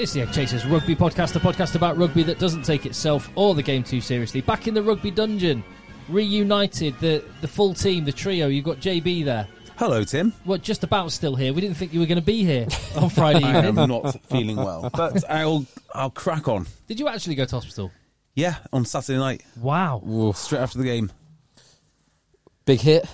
It's the Egg Chasers Rugby Podcast, a podcast about rugby that doesn't take itself or the game too seriously. Back in the rugby dungeon, reunited, the, the full team, the trio. You've got JB there. Hello, Tim. Well, just about still here. We didn't think you were going to be here on Friday I am evening. not feeling well, but I'll I'll crack on. Did you actually go to hospital? Yeah, on Saturday night, Wow. straight after the game. Big hit.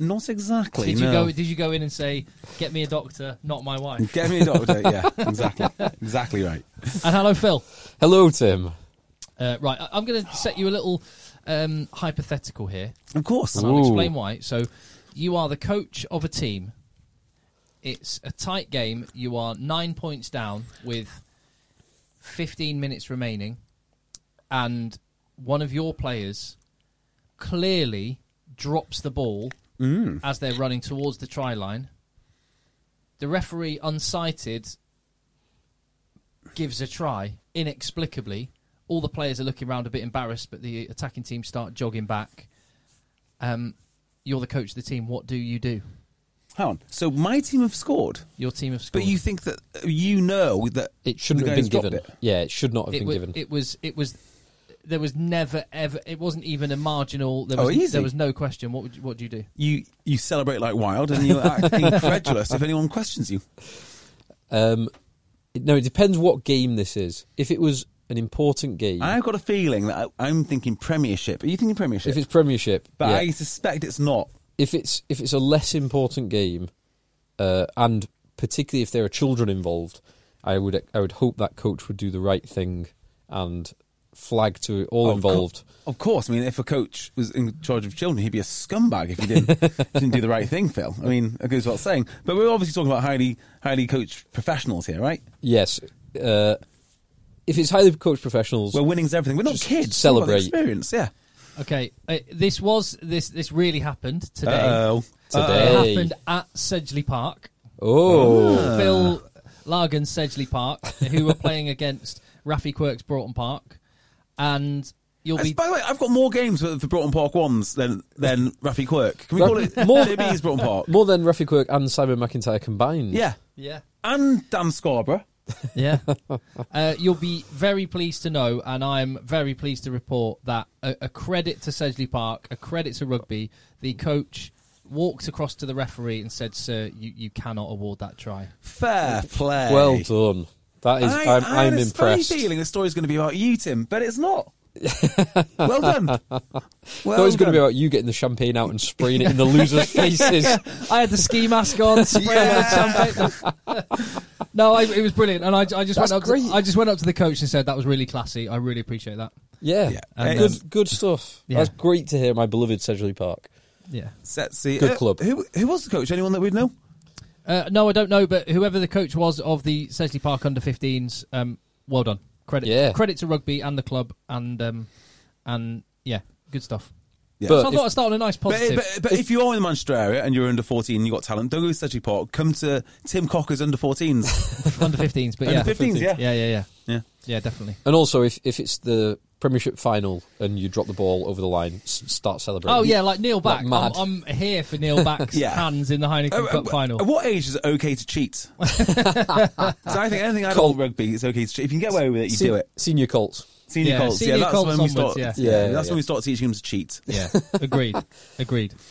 Not exactly. Did you no. go? Did you go in and say, "Get me a doctor, not my wife"? Get me a doctor. yeah, exactly, exactly right. And hello, Phil. Hello, Tim. Uh, right, I- I'm going to set you a little um, hypothetical here, Of course. and I'll Ooh. explain why. So, you are the coach of a team. It's a tight game. You are nine points down with 15 minutes remaining, and one of your players clearly drops the ball as they're running towards the try line. The referee, unsighted, gives a try inexplicably. All the players are looking around a bit embarrassed, but the attacking team start jogging back. Um, you're the coach of the team. What do you do? Hang on. So my team have scored, Your team have scored. but you think that you know that It shouldn't have been given. It. Yeah, it should not have it, been wa- given. it was. It was. There was never ever. It wasn't even a marginal. There Oh, was. easy. There was no question. What would you, what do you do? You you celebrate like wild, and you act incredulous if anyone questions you. um, it- no, it depends what game this is. If it was an important game, I've got a feeling that I, I'm thinking Premiership. Are you thinking Premiership? if it's Premiership, but yeah. I suspect it's not. if it's if it's a less important game, uh, and particularly if there are children involved, I would I would hope that coach would do the right thing and flag to all Of cour- involved. Of course, I mean, if a coach was in charge of children, he'd be a scumbag if he didn't if he didn't do the right thing. Phil, I mean, that goes without saying. But we're obviously talking about highly highly coached professionals here, right? Yes, uh, if it's highly coached professionals, Where winning's everything. We're not Just kids. It's all about the celebrate. experience. Yeah. Okay, uh, this was this. This really happened today. Uh-oh. Today. It happened at Sedgley Park. oh, Phil Largan Sedgley Park, who were playing against Rafi Quirks Broughton Park, and you'll And be by the way, I've got more games for, for Broughton Park ones than than Rafi Quirk. Can we call it More- JB's Broughton Park? more than Rafi Quirk and Simon McIntyre combined. Yeah, yeah. and Dan Scarborough. Yeah. uh, you'll be very pleased to know, and I'm very pleased to report that a, a credit to Sedgley Park, a credit to rugby, the coach walked across to the referee and said, Sir, you, you cannot award that try. Fair play. well done. That is, I, I'm, I I'm had a funny impressed. feeling the story's going to be about you, Tim, but it's not. well done. Well Thought it was going to be about you getting the champagne out and spraying it in the losers' faces. I had the ski mask on, spraying the champagne. no, I, it was brilliant, and I, I just That's went up. great. To, I just went up to the coach and said that was really classy. I really appreciate that. Yeah, Yeah. And, good, um, good stuff. yeah. That's great to hear. My beloved Sedgley Park. Yeah. Setsy. Good Uh, club. Who, who was the coach? Anyone that we'd know? Uh, no, I don't know, but whoever the coach was of the Sedgley Park under 15s, um, well done. Credit, Yeah. credit to rugby and the club, and um, and yeah, good stuff. Yeah. But so I if- thought I'd start on a nice But, positive. but, but if you are in the Manchester area and you're under 14 and you've got talent, don't go to Sedgley Park. Come to Tim Cocker's under 14s. under 15s, but yeah. under 15s, yeah. yeah, yeah, yeah. Yeah. Yeah, definitely. And also, if if it's the Premiership final and you drop the ball over the line, s- start celebrating. Oh yeah, like Neil Back. Like I'm. I'm here for Neil Back's Yeah. hands in the Heineken Uh, Cup uh, final. At what age is it okay to cheat? so I think anything I Colt. rugby is okay to cheat. If you can get away with it, you Se- do it. Senior Colts. Senior Yeah, Colts, senior yeah, that's Colts when we onwards, start. yeah. Yeah, that's yeah. when we start teaching them to cheat. Yeah, agreed, agreed.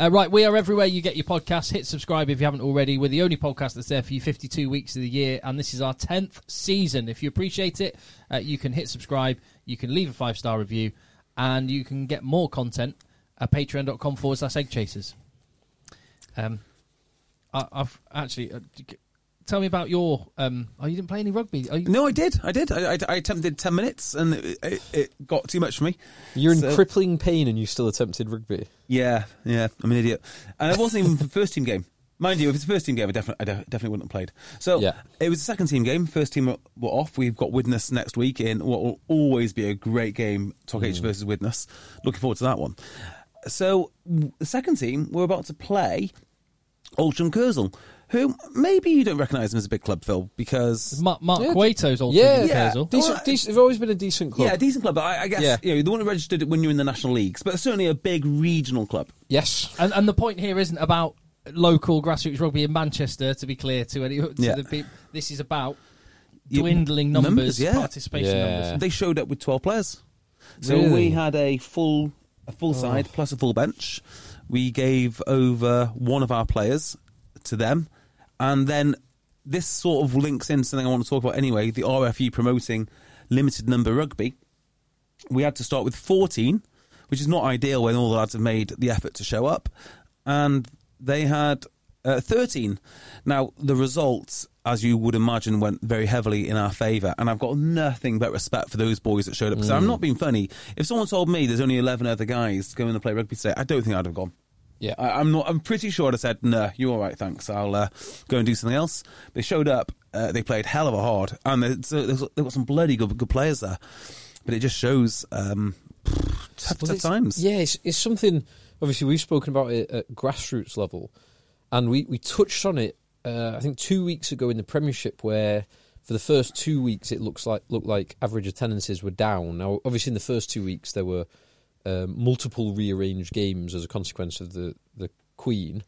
Uh, right, we are everywhere you get your podcast. Hit subscribe if you haven't already. We're the only podcast that's there for you 52 weeks of the year, and this is our 10th season. If you appreciate it, uh, you can hit subscribe, you can leave a five star review, and you can get more content at patreon.com forward slash egg chasers. Um, I, I've actually. Uh, tell me about your. Um, oh, you didn't play any rugby? Are you, No, I did. I did. I, I, I attempted 10 minutes and it, it, it got too much for me. You're in crippling pain and you still attempted rugby. Yeah, yeah, I'm an idiot. And it wasn't even the first team game. Mind you, if it's a first team game, I definitely, I definitely wouldn't have played. So Yeah. it was a second team game. First team were, off. We've got Widnes next week in what will always be a great game, Toc H mm. versus Widnes. Looking forward to that one. So the second team, we're about to play Altrincham Kersal, who maybe you don't recognise them as a big club, Phil, because Mark, Mark Yeah. Cueto's old Yeah, team, Yeah. Decent, Well, decent, they've always been a decent club. yeah, a decent club. But I, I guess Yeah. you know the one registered it when you're in the national leagues, but certainly a big regional club. Yes. And, and the point here isn't about local grassroots rugby in Manchester. To be clear to any, to Yeah. the people, this is about dwindling numbers, numbers, yeah. participation Yeah. numbers. They showed up with twelve players. So Really? we had a full a full oh. side plus a full bench. We gave over one of our players to them, and then this sort of links in something I want to talk about anyway. The RFU promoting limited number rugby. We had to start with fourteen, which is not ideal when all the lads have made the effort to show up, and they had uh, thirteen. Now the results, as you would imagine, went very heavily in our favour, and I've got nothing but respect for those boys that showed up. So I'm not being funny. If someone told me there's only eleven other guys going to play rugby today, I don't think I'd have gone. Yeah. I, I'm not. I'm pretty sure I'd said, "No, you're all right, thanks. I'll uh, go and do something else." They showed up. Uh, they played hell of a hard, and they've got some bloody good, good players there. But it just shows um, tough, tough times. Yeah, it's, it's something. Obviously, we've spoken about it at grassroots level, and we, we touched on it. Uh, I think two weeks ago in the Premiership, where for the first two weeks it looks like looked like average attendances were down. Now, obviously, in the first two weeks there were um, multiple rearranged games as a consequence of the the Queen.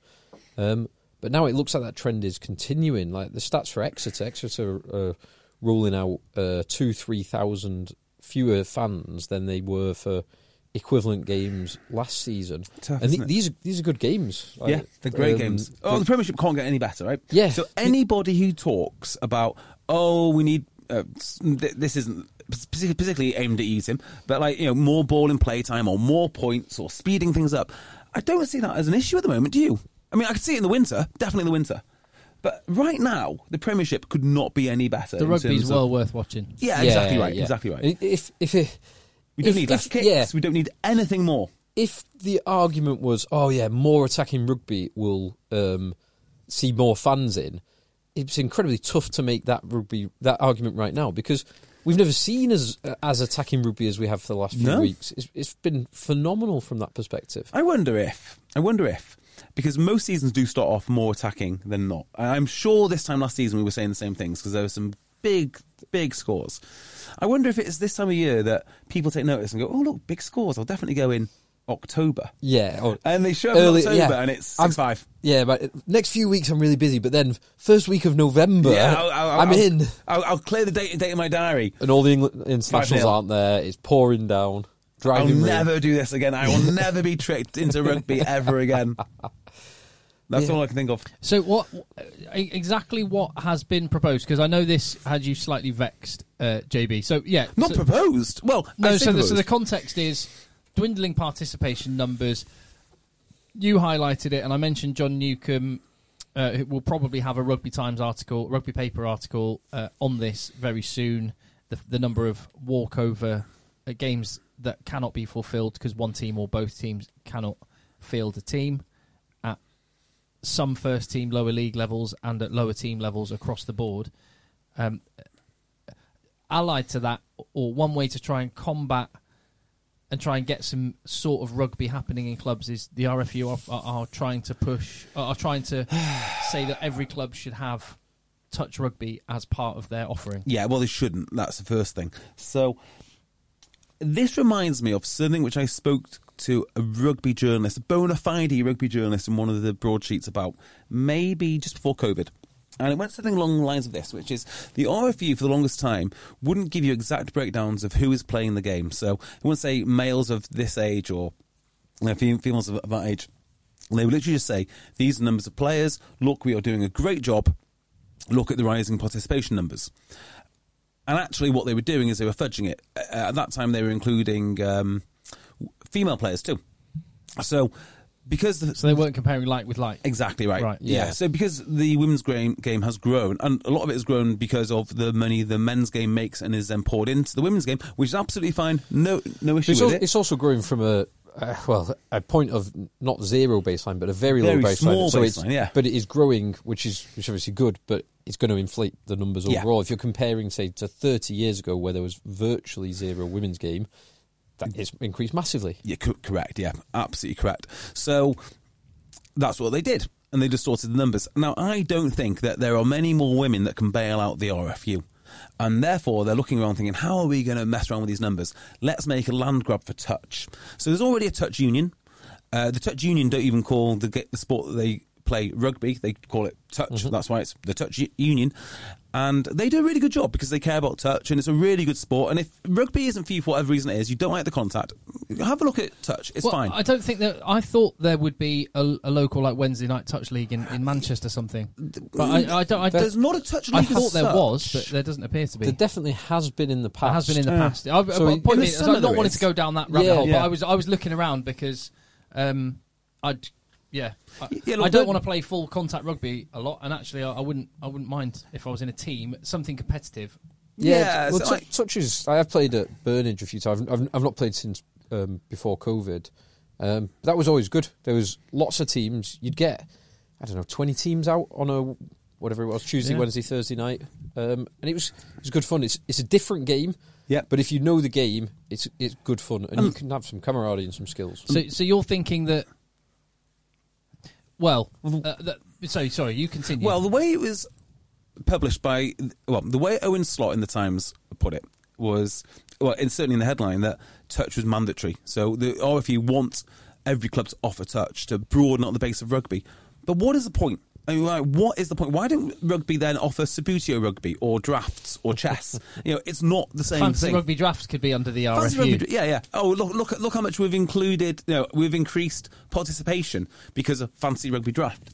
Um, but now it looks like that trend is continuing. Like the stats for Exeter, Exeter uh, rolling out uh, two, three thousand fewer fans than they were for equivalent games last season. Tough, and isn't these are these are good games. Yeah, Like, they're great um, games. Oh, the Premiership can't get any better, right? Yeah. So anybody who talks about, oh, we need uh, th- this isn't partic- particularly aimed at you, Tim, but like you know, more ball in play time or more points or speeding things up. I don't see that as an issue at the moment. Do you? I mean, I could see it in the winter, definitely in the winter. But right now, the Premiership could not be any better. the in rugby's terms of- well worth watching. Yeah, exactly right. yeah. Exactly right. If if it, We don't if- need less if- kicks. yeah. We don't need anything more. if the argument was, oh yeah, more attacking rugby will um, see more fans in, it's incredibly tough to make that rugby that argument right now because we've never seen as uh, as attacking rugby as we have for the last few No. weeks. It's, it's been phenomenal from that perspective. I wonder if. I wonder if. Because most seasons do start off more attacking than not. I'm sure this time last season we were saying the same things because there were some big, big scores. I wonder if it's this time of year that people take notice and go, oh, look, big scores. I'll definitely go in October. Yeah, or And they show up in early- October yeah. and it's I'm- 6 5. Yeah, but next few weeks I'm really busy, but then first week of November Yeah, I'll, I'll, I'm I'll- in, I'll, I'll clear the date, date in my diary. and all the England internationals 5-0. aren't there. It's pouring down, Driving. I'll driving rain. never do this again. I will never be tricked into rugby ever again. That's Yeah. all I can think of. So what uh, exactly what has been proposed? Because I know this had you slightly vexed, uh, JB. So yeah, Not so, proposed. Well, no. say So the, so the context is dwindling participation numbers. You highlighted it, and I mentioned Jon Newcombe. Uh, will probably have a Rugby Times article, Rugby Paper article uh, on this very soon. The, the number of walkover uh, games that cannot be fulfilled because one team or both teams cannot field a team at some first team lower league levels and at lower team levels across the board. Um, allied to that, or one way to try and combat and try and get some sort of rugby happening in clubs is the RFU are, are, are trying to push, are, are trying to say that every club should have touch rugby as part of their offering. Yeah, well, they shouldn't. That's the first thing. So, this reminds me of something which I spoke to a rugby journalist, a bona fide rugby journalist, in one of the broadsheets about maybe just before COVID. And it went something along the lines of this, which is the RFU for the longest time wouldn't give you exact breakdowns of who is playing the game. So it wouldn't say males of this age or you know, females of that age. They would literally just say, these are numbers of players. Look, we are doing a great job. Look at the rising participation numbers. And actually, what they were doing is they were fudging it. At that time, they were including um, female players too. So, because the, So they weren't comparing light with light. Exactly right. Right. Yeah. Yeah. So because the women's game, game has grown, and a lot of it has grown because of the money the men's game makes and is then poured into the women's game, which is absolutely fine. No, no issue It's, with al- it. it's also growing from a uh, well a point of not zero baseline, but a very, Very low baseline. small so it's, baseline, yeah. But it is growing, which is which is obviously good. But it's going to inflate the numbers Yeah. overall. If you're comparing, say, to 30 years ago, where there was virtually zero women's game, that is increased massively. Yeah, co- correct. Yeah, absolutely correct. So that's what they did, and they distorted the numbers. Now, I don't think that there are many more women that can bail out the RFU. And therefore, they're looking around thinking, how are we going to mess around with these numbers? Let's make a land grab for touch. So there's already a touch union. Uh, the touch union don't even call the, the sport that they play rugby, they call it touch. That's why it's the touch union. And they do a really good job because they care about touch and it's a really good sport. And if rugby isn't for you for whatever reason it is, you don't like the contact, have a look at touch. It's Well, fine. I don't think that. I thought there would be a, a local like Wednesday night touch league in, in Manchester something, but I, I don't. I, There's don't, not a touch I league as thought there such. was, but there doesn't appear to be. There definitely has been in the There past. has been in the Yeah. past. I, So I, in- point in the is, summer I'm not there wanting to go down that rabbit Yeah. hole, Yeah. but I was I was looking around because um, I'd yeah. I, Yeah, look, I don't don't- want to play full contact rugby a lot, and actually, I, I wouldn't. I wouldn't mind if I was in a team, something competitive. Yeah, well, so tou- like- I have played at Burnage a few times. I've, I've not played since um, before COVID. Um, but that was always good. There was lots of teams. You'd get, I don't know, twenty teams out on a whatever it was Tuesday, Yeah. Wednesday, Thursday night, um, and it was it was good fun. It's it's a different game. Yeah, But if you know the game, it's it's good fun, and you can have some camaraderie and some skills. So, so you're thinking that? Well, uh, that, so sorry. You continue. Well, the way it was published by, well, the way Owen Slot in the Times put it was, well, it's certainly in the headline that touch was mandatory. So the RFU wants every club to offer touch to broaden out the base of rugby. But what is the point? I mean, like, what is the point? Why don't rugby then offer Subbuteo rugby or drafts or chess? you know, it's not the same fancy thing. rugby drafts could be under the Fancy RFU. rugby- yeah, yeah. Oh, look, look, look how much we've included. You know, we've increased participation because of fancy rugby draft.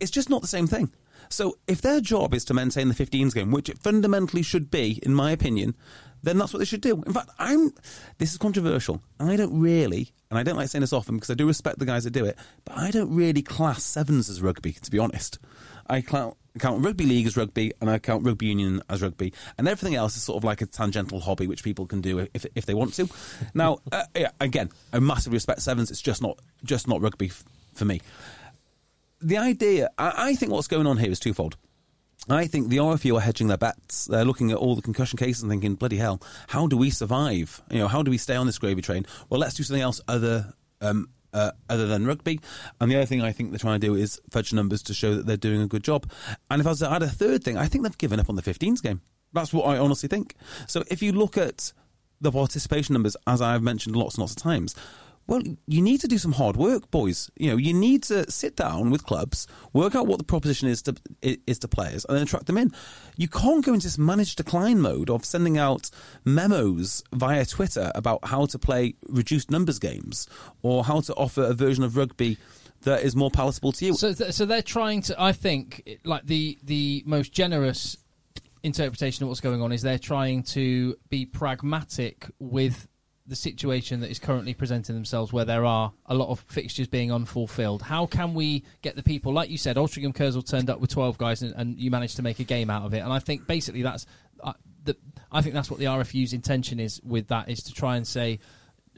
It's just not the same thing. So, if their job is to maintain the 15s game, which it fundamentally should be, in my opinion, then that's what they should do. In fact, I'm. This is controversial. I don't really, and I don't like saying this often because I do respect the guys that do it, but I don't really class sevens as rugby. To be honest, I count, count rugby league as rugby, and I count rugby union as rugby, and everything else is sort of like a tangential hobby which people can do if if they want to. Now, uh, yeah, again, I massively respect sevens. It's just not just not rugby f- for me. The idea, I, I think, what's going on here is twofold. I think the RFU are hedging their bets. They're looking at all the concussion cases and thinking, bloody hell, how do we survive? You know, how do we stay on this gravy train? Well, let's do something else other um, uh, other than rugby. And the other thing I think they're trying to do is fudge numbers to show that they're doing a good job. And if I was to add a third thing, I think they've given up on the 15s game. That's what I honestly think. So if you look at the participation numbers, as I've mentioned lots and lots of times, well, you need to do some hard work, boys. You know, you need to sit down with clubs, work out what the proposition is to is to players, and then attract them in. You can't go into this managed decline mode of sending out memos via Twitter about how to play reduced numbers games or how to offer a version of rugby that is more palatable to you. So, th- so they're trying to. I think, like the the most generous interpretation of what's going on is they're trying to be pragmatic with the situation that is currently presenting themselves, where there are a lot of fixtures being unfulfilled. How can we get the people, like you said, Altrincham Kersal turned up with twelve guys, and, and you managed to make a game out of it. And I think basically that's, uh, the, I think that's what the RFU's intention is with that is to try and say,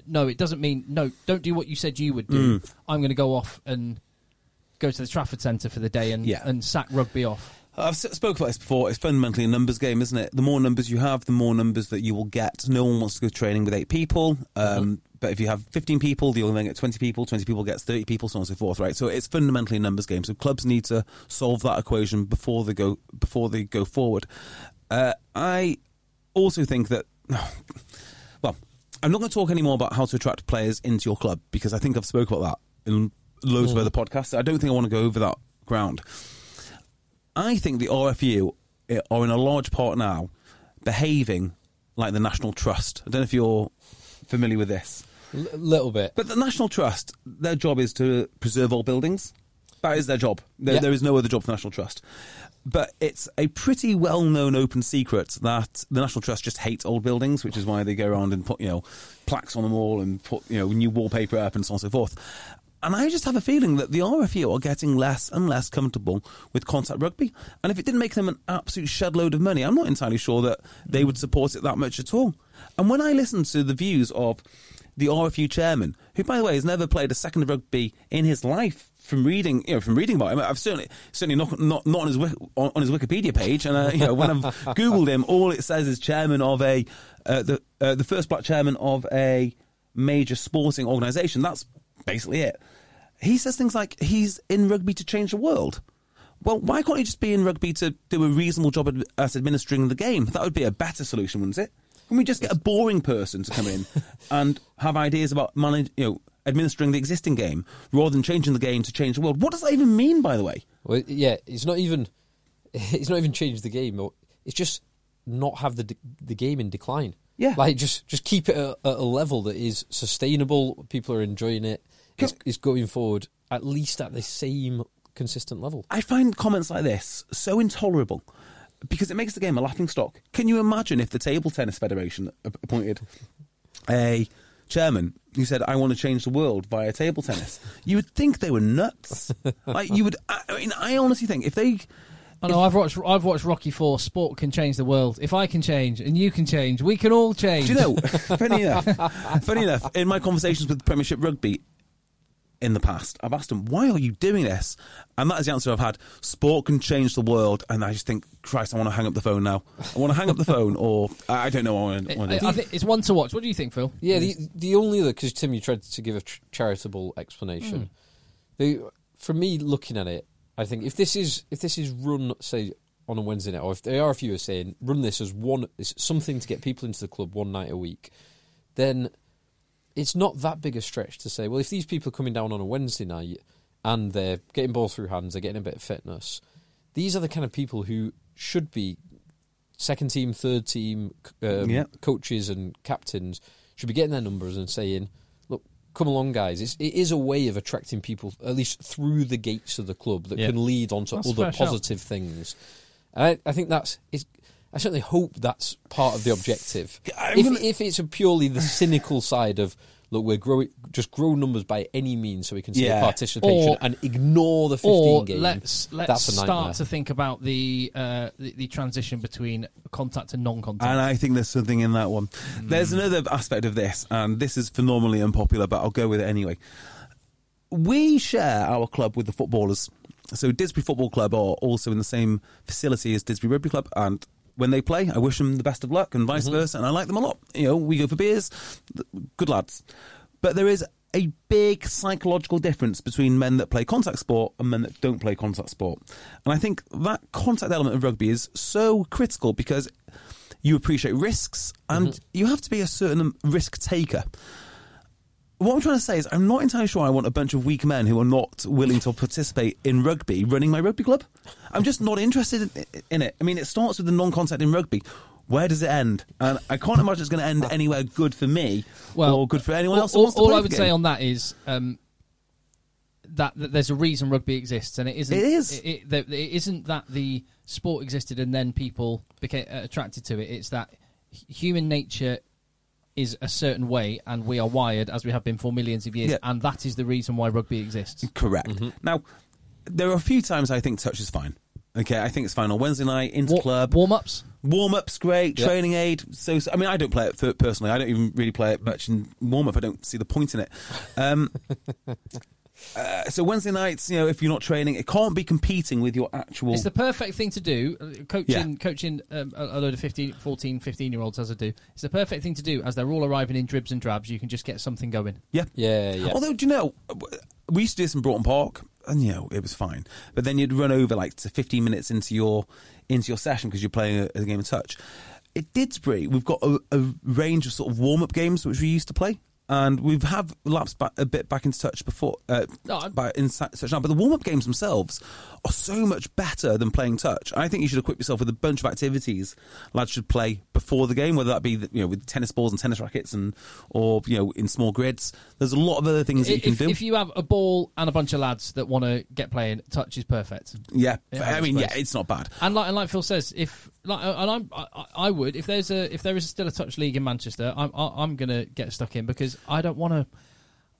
no, it doesn't mean no. Don't do what you said you would do. I'm going to go off and go to the Trafford Centre for the day and Yeah. and sack rugby off. I've spoke about this before. It's fundamentally a numbers game, isn't it? The more numbers you have, the more numbers that you will get. No one wants to go training with eight people. Um, But if you have 15 people, you'll then get 20 people, 20 people gets 30 people, so on and so forth, right? So it's fundamentally a numbers game. So clubs need to solve that equation before they go before they go forward. Uh, I also think that, well, I'm not going to talk anymore about how to attract players into your club because I think I've spoke about that in loads of other podcasts. I don't think I want to go over that ground. I think the RFU eh, are in a large part now behaving like the National Trust. I don't know if you're familiar with this. A little bit. But the National Trust, their job is to preserve all buildings. That is their job. There, Yeah. there is no other job for National Trust. But it's a pretty well known open secret that the National Trust just hates old buildings, which is why they go around and put, you know, plaques on them all and put, you know, new wallpaper up and so on and so forth. And I just have a feeling that the RFU are getting less and less comfortable with contact rugby. And if it didn't make them an absolute shed load of money, I'm not entirely sure that they would support it that much at all. And when I listen to the views of the RFU chairman, who, by the way, has never played a second of rugby in his life, from reading, you know, from reading about him, I've certainly, certainly not, not, not on his on, on his Wikipedia page. And uh, you know, when I've googled him, all it says is chairman of a uh, the uh, the first black chairman of a major sporting organisation. That's basically it. He says things like he's in rugby to change the world. Well, why can't he just be in rugby to do a reasonable job at, administering the game? That would be a better solution, wouldn't it? Can we just get a boring person to come in and have ideas about manage, you know, administering the existing game rather than changing the game to change the world? What does that even mean, by the way? Well, yeah, it's not even it's not even changed the game. It's just not have the the game in decline. Yeah. like just just keep it at a level that is sustainable. People are enjoying it. It's, it's going forward at least at the same consistent level. I find comments like this so intolerable because it makes the game a laughing stock. Can you imagine if the Table Tennis Federation appointed a chairman who said, "I want to change the world via table tennis"? You would think they were nuts. like you would. I, I mean, I honestly think if they. I know. I've watched. I've watched Rocky Four. Sport can change the world. If I can change, and you can change, we can all change. Do you know? funny enough, funny enough, in my conversations with Premiership Rugby in the past, I've asked them, "Why are you doing this?" And that is the answer I've had. Sport can change the world, and I just think, Christ, I want to hang up the phone now. I want to hang up the phone, or I I don't know what I I, want to do. I think it's one to watch. What do you think, Phil? Yeah, the the only other because Tim, you tried to give a ch- charitable explanation. Hmm. The for me, looking at it, I think if this is if this is run say on a Wednesday night, or if there are a few are saying run this as one, it's something to get people into the club one night a week, then it's not that big a stretch to say, well, if these people are coming down on a Wednesday night and they're getting ball through hands, they're getting a bit of fitness, these are the kind of people who should be second team, third team um, Yeah. coaches and captains should be getting their numbers and saying, "Look, come along, guys." It's, it is a way of attracting people, at least through the gates of the club, that Yeah. can lead on to That's other fair shout. positive things. And I, I think that's. It's, I certainly hope that's part of the objective. I'm If, gonna- if it's a purely the cynical side of look, we're growing, just grow numbers by any means so we can see Yeah. participation Or- and ignore the 15 Or game. let's let's that's a nightmare. start to think about the, uh, the the transition between contact and non-contact. And I think there's something in that one. There's another aspect of this, and this is phenomenally unpopular, but I'll go with it anyway. We share our club with the footballers. So Didsbury Football Club are also in the same facility as Didsbury Rugby Club, and when they play, I wish them the best of luck, and vice mm-hmm. versa. And I like them a lot. You know, we go for beers, good lads. But there is a big psychological difference between men that play contact sport and men that don't play contact sport. And I think that contact element of rugby is so critical because you appreciate risks and mm-hmm. you have to be a certain risk taker. What I'm trying to say is, I'm not entirely sure I want a bunch of weak men who are not willing to participate in rugby running my rugby club. I'm just not interested in, it. I mean, it starts with the non contact in rugby. Where does it end? And I can't imagine it's going to end anywhere good for me well, or good for anyone else. all- all I would say on that is um, that, that there's a reason rugby exists, and it isn't. It is. It, it, that- it isn't that the sport existed and then people became uh, attracted to it. It's that human nature is a certain way, and we are wired as we have been for millions of years, Yeah. and that is the reason why rugby exists. Correct. Mm-hmm. Now, there are a few times I think touch is fine. Okay, I think it's fine on Wednesday night, into club. warm ups. Warm up's great, Yeah. training aid. So, so- I mean, I don't play it for, personally. I don't even really play it much in warm up. I don't see the point in it. Um, uh, so Wednesday nights, you know, if you're not training, it can't be competing with your actual. It's the perfect thing to do. uh, Coaching, Yeah. coaching um, a a load of 15, 14, 15 year olds as I do. It's the perfect thing to do as they're all arriving in dribs and drabs. You can just get something going. yeah, Yeah, yeah. Although, do you know, we used to do this in Broughton Park, and you know, it was fine. But then you'd run over like to 15 minutes into your into your session because you're playing a, a game of touch. At Didsbury, we've got a, a range of sort of warm up games which we used to play. And we've have lapsed back, a bit back into touch before, uh, No, I'm- in touch now. But the warm up games themselves are so much better than playing touch. I think you should equip yourself with a bunch of activities lads should play before the game, whether that be you know with tennis balls and tennis rackets and or you know in small grids. There's a lot of other things that you can do. if you have a ball and a bunch of lads that want to get playing, touch is perfect. Yeah, Yeah, I I mean, yeah, it's not bad. And like, and like Phil says, if like, and I'm, I, I would if there's a if there is still a touch league in Manchester, I'm I- I'm gonna get stuck in because I don't want to.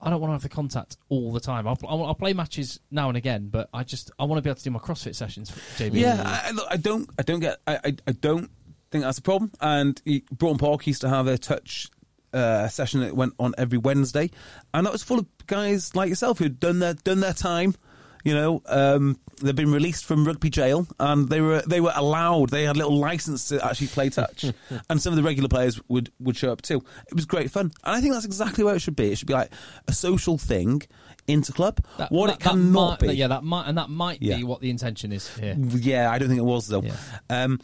I don't want to have the contact all the time. I'll, I'll, play matches now and again, but I just I want to be able to do my CrossFit sessions. JB. Yeah, I, look, I don't, I don't get, I, I, I don't think that's a problem. And he, Park used to have a touch uh, session that went on every Wednesday, and that was full of guys like yourself who'd done their done their time. You know, um, they've been released from rugby jail, and they were they were allowed. They had a little license to actually play touch, and some of the regular players would would show up too. It was great fun, and I think that's exactly where it should be. It should be like a social thing, interclub. That- what that- it cannot might- be. Yeah, that might and that might Yeah. be what the intention is here. Yeah, I don't think it was though. Yeah. Um,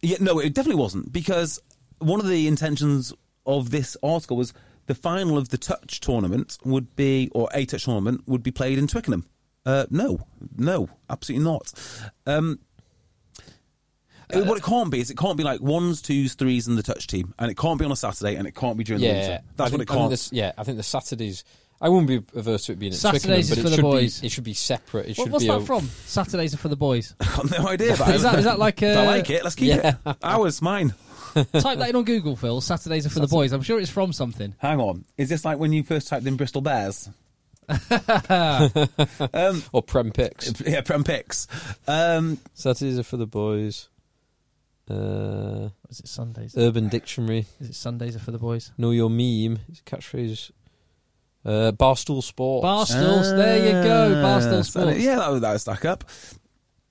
yeah, no, it definitely wasn't because one of the intentions of this article was the final of the touch tournament would be, or a touch tournament would be played in Twickenham. Uh, no, no, absolutely not. Um, it- what it can't be is it can't be like ones, twos, threes in the touch team, and it can't be on a Saturday, and it can't be during the yeah, winter. I That's what it can't. this- yeah, I think the Saturdays. I wouldn't be averse to it being at Saturdays Twickenham, is but for the should boys. be. It should be separate. It What, should what's be that a- from? Saturdays are for the boys. I've got no idea. But Is that is that like I a, like it. Let's keep Yeah. it. Ours, mine. type that in on Google, Phil? Saturdays are for the boys. I'm sure it's from something. Hang on. Is this like when you first typed in Bristol Bears? or Prem picks. Yeah, Prem Picks. Um, Saturdays are for the boys. Uh, Is it Sundays? Urban Dictionary. Is it Sundays are for the boys? Know your meme. It's a catchphrase. Uh, Barstool Sports. Barstools. there you go. Ah, Barstool Sports. yeah, that would, that would stack up.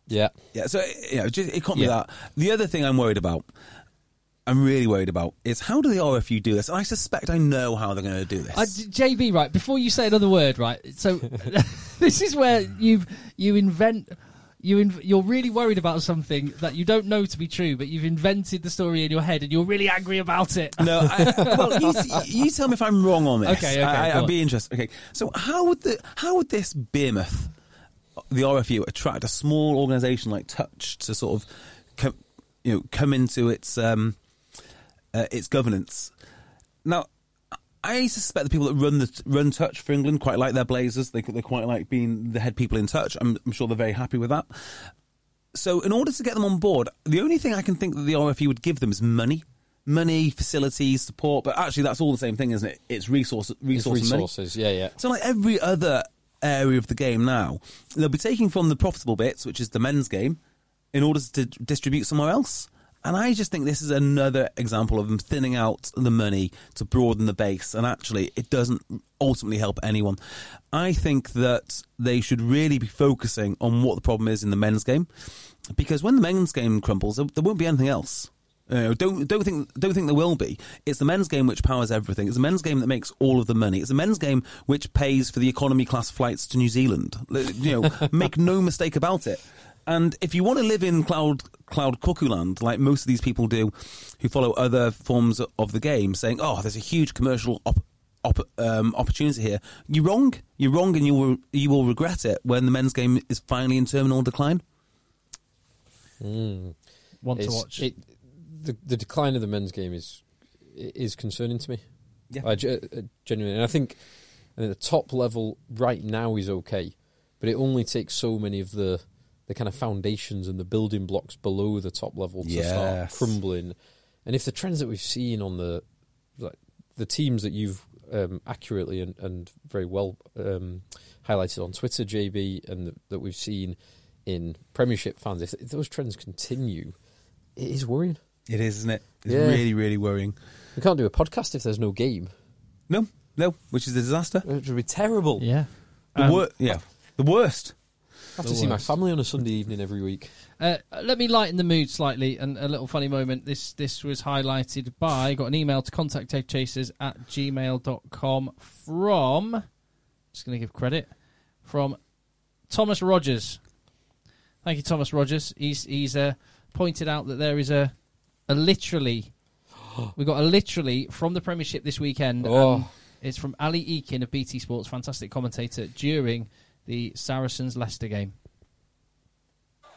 yeah. Yeah, so you know, just, it can't be Yeah. that. The other thing I'm worried about, I'm really worried about, is how do the RFU do this? And I suspect I know how they're going to do this. Uh, J- JB, right? Before you say another word, right? So this is where you you invent. You inv- you're really worried about something that you don't know to be true, but you've invented the story in your head, and you're really angry about it. no, I, well, you, you tell me if I'm wrong on this. Okay, okay, I, go I'd on. be interested. Okay, so how would the how would this behemoth, the RFU, attract a small organisation like Touch to sort of, come, you know, come into its um, uh, its governance? Now, I suspect the people that run the run Touch for England quite like their Blazers. They they quite like being the head people in Touch. I'm, I'm sure they're very happy with that. So, in order to get them on board, the only thing I can think that the RFU would give them is money, money, facilities, support. But actually, that's all the same thing, isn't it? It's resource, resource, money. resources. Yeah, yeah. So, like every other area of the game now, they'll be taking from the profitable bits, which is the men's game, in order to distribute somewhere else. And I just think this is another example of them thinning out the money to broaden the base. And actually, it doesn't ultimately help anyone. I think that they should really be focusing on what the problem is in the men's game. Because when the men's game crumbles, there, won't be anything else. Don't don't think don't think there will be. It's the men's game which powers everything. It's the men's game that makes all of the money. It's the men's game which pays for the economy class flights to New Zealand. You know, make no mistake about it. And if you want to live in cloud cloud cuckoo land, like most of these people do, who follow other forms of the game, saying, "Oh, there's a huge commercial op- op- um, opportunity here," you're wrong. You're wrong, and you will you will regret it when the men's game is finally in terminal decline. Want to watch? It, the the decline of the men's game is is concerning to me. Yeah. I uh, genuinely, and I think I think the top level right now is okay, but it only takes so many of the the kind of foundations and the building blocks below the top level to start crumbling. And if the trends that we've seen on the like the teams that you've um, accurately and, and very well um, highlighted on Twitter, JB, and that- that we've seen in Premiership fans, if, if those trends continue, it is worrying. It is, isn't it? It's Yeah. really, really worrying. We can't do a podcast if there's no game. No, no, which is a disaster. It would be terrible. yeah. The Um, wor- yeah, the worst. I have The to see my worst. family on a Sunday evening every week. Uh, let me lighten the mood slightly and a little funny moment. This this was highlighted by, got an email to contactchasers at gmail.com from, just going to give credit, from Thomas Rogers. Thank you, Thomas Rogers. He's he's uh, pointed out that there is a, a literally, we got a literally from the Premiership this weekend. Oh. and it's from Ali Eakin of BT Sports, fantastic commentator, during the Saracens Leicester game.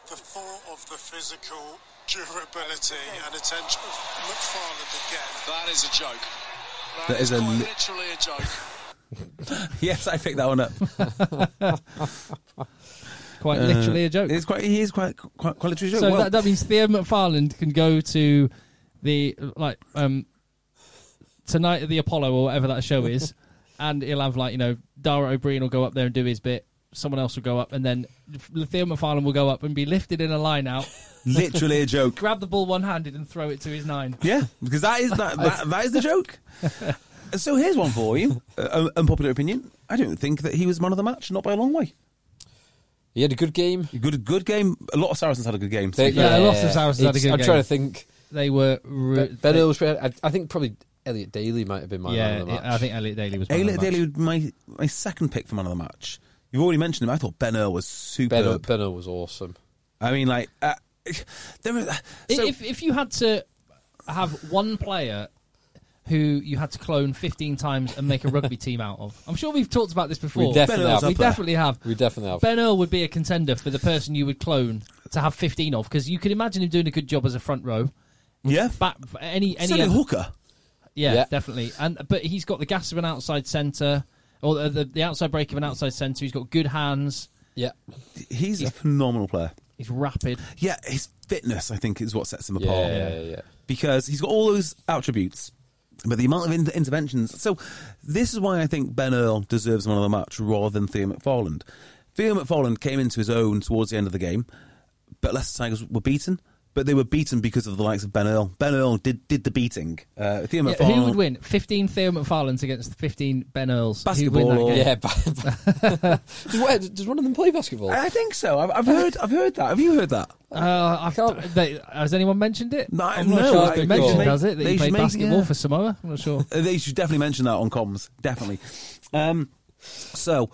the thought of the physical durability and attention of McFarland again. That is a joke. That is a li- literally a joke. Yes, I picked that one up. Quite Uh, literally a joke. It's quite. He is quite quite, quite literally a joke. So Well, that, that means Theo McFarland can go to the like um tonight at the Apollo or whatever that show is, and he'll have like you know Dara Ó Briain will go up there and do his bit. Someone else will go up, and then Theo McFarland will go up and be lifted in a line out, literally a joke. grab the ball one handed, and throw it to his nine. Yeah, because that is that, that, that is the joke. so here's one for you. Uh, unpopular opinion. I don't think that he was man of the match. Not by a long way. He had a good game. Good, good game. A lot of Saracens had a good game. They- Yeah, lots of Saracens had a it's- good I'm game. trying to think. They were re- Ben, ben Earl was. I, I think probably Elliot Daly might have been my yeah, man of the match. I think Elliot Daly was. man of the Elliot match. Daly was my my second pick for man of the match. You've already mentioned him. I thought Ben Earl was Ben, Earl- ben Earl was awesome. I mean, like uh, there. Were, so, if if you had to have one player who you had to clone 15 times and make a rugby team out of, I'm sure we've talked about this before. We definitely have. We definitely have. We definitely have. Ben Earl would be a contender for the person you would clone to have 15 of because you could imagine him doing a good job as a front row. yeah, Back any any other- Hooker. yeah, Yeah. definitely. And but he's got the gas of an outside centre or the, the, the outside break of an outside centre. He's got good hands. Yeah. He's a phenomenal player. He's rapid. Yeah, his fitness, I think, is what sets him apart. yeah, yeah. yeah. because he's got all those attributes, but the amount of inter- interventions. So this is why I think Ben Earl deserves one of the match rather than Theo McFarland. Theo McFarland came into his own towards the end of the game, but Leicester Tigers were beaten. But they were beaten because of the likes of Ben Earl. Ben Earl did did the beating. Uh, Theo Yeah, McFarland. who would win? 15 Theo McFarlands against 15 Ben Earls. Who'd win Basketball that game? Yeah. does, what- does one of them play basketball? I think so. I've, I've heard. I've heard that. Have you heard that? Uh, I can't. They, has anyone mentioned it? No, I'm not no, sure I- it's been they should mentioned, make- has it? That they he played make- basketball yeah. for Samoa? I'm not sure. Uh, They should definitely mention that on comms. Definitely. Um, so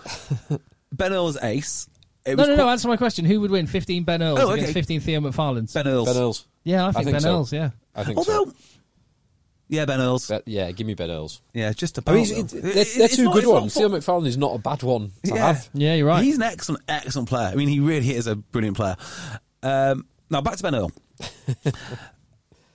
Ben Earl's ace. It No, was no, no. Answer my question. Who would win? 15 Ben Earls Oh, okay. against 15 Theo McFarlands? Ben Earls. Ben Earls. yeah, I think, think Ben so. Earls. Yeah. I think Although, so. yeah, Ben Earls. But, yeah, give me Ben Earls. Yeah, just I mean, about. it's, they're, they're it's two not- good it's ones. fu- Theo McFarland is not a bad one to Yeah. have. Yeah, you're right. He's an excellent, excellent player. I mean, he really is a brilliant player. Um, now back to Ben Earl.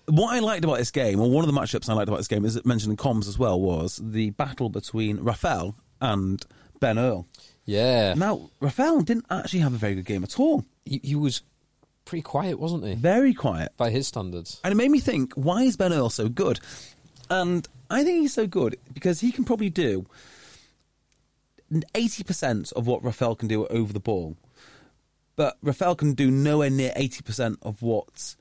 what I liked about this game, or one of the matchups I liked about this game, is it mentioned in comms as well, was the battle between Reffell and Ben Earl. Yeah. Now, Reffell didn't actually have a very good game at all. He, he was pretty quiet, wasn't he? Very quiet. By his standards. And it made me think, why is Ben Earl so good? And I think he's so good because he can probably do 80% of what Reffell can do over the ball. But Reffell can do nowhere near 80% of what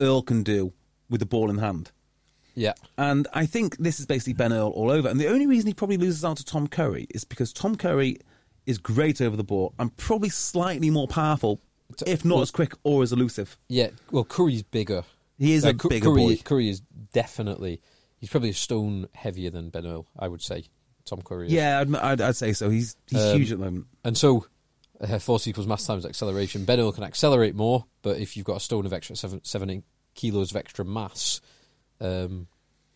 Earl can do with the ball in hand. Yeah. And I think this is basically Ben Earl all over. And the only reason he probably loses out to Tom Curry is because Tom Curry is great over the ball and probably slightly more powerful, if not Well- as quick or as elusive. Yeah. Well, Curry's bigger. He is Uh, a bigger Curry, boy. Curry is definitely. He's probably a stone heavier than Ben Earl, I would say. Tom Curry is. Yeah, I'd, I'd, I'd say so. He's he's Um, huge at the moment. And so, uh, force equals mass times acceleration. Ben Earl can accelerate more, but if you've got a stone of extra seven kilos of extra mass, um,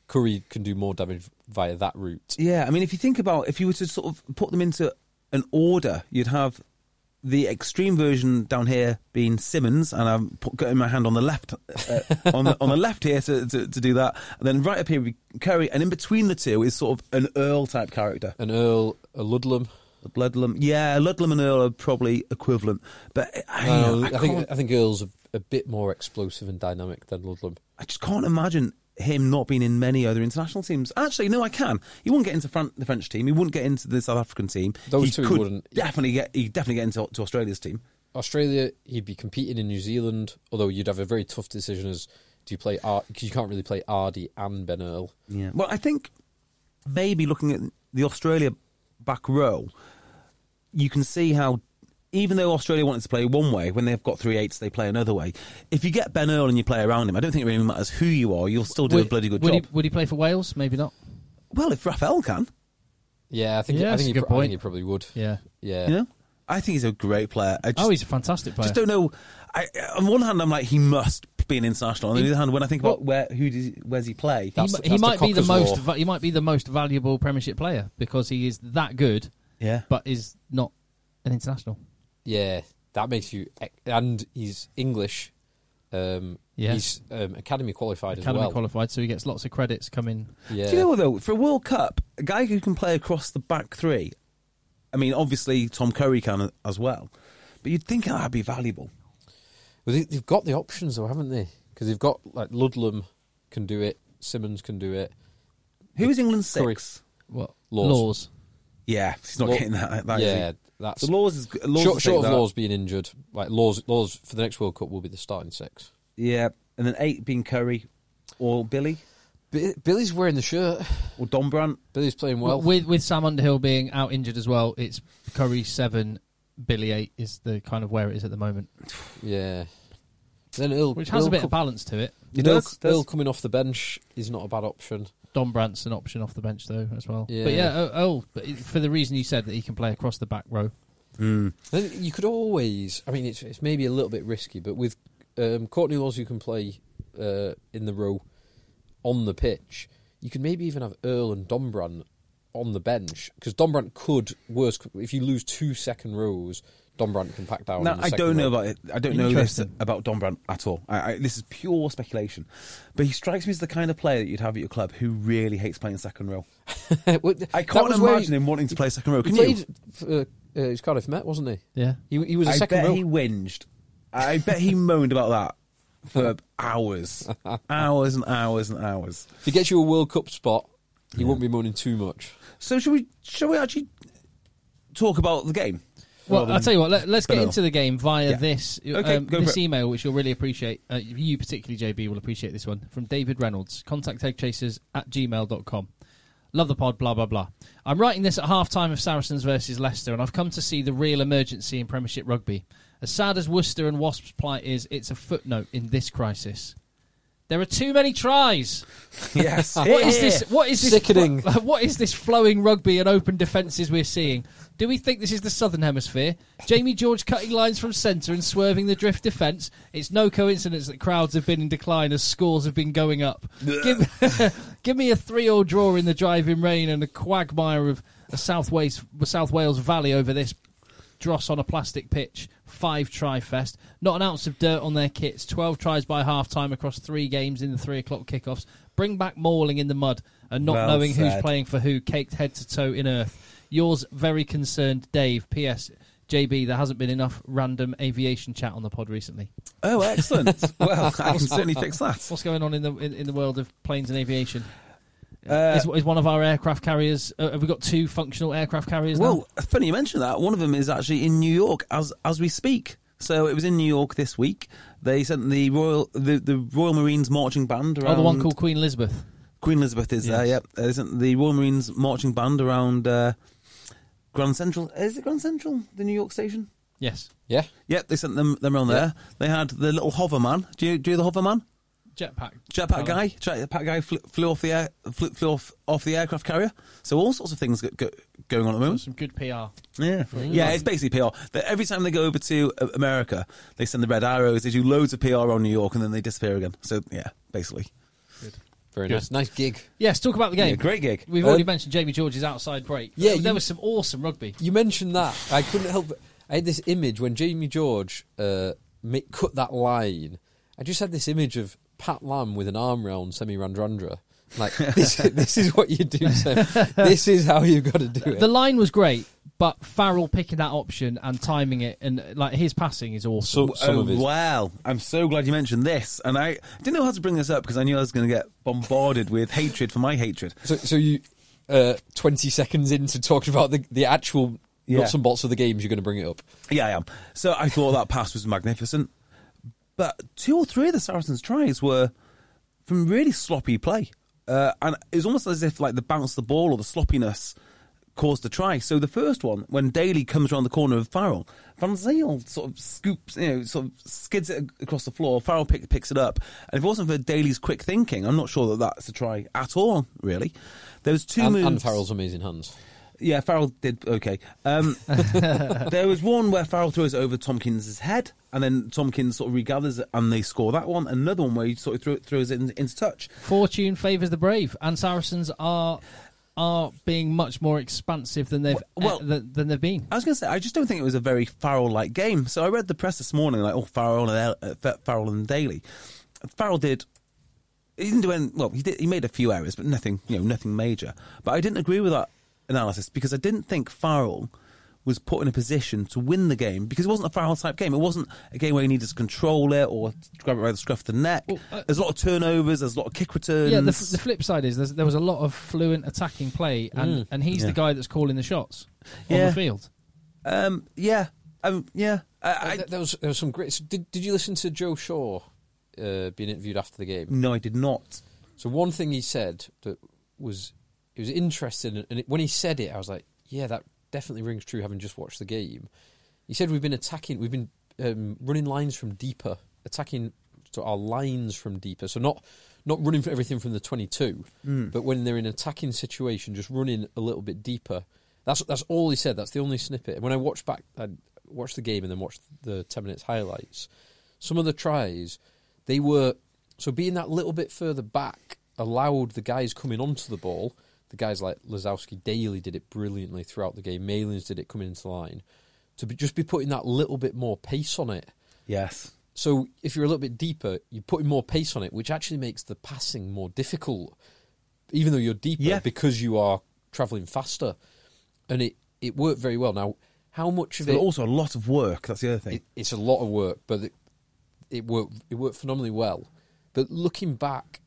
Curry can do more damage via that route. Yeah, I mean, if you think about if you were to sort of put them into an order, you'd have the extreme version down here being Simmonds, and I'm put, getting my hand on the left uh, on the on the left here to, to, to do that, and then right up here would be Curry, and in between the two is sort of an Earl type character. An Earl, a Ludlam. Ludlam, yeah, Ludlam and Earl are probably equivalent, but I, No, I, I, think I think Earl's a, a bit more explosive and dynamic than Ludlam. I just can't imagine him not being in many other international teams. Actually, no, I can. He wouldn't get into Fran- the French team. He wouldn't get into the South African team. Those he two wouldn't. definitely get. He definitely get into to Australia's team. Australia, he'd be competing in New Zealand, although you'd have a very tough decision as do you play because you can't really play Ardie and Ben Earl. Yeah. Well, I think maybe looking at the Australia back row, you can see how, even though Australia wanted to play one way, when they've got three eights, they play another way. If you get Ben Earl and you play around him, I don't think it really matters who you are. You'll still do a bloody good would job. He, would he play for Wales? Maybe not. Well, if Reffell can, Yeah, I think Yeah, I that's think a he, good pro- I point. think he probably would. Yeah. Yeah. you know, I think he's a great player. I oh, just, oh, he's a fantastic player. just don't know. I, on one hand, I'm like he must be an international. On the He- other hand, when I think about where who does, where's he play, he, That's he that's the might be the most. va- he might be the most valuable Premiership player because he is that good, yeah, but is not an international. Yeah, that makes you. And he's English. Um, Yeah. He's um, academy qualified Academy as well. qualified, so he gets lots of credits coming. Yeah. Do you know what though? For a World Cup, a guy who can play across the back three. I mean, obviously Tom Curry can as well, but you'd think that'd be valuable. Well, they, they've got the options though, haven't they? Because they've got like Ludlam can do it, Simmonds can do it. Who is England's Curry. six? What Lawes. laws? Yeah, he's not Law- getting that. that is yeah, he? That's So Lawes is Lawes short, short of that. Lawes being injured. Like Lawes, Lawes for the next World Cup will be the starting six. Yeah, and then eight being Curry or Billy Bi- Billy's wearing the shirt. or Dombrandt. Billy's playing well. with with Sam Underhill being out injured as well, it's Curry seven, Billy eight is the kind of where it is at the moment, yeah. Then Earl, which has Earl a bit co- of balance to it. It Earl, does, does. Earl coming off the bench is not a bad option. Dombrandt's an option off the bench though as well. Yeah. But yeah, oh, oh, but for the reason you said that he can play across the back row. Mm. You could always. I mean, it's it's maybe a little bit risky, but with um, Courtney Lawes, you can play uh, in the row on the pitch, you could maybe even have Earl and Dombrandt on the bench because Dombrandt could worse if you lose two second rows. Dombrandt can pack down. Now, I don't know about it. I don't know this Interesting. about Dombrandt at all. I, I, this is pure speculation, but he strikes me as the kind of player that you'd have at your club who really hates playing second row. Well, I can't imagine he, him wanting to play second row. He Can you? played for, uh, uh, his Cardiff Met, wasn't he? Yeah. He, he was a I second bet row. he whinged. I bet he moaned about that for hours, hours and hours and hours. If he gets you a World Cup spot, he won't be moaning too much. So should we? Shall we actually talk about the game? Well, I'll tell you what. Let, us get into the game via Yeah. this Okay, um, this email, which you'll really appreciate. Uh, you particularly, JB, will appreciate this one from David Reynolds. Contact eggchasers at gmail.com. Love the pod, blah, blah, blah. I'm writing this at half time of Saracens versus Leicester, and I've come to see the real emergency in Premiership rugby. As sad as Worcester and Wasps' plight is, it's a footnote in this crisis. There are too many tries. Yes. What is this? What is this? Sickening. what is this flowing rugby and open defences we're seeing? Do we think this is the Southern Hemisphere? Jamie George cutting lines from centre and swerving the drift defence. It's no coincidence that crowds have been in decline as scores have been going up. give, give me a three-all draw in the driving rain and a quagmire of a South Wales, South Wales Valley over this dross on a plastic pitch, five try fest, not an ounce of dirt on their kits, 12 tries by half time across three games in the three o'clock kickoffs, bring back mauling in the mud and not Well knowing who's playing for who, caked head to toe in earth. Yours, very concerned, Dave. P.S. JB, there hasn't been enough random aviation chat on the pod recently. Oh, excellent. well, I can certainly fix that. What's going on in the in, in the world of planes and aviation? Uh, is, is one of our aircraft carriers? Uh, have we got two functional aircraft carriers now? Well, funny you mention that. One of them is actually in New York as as we speak. So it was in New York this week. They sent the Royal the, the Royal Marines marching band around. Oh, the one called Queen Elizabeth. Queen Elizabeth is there. Yes. Yep. They sent the Royal Marines marching band around uh, Grand Central. Is it Grand Central, the New York station? Yes. Yeah. Yep. They sent them them around Yeah. there. They had the little hoverman. Do you do you know the hoverman? Jetpack. Jetpack Oh. guy, jetpack guy flew, flew off the air, flew, flew off off the aircraft carrier. So all sorts of things go, go, going on at the moment. some good PR. Yeah, yeah. It's basically PR. That every time they go over to uh, America, they send the red arrows. They do loads of PR on New York, and then they disappear again. So yeah, basically, Very Good. nice. Nice gig. Yes, talk about the game. Yeah, great gig. We've already Um, mentioned Jamie George's outside break. Yeah, there you- was some awesome rugby. You mentioned that. I couldn't help it. I had this image when Jamie George uh, ma- cut that line. I just had this image of Pat Lam with an arm round Semi Radradra. Like, this, this is what you do, Sam. This is how you've got to do it. The line was great, but Farrell picking that option and timing it, and like his passing is awesome. So- some oh, of his. wow! I'm so glad you mentioned this, and I didn't know how to bring this up because I knew I was going to get bombarded with hatred for my hatred. So, so you, uh, 20 seconds into talking about the, the actual Yeah. nuts and bolts of the games, you're going to bring it up. Yeah, I am. So I thought that pass was magnificent, but two or three of the Saracens' tries were from really sloppy play, uh, and it was almost as if like the bounce of the ball or the sloppiness caused the try. So the first one, when Daly comes around the corner of Farrell, Van Zyl sort of scoops, you know, sort of skids it across the floor. Farrell pick, picks it up, and if it wasn't for Daly's quick thinking, I'm not sure that that's a try at all. Really, there was two and, moves. and Farrell's amazing hands. Yeah, Farrell did okay. Um, there was one where Farrell throws it over Tompkins' head, and then Tompkins sort of regathers it, and they score that one. Another one where he sort of throw, throws it in, into touch. Fortune favours the brave, and Saracens are are being much more expansive than they've Well- uh, than, than they've been. I was going to say, I just don't think it was a very Farrell-like game. So I read the press this morning, like, oh, Farrell and uh, Farrell and Daly. Farrell did. He didn't do any. Well, he did. He made a few errors, but nothing, you know, nothing major. But I didn't agree with that analysis because I didn't think Farrell was put in a position to win the game because it wasn't a Farrell type game. It wasn't a game where he needed to control it or grab it by the scruff of the neck. Well, uh, there's a lot of turnovers. There's a lot of kick returns. Yeah, the, f- the flip side is there was a lot of fluent attacking play, and, and he's Yeah. the guy that's calling the shots on Yeah. the field. um, yeah, um, yeah. I, Uh, I, there was there was some great. so Did Did you listen to Joe Shaw uh, being interviewed after the game? no, I did not. So one thing he said that was it was interesting, and it, when he said it, I was like, yeah, that definitely rings true. Having just watched the game, he said we've been attacking, we've been um, running lines from deeper, attacking so our lines from deeper. So not not running for everything from the twenty two, but when they're in an attacking situation, just running a little bit deeper. That's that's all he said. That's the only snippet. And when I watched back, I watched the game and then watched the ten minutes highlights. Some of the tries, they were so being that little bit further back allowed the guys coming onto the ball. The guys like Lozowski, Daly did it brilliantly throughout the game. Malins did it coming into line to be, just be putting that little bit more pace on it. Yes. So if you're a little bit deeper, you're putting more pace on it, which actually makes the passing more difficult, even though you're deeper Yeah. because you are travelling faster. And it, it worked very well. Now, how much of But it? also a lot of work. That's the other thing. it, it's a lot of work, but it, it worked. It worked phenomenally well. But looking back,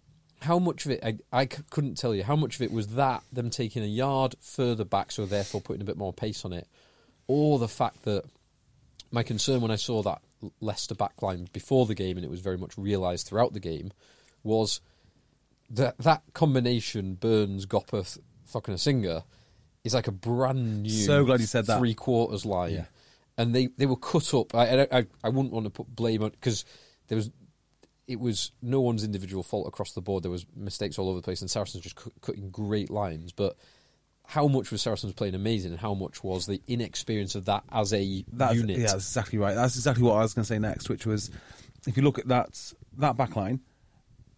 how much of it I, I c- couldn't tell you. How much of it was that them taking a yard further back, so therefore putting a bit more pace on it, or the fact that my concern when I saw that Leicester backline before the game, and it was very much realised throughout the game, was that that combination Burns, Gopperth, Singer is like a brand new. So glad you said that. Three quarters line, Yeah. and they they were cut up. I I, I wouldn't want to put blame on because there was. It was no one's individual fault across the board. There was mistakes all over the place, and Saracens just cut, cutting great lines. But how much was Saracens playing amazing, and how much was the inexperience of that as a That's, unit? Yeah, that's exactly right. That's exactly what I was going to say next, which was if you look at that that back line,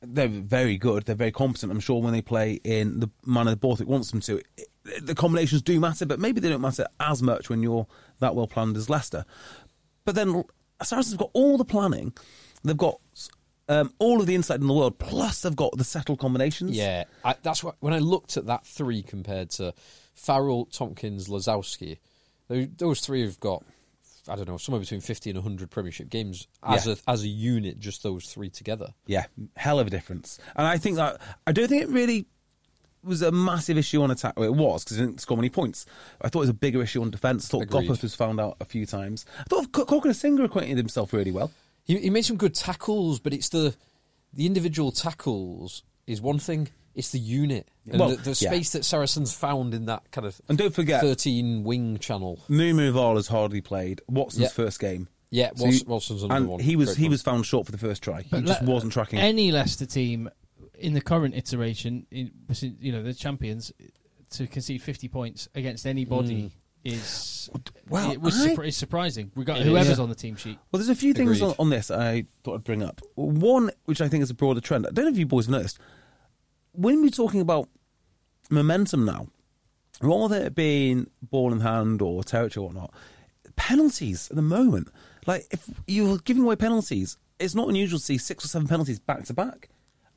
they're very good. They're very competent. I'm sure when they play in the manner Borthwick wants them to, it, the combinations do matter, but maybe they don't matter as much when you're that well planned as Leicester. But then Saracens have got all the planning. They've got um, all of the insight in the world, plus they've got the settled combinations. Yeah, I, that's what when I looked at that three compared to Farrell, Tompkins, Lozowski, those, those three have got I don't know somewhere between fifty and hundred Premiership games as Yeah. a as a unit. Just those three together. Yeah, hell of a difference. And I think that I don't think it really was a massive issue on attack. Well, it was because it didn't score many points. I thought it was a bigger issue on defence. I thought Agreed. Gopperth was found out a few times. I thought Cokanasiga acquainted himself really well. He, he made some good tackles, but it's the the individual tackles is one thing. It's the unit and Well, the, the yeah. space that Saracens found in that kind of And don't forget- thirteen wing channel. Numu Val has hardly played Watson's Yeah. first game. Yeah, So Wals- he- another and one. he was Great he one. was found short for the first try. He just Le- wasn't tracking. Any Leicester team in the current iteration, in, you know, the champions, to concede 50 points against anybody mm. Is Well, it was I- surpri- it's surprising. Regard It is. whoever's on the team sheet. Well, there's a few things on, on this I thought I'd bring up. One, which I think is a broader trend. I don't know if you boys have noticed. When we're talking about momentum now, rather than it being ball in hand or territory or whatnot, penalties at the moment, like if you're giving away penalties, it's not unusual to see six or seven penalties back to back.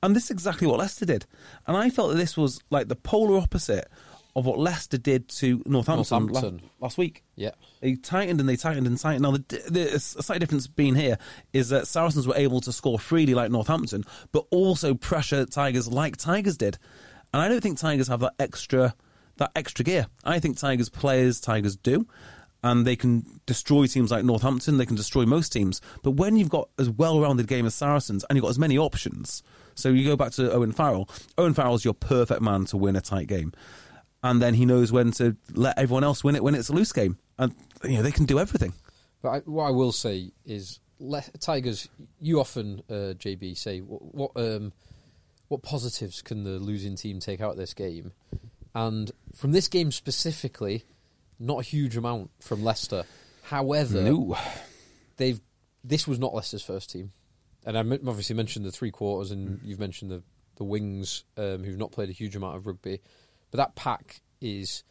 And this is exactly what Leicester did. And I felt that this was like the polar opposite of what Leicester did to Northampton, la- last week. Yeah. They tightened and they tightened and tightened. Now, the, the a slight difference being here is that Saracens were able to score freely like Northampton, but also pressure Tigers like Tigers did. And I don't think Tigers have that extra that extra gear. I think Tigers players Tigers do, and they can destroy teams like Northampton. They can destroy most teams. But when you've got as well-rounded game as Saracens and you've got as many options, so you go back to Owen Farrell. Owen Farrell's your perfect man to win a tight game. And then he knows when to let everyone else win it when it's a loose game. And you know they can do everything. But I, what I will say is, le- Tigers. You often, uh, JB, say what what, um, what positives can the losing team take out of this game, and from this game specifically, not a huge amount from Leicester. However, No. they've this was not Leicester's first team, and I m- obviously mentioned the three quarters, and you've mentioned the the wings um, who've not played a huge amount of rugby, but that pack is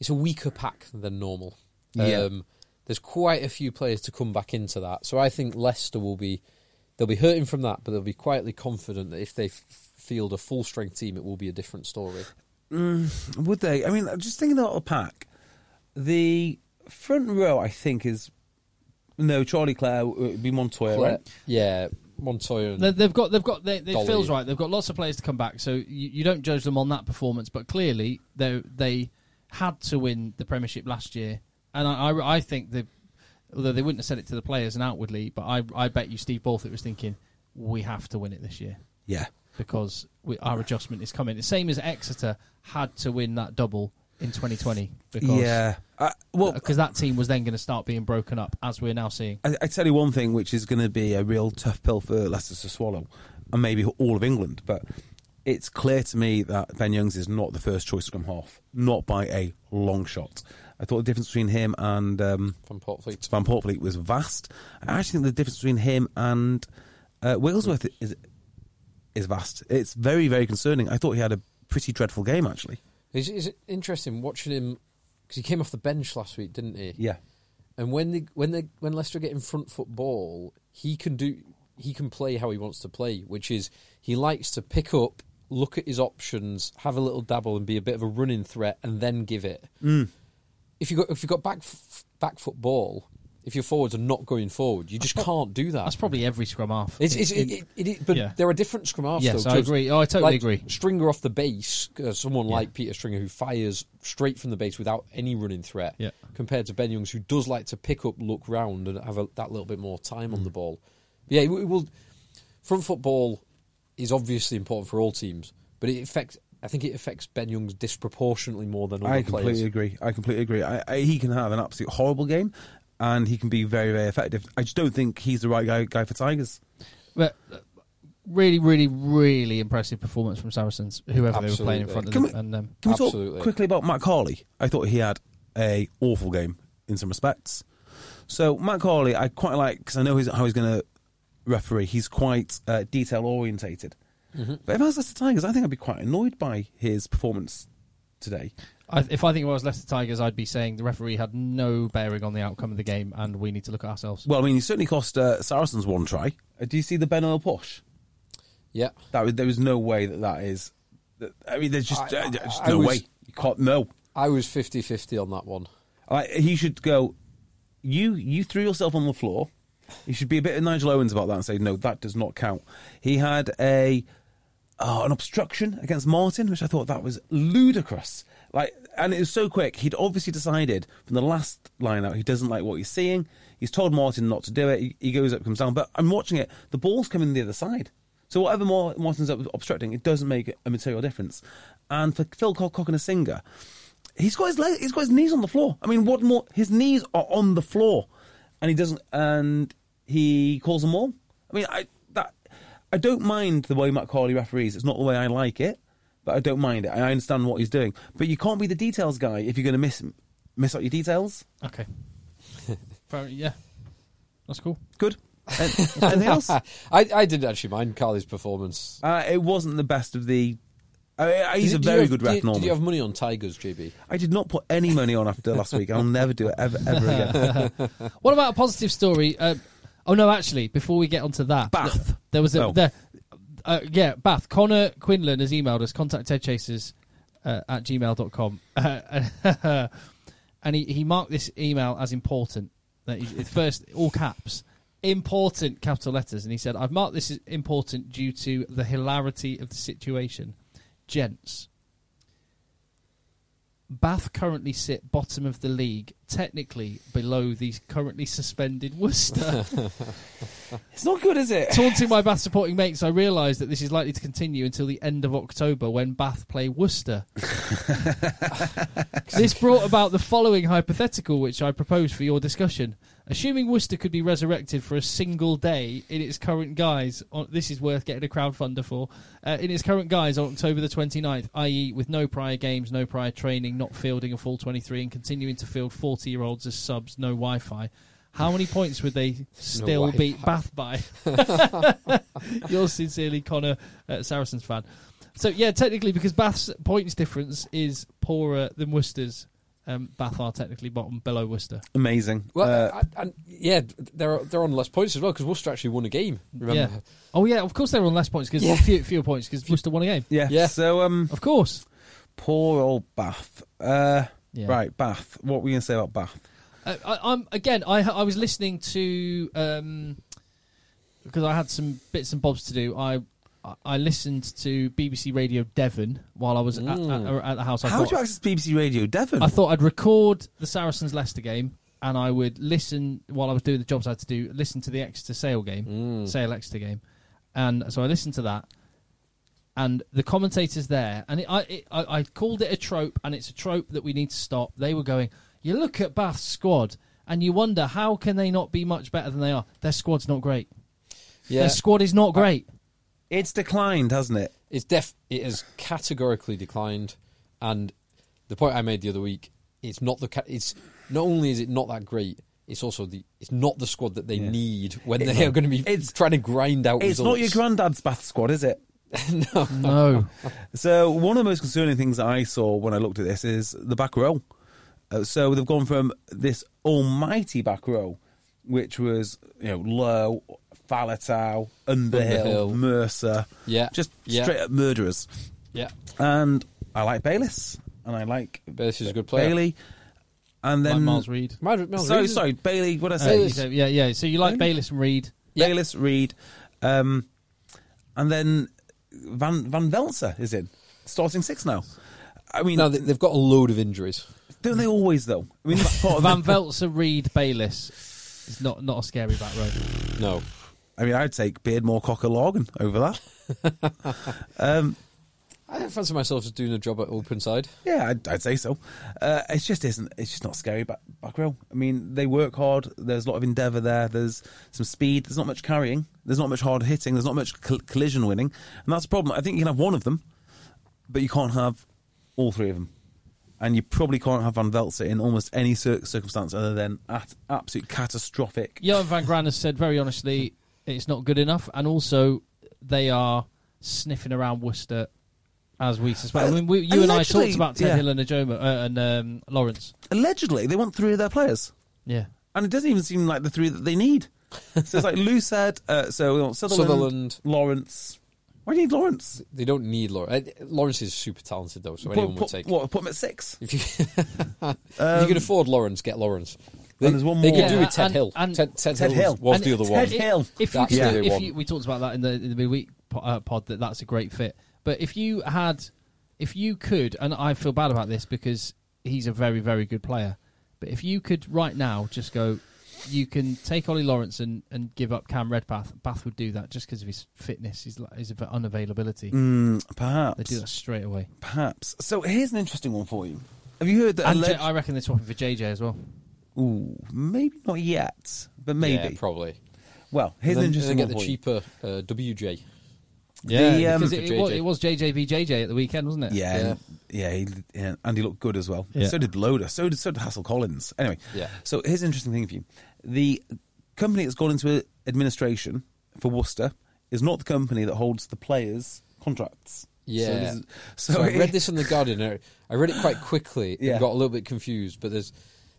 it's a weaker pack than normal. Yeah. Um, there's quite a few players to come back into that, so I think Leicester will be they'll be hurting from that, but they'll be quietly confident that if they f- field a full strength team, it will be a different story. Would they? I mean, I'm just thinking about the pack. The front row, I think, is no Charlie Clare would be Montoya, right? Yeah, Montoya. And They- They've got, they've got. They, it feels right. They've got lots of players to come back, so you, you don't judge them on that performance. But clearly, they they had to win the Premiership last year, and I, I, I think they, although they wouldn't have said it to the players and outwardly, but I, I bet you Steve Borthwick was thinking, we have to win it this year Yeah. because we, our adjustment is coming. The same as Exeter had to win that double in 2020 because Yeah. Uh, well, because that team was then going to start being broken up, as we're now seeing. I, I tell you one thing, which is going to be a real tough pill for Leicester to swallow, and maybe all of England. But it's clear to me that Ben Youngs is not the first choice to come half, not by a long shot. I thought the difference between him and um, Van Poortvliet. Van Poortvliet was vast. I actually think the difference between him and uh, Wigglesworth is is vast. It's very very concerning. I thought he had a pretty dreadful game actually. It's, it's interesting watching him because he came off the bench last week, didn't he? Yeah. And when they, when they, when Leicester get in front foot ball, he can do he can play how he wants to play, which is he likes to pick up, look at his options, have a little dabble, and be a bit of a running threat, and then give it. Mm. If you got if you got back back foot ball, if your forwards are not going forward, you just can't do that. That's probably every scrum half. It's, it's, In- it, it, it, is- but Yeah. there are different scrum halves. Yes, though, I 'cause agree. Oh, I totally like agree. Stringer off the base, uh, someone Yeah. like Peter Stringer who fires straight from the base without any running threat, Yeah. compared to Ben Youngs who does like to pick up, look round, and have a, that little bit more time Mm. on the ball. But yeah, it, will- it will. Front football is obviously important for all teams, but it affects. I think it affects Ben Youngs disproportionately more than other I completely players. agree. I completely agree. I, I, he can have an absolute horrible game, and he can be very, very effective. I just don't think he's the right guy, guy for Tigers. But uh, really, really, really impressive performance from Saracens, whoever they were playing in front of Can them. we- and um, Can we Absolutely. talk quickly about Matt Carley? I thought he had a awful game in some respects. So Matt Carley, I quite like because I know he's, how he's going to referee. He's quite uh, detail orientated. Mm-hmm. But if I was the Tigers, I think I'd be quite annoyed by his performance today. I, if I think if I was Leicester Tigers, I'd be saying the referee had no bearing on the outcome of the game, and we need to look at ourselves. Well, I mean, he certainly cost uh, Saracens one try. Uh, do you see the Ben Earl push? Yeah, That was, there was no way that that is. That, I mean, there's just, I- uh, just I no was- way. You can't. No. I was 50-50 on that one. Like, he should go. You you threw yourself on the floor. He should be a bit of Nigel Owens about that and say no, that does not count. He had a uh, an obstruction against Martin, which I thought that was ludicrous. Like, and it was so quick. He'd obviously decided from the last line out he doesn't like what he's seeing. He's told Martin not to do it. He, he goes up, comes down. But I'm watching it. The ball's coming the other side. So whatever Martin's up obstructing, it doesn't make a material difference. And for Phil Cock and a singer, he's got his leg, he's got his knees on the floor. I mean, what more? His knees are on the floor, and he doesn't. And he calls them all. I mean, I that I don't mind the way Matt Carley referees. It's not the way I like it, but I don't mind it. I understand what he's doing. But you can't be the details guy if you're going to miss miss out your details. Okay. Fair- yeah, that's cool. Good. Anything else? I, I didn't actually mind Carley's performance. Uh, it wasn't the best of the. I, he's Did- a very have- good ref. Did, normally, did you have money on Tigers, JB? I did not put any money on after last week. I'll never do it ever, ever again. What about a positive story? Uh, oh no, actually, before we get onto that, Bath. there was a Oh. there, uh, yeah, Bath. Connor Quinlan has emailed us. Contact eggchasers uh, at gmail.com. Uh, and he, he marked this email as important. That he, first, all caps, important capital letters, and he said, "I've marked this as important due to the hilarity of the situation, gents." Bath currently sit bottom of the league technically below the currently suspended Worcester. It's not good, is it? Taunting my Bath supporting mates, I realise that this is likely to continue until the end of October when Bath play Worcester. this brought about the following hypothetical, which I propose for your discussion. Assuming Worcester could be resurrected for a single day in its current guise, on, this is worth getting a crowdfunder for, uh, in its current guise on October the 29th, i.e., with no prior games, no prior training, not fielding a full 23, and continuing to field 40 year olds as subs, no Wi Fi. How many points would they still Wi-Fi. beat Bath by? Yours sincerely, Connor, uh, Saracens fan. So yeah, technically, because Bath's points difference is poorer than Worcester's, um, Bath are technically bottom below Worcester. Amazing. Well, Uh, I, I, yeah, they're they're on less points as well because Worcester actually won a game. Remember? Yeah. Oh yeah, of course they were on less points because Yeah. few, fewer points because Worcester won a game. yeah. yeah. So, um, Of course. poor old Bath. Uh, Yeah. Right, Bath. What were you going to say about Bath? Uh, I, I'm again. I I was listening to um because I had some bits and bobs to do. I I listened to BBC Radio Devon while I was at, Mm. at, at the house. I How thought, do you access BBC Radio Devon? I thought I'd record the Saracens Leicester game and I would listen while I was doing the jobs I had to do. Listen to the Exeter Sale game, Mm. Sale Exeter game, and so I listened to that. And the commentators there, and it, I, it, I, I called it a trope, and it's a trope that we need to stop. They were going, you look at Bath's squad, and you wonder how can they not be much better than they are. Their squad's not great. Yeah, Their squad is not great. It's declined, hasn't it? it's def. It has categorically declined, and the point I made the other week, it's not the. Ca- it's not only is it not that great, it's also the. It's not the squad that they Yeah. need when they are going to be It's- trying to grind out. It's not your results. granddad's Bath squad, is it? No, No. So one of the most concerning things that I saw when I looked at this is the back row. Uh, so they've gone from this almighty back row, which was you know Lowe, Faletau, Underhill, Underhill. Mercer, Yeah, just yeah. straight up murderers. Yeah, And I like Bayliss, and I like Bayliss is a good player. Bailey, and like then Miles Reid. Miles, Miles sorry, Reed is- sorry, Bailey. What did I Uh, say? you said- yeah, yeah. So you like Bayliss and Reed. Yeah. Bayliss, Reed, um, and then Van Van Velzer is in starting six now. I mean, No, they- they've got a load of injuries. don't they always though? I mean, that's part of Van it. Veltzer, Reed, Bayliss is not not a scary back row. No, I mean, I'd take Beardmore Cocker Logan over that. um, I fancy myself just doing a job at open side. yeah, I'd, I'd say so. Uh, it just isn't. It's just not scary back, back row. I mean, they work hard. There's a lot of endeavour there. There's some speed. There's not much carrying. There's not much hard hitting. There's not much col- collision winning, and that's a problem. I think you can have one of them, but you can't have all three of them. And you probably can't have Van Veltzer in almost any cir- circumstance other than at absolute catastrophic. Johann van Graan has said very honestly it's not good enough, and also they are sniffing around Worcester as we suspect. I mean, we, you and I talked about Ted yeah. Hill and Ajoma uh, and um, Lawrence. Allegedly, they want three of their players. Yeah, And it doesn't even seem like the three that they need. so it's like Lou said, uh, so we want Sutherland, Sutherland. Lawrence. Why do you need Lawrence? They don't need Lawrence. Lawrence is super talented though, so Put, anyone would put- take. what, put him at six. If you, if you can afford Lawrence, get Lawrence. They, And there's one they more. could do with Ted and- Hill. and- Ted, Ted, Ted Hill Hill. was the other it- one. Ted Hill. If you, That's could, who they if you, we talked about that in the, in the midweek uh, pod that that's a great fit. But if you had, if you could, and I feel bad about this because he's a very very good player. But if you could right now just go, you can take Ollie Lawrence and, and give up Cam Redpath. Bath would do that just because of his fitness, his his unavailability. Mm, They perhaps. do that straight away. Perhaps. So here's an interesting one for you. Have you heard that? And alleged- J- I reckon they're swapping for JJ as well. Ooh, maybe not yet, but maybe. Yeah, probably. well, here's and an then, interesting and then one get the for you. cheaper uh, WJ. The, um, because it, it, was, JJ. it was JJ at the weekend, wasn't it? Yeah, Yeah. and- yeah, he, yeah, and he looked good as well. Yeah. So did Loader. So did so did Hassel Collins. Anyway, Yeah. So here's an interesting thing for you: the company that's gone into administration for Worcester is not the company that holds the players' contracts. Yeah. So, is- so So, I read this in the Guardian. I read it quite quickly. Yeah. and got a little bit confused, but there's there's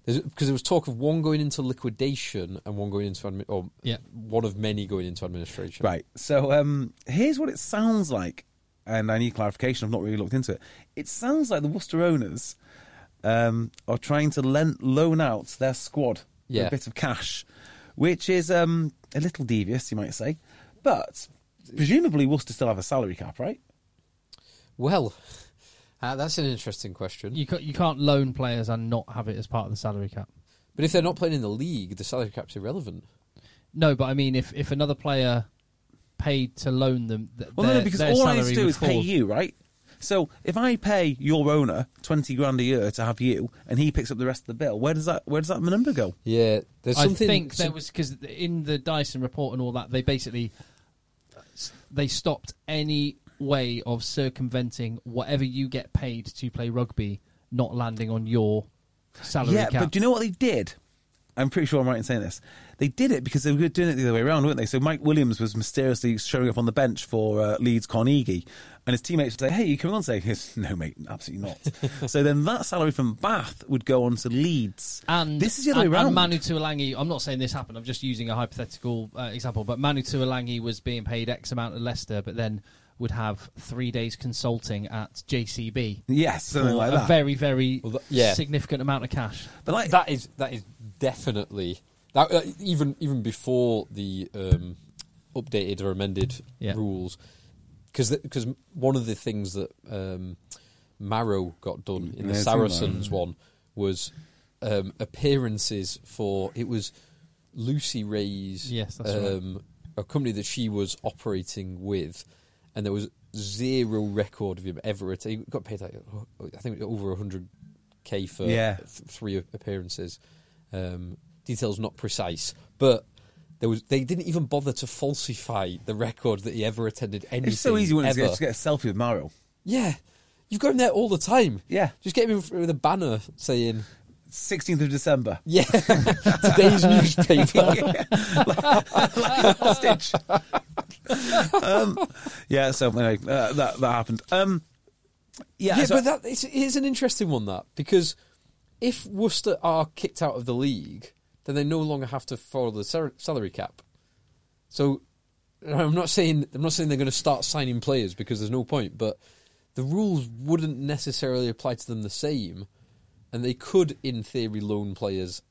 because there was talk of one going into liquidation and one going into admi- or Yeah. one of many going into administration. Right. So um, here's what it sounds like, and I need clarification. I've not really looked into it. It sounds like the Worcester owners um, are trying to lend, loan out their squad Yeah. a bit of cash, which is um, a little devious, you might say. But presumably, Worcester still have a salary cap, right? Well, Ah, that's an interesting question. You ca- you can't loan players and not have it as part of the salary cap. But if they're not playing in the league, the salary cap's irrelevant. No, but I mean, if if another player paid to loan them, th- Well, their, no, because their all I salary need to do would is pay fall. you, right? So if I pay your owner twenty grand a year to have you, and he picks up the rest of the bill, where does that where does that number go? Yeah, there's I something. think there some- was because in the Dyson report and all that, they basically they stopped any way of circumventing whatever you get paid to play rugby not landing on your salary yeah, cap. but do you know what they did? I'm pretty sure I'm right in saying this. They did it because they were doing it the other way around, weren't they? So Mike Williams was mysteriously showing up on the bench for uh, Leeds Carnegie, and his teammates would say, "Hey, you coming on?" Say, "Yes, "No, mate, absolutely not." so then that salary from Bath would go on to Leeds, And this is the other and, way around. Manu Tuilagi, I'm not saying this happened. I'm just using a hypothetical uh, example. But Manu Tuilagi was being paid X amount at Leicester, but then would have three days consulting at JCB yes, something like a that. very, very Well, that- yeah. significant amount of cash. but like that is that is definitely that uh, even even before the um, updated or amended Yeah. rules because because one of the things that um, Maro got done in the Yeah, something Saracens one was um, appearances for it was Lucy Ray's Yes, that's right. um, a company that she was operating with, and there was zero record of him ever. att- He got paid like I think over hundred k for Yeah. th- three appearances. Um, details not precise, but there was they didn't even bother to falsify the record that he ever attended anything. it's so easy when ever. just get a selfie with Maro. Yeah, you've got him there all the time. Yeah. just get him with a banner saying. 16th of December. Yeah, today's newspaper. like a hostage. um, yeah, so anyway, uh, that that happened. Um, yeah, Yeah, so- but that is, is an interesting one. That because if Worcester are kicked out of the league, then they no longer have to follow the sal- salary cap. So I'm not saying I'm not saying they're going to start signing players because there's no point, but the rules wouldn't necessarily apply to them the same, and they could, in theory, loan players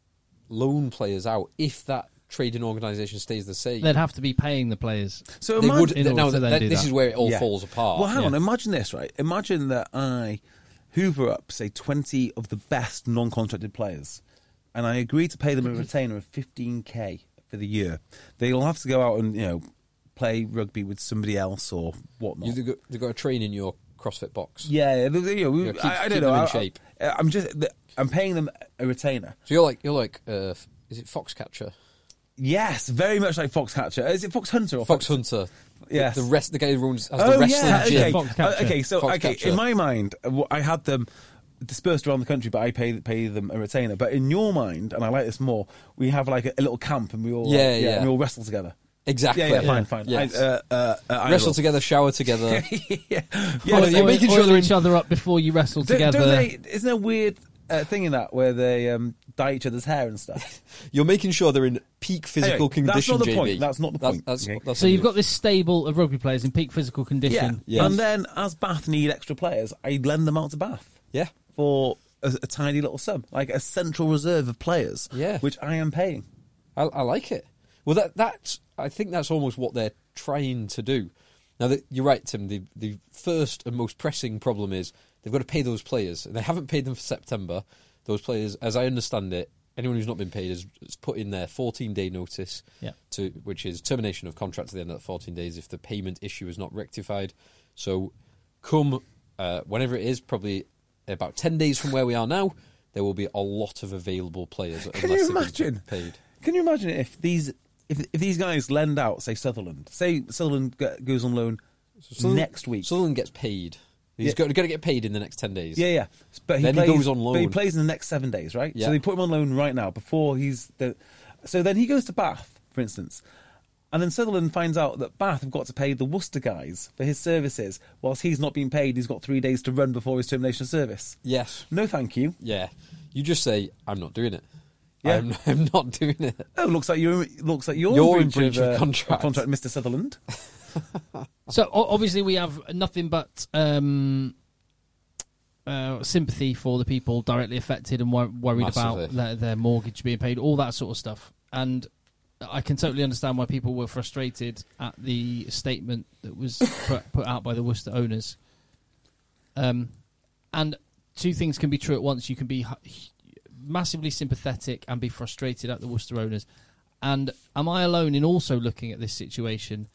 loan players out if that trading organisation stays the same. They'd have to be paying the players. so they imagine, would. in order Now, to then that- do this that. is where it all Yeah. falls apart. Well, hang Yeah. on. Imagine this, right? Imagine that I hoover up, say, 20 of the best non contracted players, and I agree to pay them a mm-hmm. retainer of 15k for the year. They'll have to go out and, you know, play rugby with somebody else or whatnot. You've got, they've got to train in your CrossFit box. yeah, they- they- you know, we- Yeah, keep- I, I don't know. them in I, shape. I, am just, I'm paying them a retainer. So you're like you're like uh, is it Foxcatcher? Yes, very much like Foxcatcher. Is it Fox Hunter or Fox Hunter. Yes. The, the rest the guy who runs has Oh the wrestling yeah, gym. okay. Foxcatcher. Uh, okay, so okay, Foxcatcher. in my mind, uh, I had them dispersed around the country, but I pay pay them a retainer. But in your mind, and I like this more, we have like a, a little camp, and we all Yeah, like, yeah. and we all wrestle together. Exactly. Yeah, yeah, fine, fine. Yes. I, uh, uh, uh, I Wrestle will. together, shower together. yeah, yeah. Well, but you're making sure they're each other up before you wrestle don't- together. Don't they, isn't there a weird uh, thing in that where they um, dye each other's hair and stuff? You're making sure they're in peak physical Anyway, condition. that's not the JB. point. That's not the That- point, that's, okay? that's so you've got this stable of rugby players in peak physical yeah. condition. Yes. And then, as Bath need extra players, I lend them out to Bath. yeah. for a, a tiny little sum, like a central reserve of players, Yeah. which I am paying. I, I like it. Well, that that's I think that's almost what they're trying to do. Now, that, you're right, Tim. The the first and most pressing problem is they've got to pay those players, and they haven't paid them for September. Those players, as I understand it, anyone who's not been paid has, has put in their 14 day notice, Yeah. to which is termination of contract at the end of that 14 days if the payment issue is not rectified. So, come uh, whenever it is, probably about 10 days from where we are now, there will be a lot of available players. Can unless you imagine? Paid. Can you imagine if these if, if these guys lend out, say Sutherland, say Sutherland go- goes on loan Sutherland- next week? Sutherland gets paid. He's Yeah. got, got to get paid in the next 10 days. yeah, yeah. But he Then he plays, goes on But he plays in the next seven days, right? Yeah. So they put him on loan right now before he's the. So then he goes to Bath, for instance. And then Sutherland finds out that Bath have got to pay the Worcester guys for his services, whilst he's not being paid. He's got three days to run before his termination of service. Yes. No, thank you. Yeah. You just say, I'm not doing it. Yeah. I'm, I'm not doing it. Oh, looks like you're looks like you're, You're in breach, of, uh, contract. contract, Mr. Sutherland. So obviously we have nothing but um, uh, sympathy for the people directly affected and wor- worried Massively. about their, their mortgage being paid, all that sort of stuff. And I can totally understand why people were frustrated at the statement that was put, put out by the Worcester owners. Um, and two things can be true at once. You can be massively sympathetic and be frustrated at the Worcester owners. And am I alone in also looking at this situation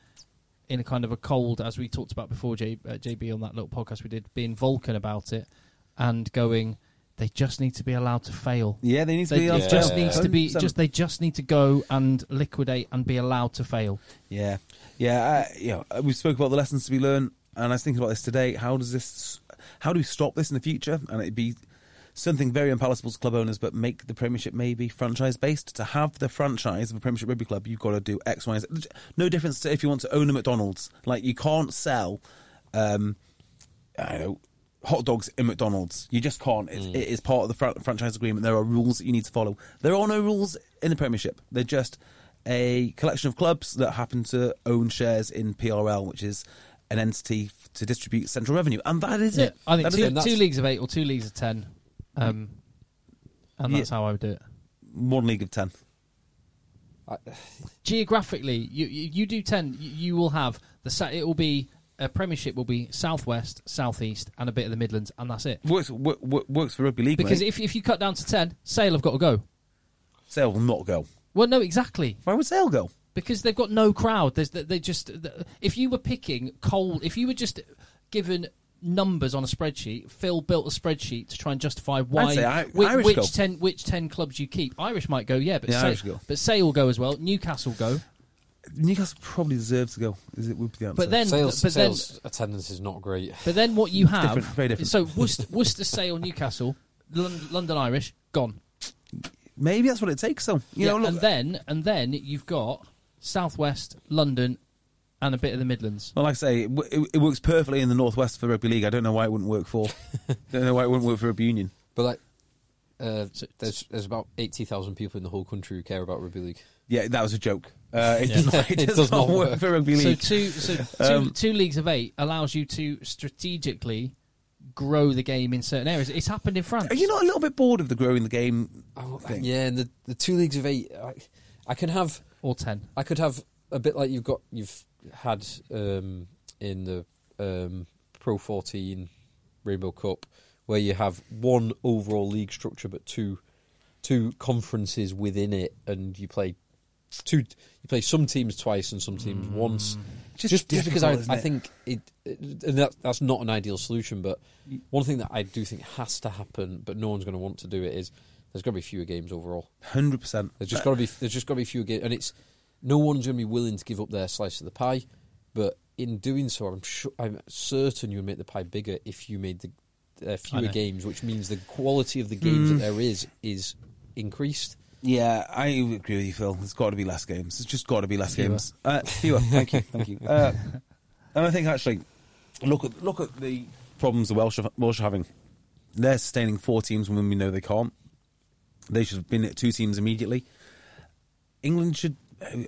in a kind of a cold, as we talked about before, J, uh, JB, on that little podcast we did, being Vulcan about it and going, they just need to be allowed to fail. Yeah, they need to They, be. allowed to just fail. needs to be just they just need to go and liquidate and be allowed to fail. Yeah, yeah, uh, yeah. uh, We spoke about the lessons to be learned, and I was thinking about this today. How does this? How do we stop this in the future? And it'd be something very unpalatable to club owners, but make the Premiership maybe franchise based. To have the franchise of a Premiership rugby club, you've got to do X, Y, Z. No difference to if you want to own a McDonald's. Like you can't sell, um, I don't know. Hot dogs in McDonald's, you just can't. It, it is part of the fr- franchise agreement. There are rules that you need to follow. There are no rules in the Premiership. They're just a collection of clubs that happen to own shares in PRL, which is an entity to distribute central revenue, and that is it. I think That is two, two leagues of eight or two leagues of ten, um, and that's Yeah. how I would do it. one league of ten. Geographically, you you, you do ten. You, you will have the sa- it will be a Premiership will be southwest, southeast, and a bit of the Midlands, and that's it. Works wo- wo- works for rugby league Because mate. if if you cut down to ten, Sale have got to go. Sale will not go. Well, no, exactly. Why would Sale go? because they've got no crowd. There's they just if you were picking cold, if you were just given numbers on a spreadsheet, Phil built a spreadsheet to try and justify why say I- which, Irish which go. ten which ten clubs you keep. Irish might go, yeah, but Yeah, Sa- Irish go. but Sale go as well. Newcastle go, Newcastle probably deserves to go. Is it would be the answer? but then Sales, but then sales attendance is not great. but then what you have different, very different. so Worcester, Worcester Sale, Newcastle, Lon- London Irish gone. maybe that's what it takes. Though you Yeah, know, look, and then and then you've got Southwest, London, and a bit of the Midlands. Well, like I say, it, it, it works perfectly in the northwest for rugby league. I don't know why it wouldn't work for. don't know why it wouldn't work for rugby union. But like, uh, there's there's about eighty thousand people in the whole country who care about rugby league. Yeah, that was a joke. Uh, it, does not, it, It does does not not work work. for rugby So league. two, so two, Um, two leagues of eight allows you to strategically grow the game in certain areas. It's happened in France. Are you not a little bit bored of the growing the game thing? Yeah, and the the two leagues of eight, I, I can have or ten? I could have a bit like you've got you've had um, in the um, Pro 14 Rainbow Cup, where you have one overall league structure but two two conferences within it, and you play two you play some teams twice and some teams once. Just Just, just because I, I think it, it and that, that's not an ideal solution, but one thing that I do think has to happen, but no one's going to want to do it is there's got to be fewer games overall. Hundred percent. There's just got to be there's just got to be fewer games, and it's no one's going to be willing to give up their slice of the pie. But in doing so, I'm sure I'm certain you'll make the pie bigger if you made the uh, fewer games, which means the quality of the games that there is is increased. Yeah, I agree with you, Phil. There's got to be less games. There's just got to be less Fewer. games. Uh, fewer. Thank you. Thank you. Uh, and I think actually, look at look at the problems the Welsh are, Welsh are having. They're sustaining four teams when we know they can't. They should have been at two teams immediately. England should.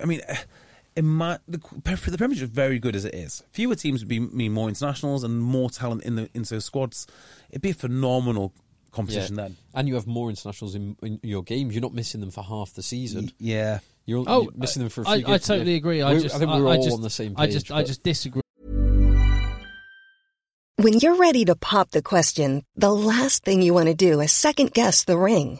I mean, uh, in my the, the Premiership is very good as it is. Fewer teams would be mean more internationals and more talent in the in those squads. It'd be a phenomenal competition then. and you have more internationals in, in your games. You're not missing them for half the season. Yeah. You're, Oh, you're missing them for a I, few I games. I totally Yeah. agree. I just I think we're I all just, on the same page. I page. just I just disagree. When you're ready to pop the question, the last thing you want to do is second guess the ring.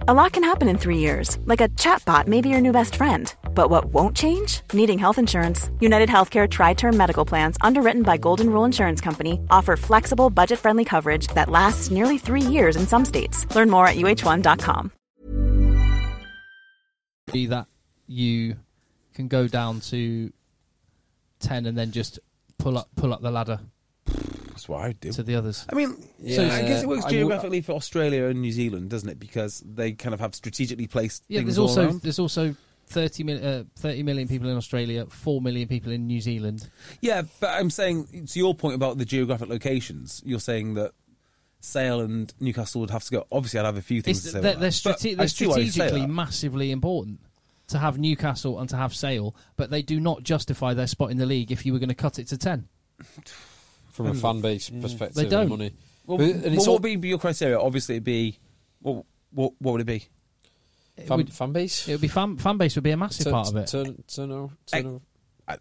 A lot can happen in three years, like a chatbot may be your new best friend. But what won't change? Needing health insurance. United Healthcare Tri Term Medical Plans, underwritten by Golden Rule Insurance Company, offer flexible, budget friendly coverage that lasts nearly three years in some states. Learn more at uh1.com. Be that you can go down to ten and then just pull up pull up the ladder That's what I do. to the others. I mean, Yeah, I guess it works I would- geographically for Australia and New Zealand, doesn't it? Because they kind of have strategically placed Yeah, things there's all also around. there's also 30 million, uh, 30 million people in Australia, four million people in New Zealand. Yeah, but I'm saying to your point about the geographic locations. You're saying that Sale and Newcastle would have to go. Obviously, I'd have a few things It's, to say. they're, about they're, that. But strate- I they're see why you say strategically that. massively important to have Newcastle and to have Sale, but they do not justify their spot in the league if you were going to cut it to ten. from a fan base perspective. They don't. money. Well, But- and well, it's what all- would be your criteria? Obviously, it'd be what? What, what would it be? It fan, would, fan base. it would be fan, fan base would be a massive Turn- part of it. Turn, turn, turn,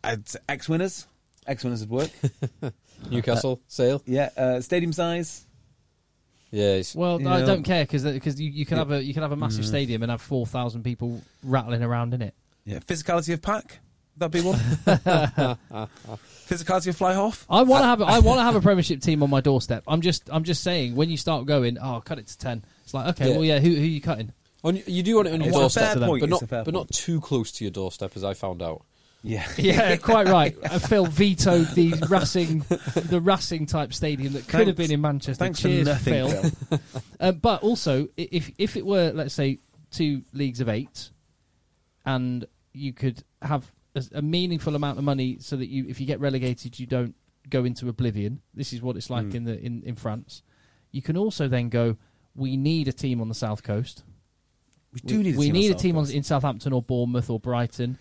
I- X winners. X winners would work. Newcastle sale. yeah, uh, stadium size. Yeah, Well, You I know- don't care because you, you can Yeah. have a you can have a massive Mm. stadium and have four thousand people rattling around in it. Yeah, physicality of pack. That'd be one. physicality of fly half. I want to have a, I want to have a Premiership team on my doorstep. I'm just I'm just saying when you start going, oh, cut it to ten. It's like okay, Yeah. well, yeah, who who are you cutting? on, you do want it on your It's a doorstep, fair to point. but it's not a fair but not point. too close to your doorstep, as I found out. Yeah. Yeah, quite right. Phil vetoed the Racing the Racing type stadium that could have been in Manchester. Thanks for Cheers, nothing, Phil. Phil. Um, but also, i- if if it were, let's say, two leagues of eight, and you could have a, a meaningful amount of money, so that you, if you get relegated, you don't go into oblivion. This is what it's like Mm. in the in, in France. You can also then go. We need a team on the south coast. We do need. A we team need a team on, in Southampton or Bournemouth or Brighton.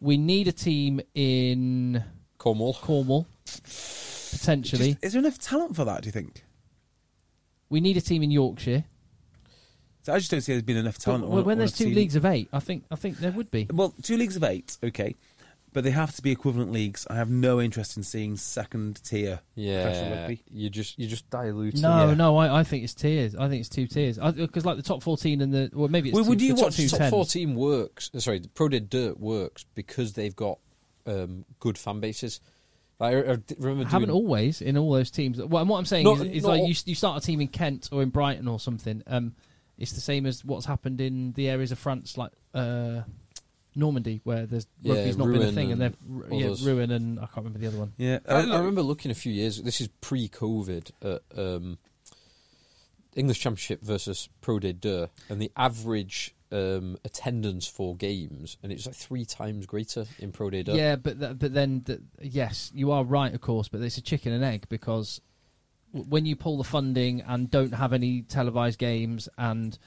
We need a team in Cornwall. Cornwall, potentially. Just- is there enough talent for that? Do you think? We need a team in Yorkshire. So I just don't see there's been enough talent. Well, on- when on there's two leagues of eight, I think I think there would be. Well, two leagues of eight, okay, but they have to be equivalent leagues. I have no interest in seeing second tier professional Yeah, rugby. you just you just dilute. No, yeah. no, I, I think it's tiers. I think it's two tiers. Because like the top fourteen and the well, maybe it's Well, two, would you the watch two top fourteen works. uh, Sorry, the Pro D2 works because they've got um, good fan bases. Like, I, I d- remember Haven't doing, always in all those teams. Well, and what I'm saying Not- is, is not like all- you, you start a team in Kent or in Brighton or something. Um, it's the same as what's happened in the areas of France, like uh, Normandy, where there's Yeah, rugby's not been a Rouen thing, and, and they've yeah, others. Rouen and I can't remember the other one. Yeah, I, uh, I remember looking a few years. This is pre-COVID. At, um, English Championship versus Pro D2, and the average um, attendance for games, and it's like three times greater in Pro D2. Yeah, but th- but then th- yes, you are right, of course. But it's a chicken and egg because w- when you pull the funding and don't have any televised games and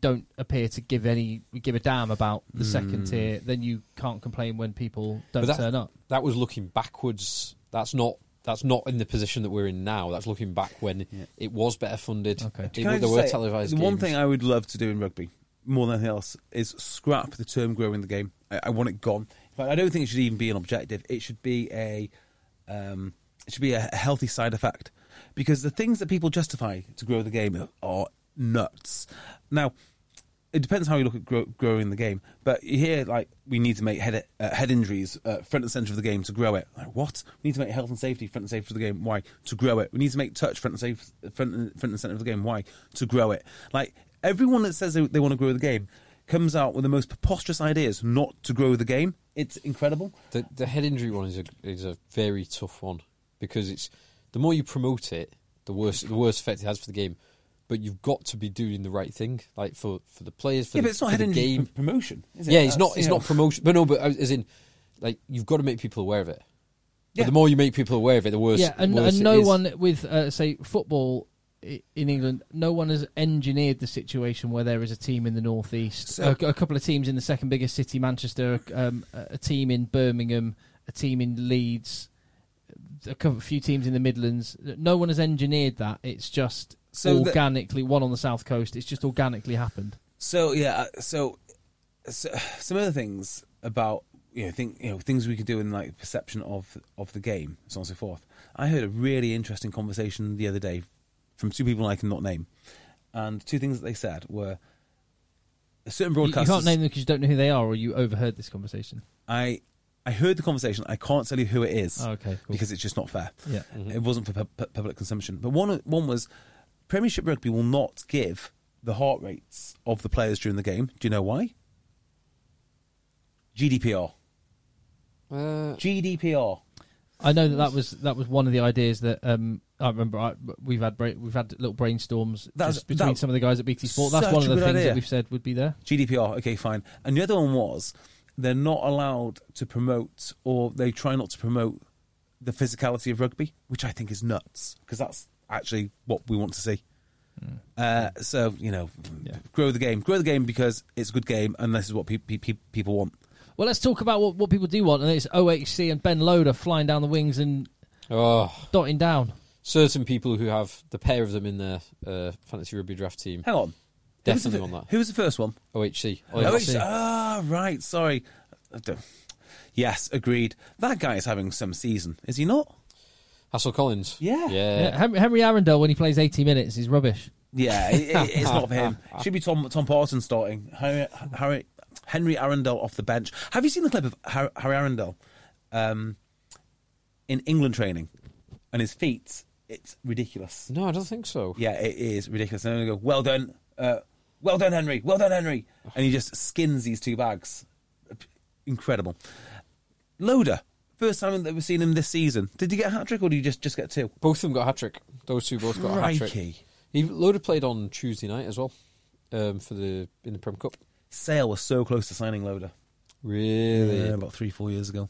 don't appear to give any give a damn about the second tier, then you can't complain when people don't that- turn up. that was looking backwards. That's not. That's not in the position that we're in now. That's looking back when Yeah. it was better funded. Okay. It, there were say, televised The games. one thing I would love to do in rugby, more than anything else, is scrap the term growing the game. I, I want it gone. In fact, I don't think it should even be an objective. It should be a, um, it should be a, a healthy side effect, because the things that people justify to grow the game are nuts. Now, it depends how you look at grow, growing the game, but you hear like we need to make head uh, head injuries uh, front and center of the game to grow it. Like what? We need to make health and safety front and center of the game. Why? To grow it. We need to make touch front and safe front and, front and center of the game. Why? To grow it. Like everyone that says they, they want to grow the game comes out with the most preposterous ideas not to grow the game. It's incredible. The the head injury one is a is a very tough one because it's the more you promote it, the worse the worse effect it has for the game. But you've got to be doing the right thing, like for, for the players, for yeah, the, but it's not for the game. promotion. Is it? Yeah, it's That's, not it's you not promotion, but no, but uh, as in, like you've got to make people aware of it. But Yeah. the more you make people aware of it, the worse. yeah, and, worse and no is. one with uh, say football in England, no one has engineered the situation where there is a team in the northeast, So- a, a couple of teams in the second biggest city, Manchester, um, a a team in Birmingham, a team in Leeds, a couple, few teams in the Midlands. No one has engineered that. It's just So the- organically one on the south coast. It's just organically happened. So yeah, uh, so, so some other things about you know think you know things we could do in like perception of of the game, so on and so forth. I heard a really interesting conversation the other day from two people I cannot name, and two things that they said were a certain You, you can't name them because you don't know who they are, or you overheard this conversation. I I heard the conversation. I can't tell you who it is Oh, okay, cool. because it's just not fair. yeah. It wasn't for pu- pu- public consumption. But one one was Premiership Rugby will not give the heart rates of the players during the game. Do you know why? GDPR. Uh, GDPR. I know that that was that was one of the ideas that um, I remember. I, we've had bra- we've had little brainstorms That's- between that- some of the guys at BT Sport. That's one of the things idea. that we've said would be there. GDPR. Okay, fine. And the other one was they're not allowed to promote, or they try not to promote the physicality of rugby, which I think is nuts because that's actually what we want to see. Uh, so you know, grow the game, grow the game because it's a good game, and this is what pe- pe- pe- people want. Well, let's talk about what, what people do want, and it's OHC and Ben Loader flying down the wings and Oh, dotting down. certain people who have the pair of them in their uh, fantasy rugby draft team. Hang on, Definitely who on that. Who was the first one? OHC. Oh, OHC. it's, ah, right. Sorry. Yes, agreed. That guy is having some season, is he not? Hassell Collins. Yeah. Yeah. Yeah, Henry, Henry Arundell, when he plays 80 minutes, is rubbish. Yeah, it, it- it's not for him. Should be Tom Tom Parton starting. Harry, Harry, Henry Arundell off the bench. Have you seen the clip of Har- Harry Arundell um, in England training and his feet? It's ridiculous. No, I don't think so. Yeah, it is ridiculous. And then they go, "Well done, uh, well done, Henry, well done, Henry," and he just skins these two bags. Incredible. Loader, first time that we've seen him this season. Did he get a hat trick or did he just just get two? Both of them got a hat trick. Those two both got a hat trick. Crikey. He Loader played on Tuesday night as well um, for the in the Prem Cup. Sale was so close to signing Loader. Really, Yeah, about three, four years ago.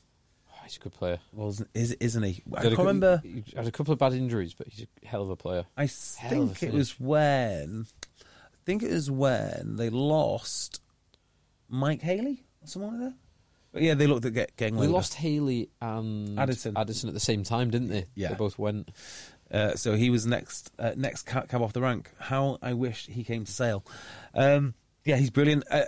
Oh, he's a good player. Well, is, isn't he? I He had a can't remember. He had a couple of bad injuries, but he's a hell of a player. I Hell think it was when. I think it was when they lost Mike Haley or someone like that. But yeah, they looked at get, getting They lost Haley and Addison. Addison at the same time, didn't they? Yeah. they both went. Uh, so he was next uh, next ca- cab off the rank. How I wish he came to Sale. Um, yeah, he's brilliant. Uh,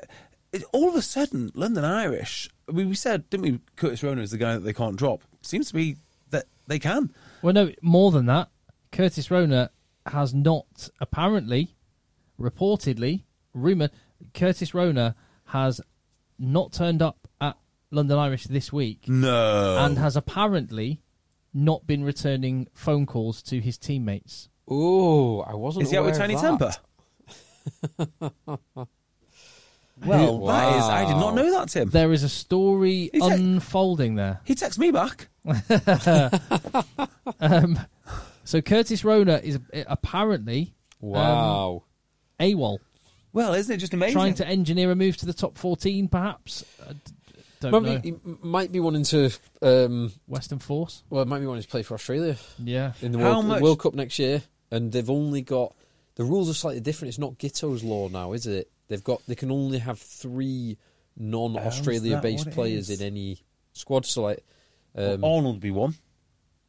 it, all of a sudden, London Irish. I mean, we said, didn't we? Curtis Rona is the guy that they can't drop. Seems to be that they can. Well, no, more than that. Curtis Rona has not, apparently, reportedly, rumoured, Curtis Rona has not turned up at London Irish this week No, and has apparently not been returning phone calls to his teammates. Oh, I wasn't. is he out with aware Tiny of Temper? that. Well, that is. I did not know that, Tim. There is a story Is it- unfolding there. He texts me back. Um, so Curtis Rona is uh, apparently Wow. AWOL, Well, isn't it just amazing? trying to engineer a move to the top 14, perhaps. I d- don't Well, know. he, he might be wanting to. Um, Western Force. well, might be wanting to play for Australia Yeah. in the How World, much- World Cup next year, and they've only got the rules are slightly different. It's not Giteau's law now, is it? They've got they can only have three non-Australia-based what it players is? in any squad. So like um, Arnold would be one.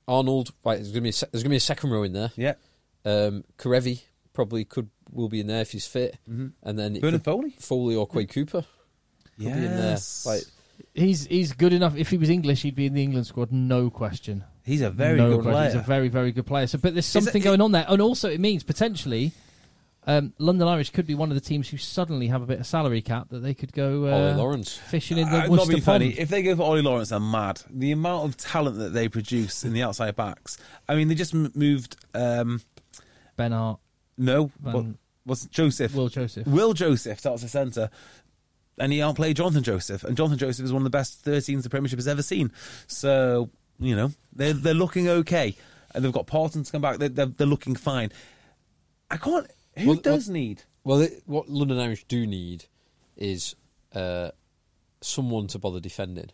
Arnold, right? There's gonna be a, se- there's gonna be a second row in there. Yeah. Um, Kerevi probably could will be in there if he's fit, Mhm. and then it Bernard could- Foley? Foley or Quade Cooper could be in there. Yes. Like He's he's good enough. If he was English, he'd be in the England squad, no question. He's a very no good question. player. He's a very very good player. So, but there's something it- going on there, and also it means potentially um, London Irish could be one of the teams who suddenly have a bit of salary cap that they could go Ollie uh, Lawrence. fishing in the Uh, not Worcester being funny. Pond. If they go for Ollie Lawrence, they're mad. The amount of talent that they produce in the outside backs. I mean, they just m- moved. Um, Ben Hart, no, Van- what, what's Joseph? Will Joseph. Will Joseph starts the centre, and he outplayed Jonathan Joseph. And Jonathan Joseph is one of the best 13s the Premiership has ever seen. So you know they're they're looking okay, and they've got Parton to come back. They're they're, they're looking fine. I can't. Who Well, does well- need? Well, what London Irish do need is uh, someone to bother defending.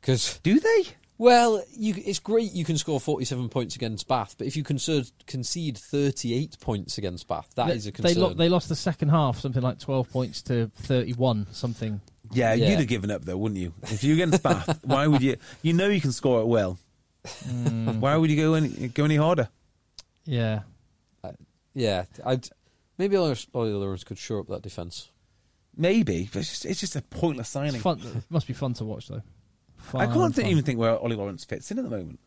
Because, Do they? Well, you, it's great you can score 47 points against Bath, but if you concede, concede 38 points against Bath, that they, is a they, concern. lo- they lost the second half, something like 12 points to 31, something. Yeah, Yeah. you'd have given up though, wouldn't you? If you're against Bath, why would you? You know you can score it well. Mm. Why would you go any go any harder? Yeah. yeah, I'd, maybe Ollie Ollie Lawrence could shore up that defence. Maybe, but it's just, it's just a pointless It's signing. fun. It must be fun to watch, though. I can't think, fun. even think where Ollie Lawrence fits in at the moment.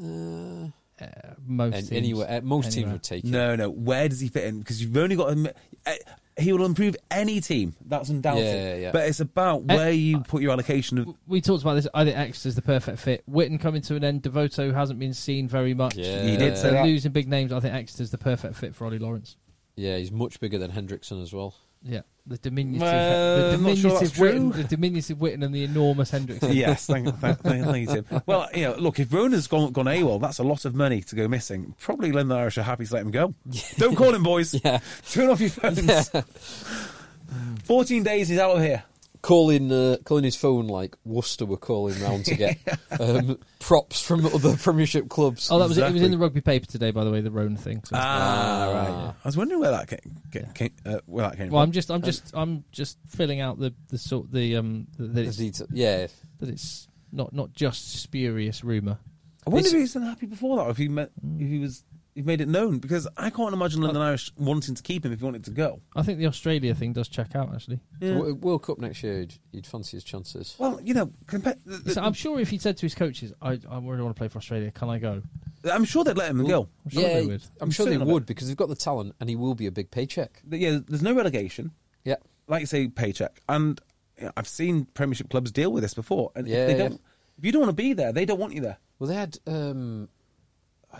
Uh, Uh, most and teams. anywhere, uh, most teams Anywhere. would take him. No, no. Where does he fit in? Because you've only got. him. Uh, he will improve any team. That's undoubted. Yeah, yeah, yeah. But it's about Uh, where you put your allocation of. We talked about this. I think Exeter's the perfect fit. Whitten coming to an end. Devoto hasn't been seen very much. Yeah. He did say that. losing big names. I think Exeter's the perfect fit for Ollie Lawrence. Yeah, he's much bigger than Hendrickson as well. Yeah, the diminutive, Well, the I'm sure diminutive. Whitten, the diminutive Whitten, and the enormous Hendrickson. yes, thank, thank, thank, thank you, Tim. Well, you know, look, if Rona's gone, gone AWOL, that's a lot of money to go missing. Probably London Irish are happy to let him go. Don't call him, boys. Yeah. Turn off your phones. 14 days he's out of here. Calling uh, calling his phone like Worcester were calling round to get um, props from other Premiership clubs. Oh, that was it. It was in the rugby paper today, by the way, the Roan thing. So. Ah, right. I was wondering where that came, came, came, uh, where that came well, from. I'm just, I'm just, I'm just filling out the the sort the um that The it's, detail- yeah, that it's not not just spurious rumor. I wonder It's- if he was unhappy before that, or if he met, if he was, he made it known because I can't imagine London Irish wanting to keep him if he wanted to go. I think the Australia thing does check out actually. W- World Cup next year, you'd, you'd fancy his chances. Well, you know, compa- the- the- So I'm sure if he said to his coaches, "I, I really want to play for Australia. Can I go?" I'm sure they'd let him go. I'm sure yeah, they would. I'm sure they certain of it. would because they've got the talent, and he will be a big paycheck. But yeah, there's no relegation. Yeah, like you say, paycheck. And you know, I've seen Premiership clubs deal with this before. And Yeah, if they yeah. don't, if you don't want to be there, they don't want you there. well, they had um,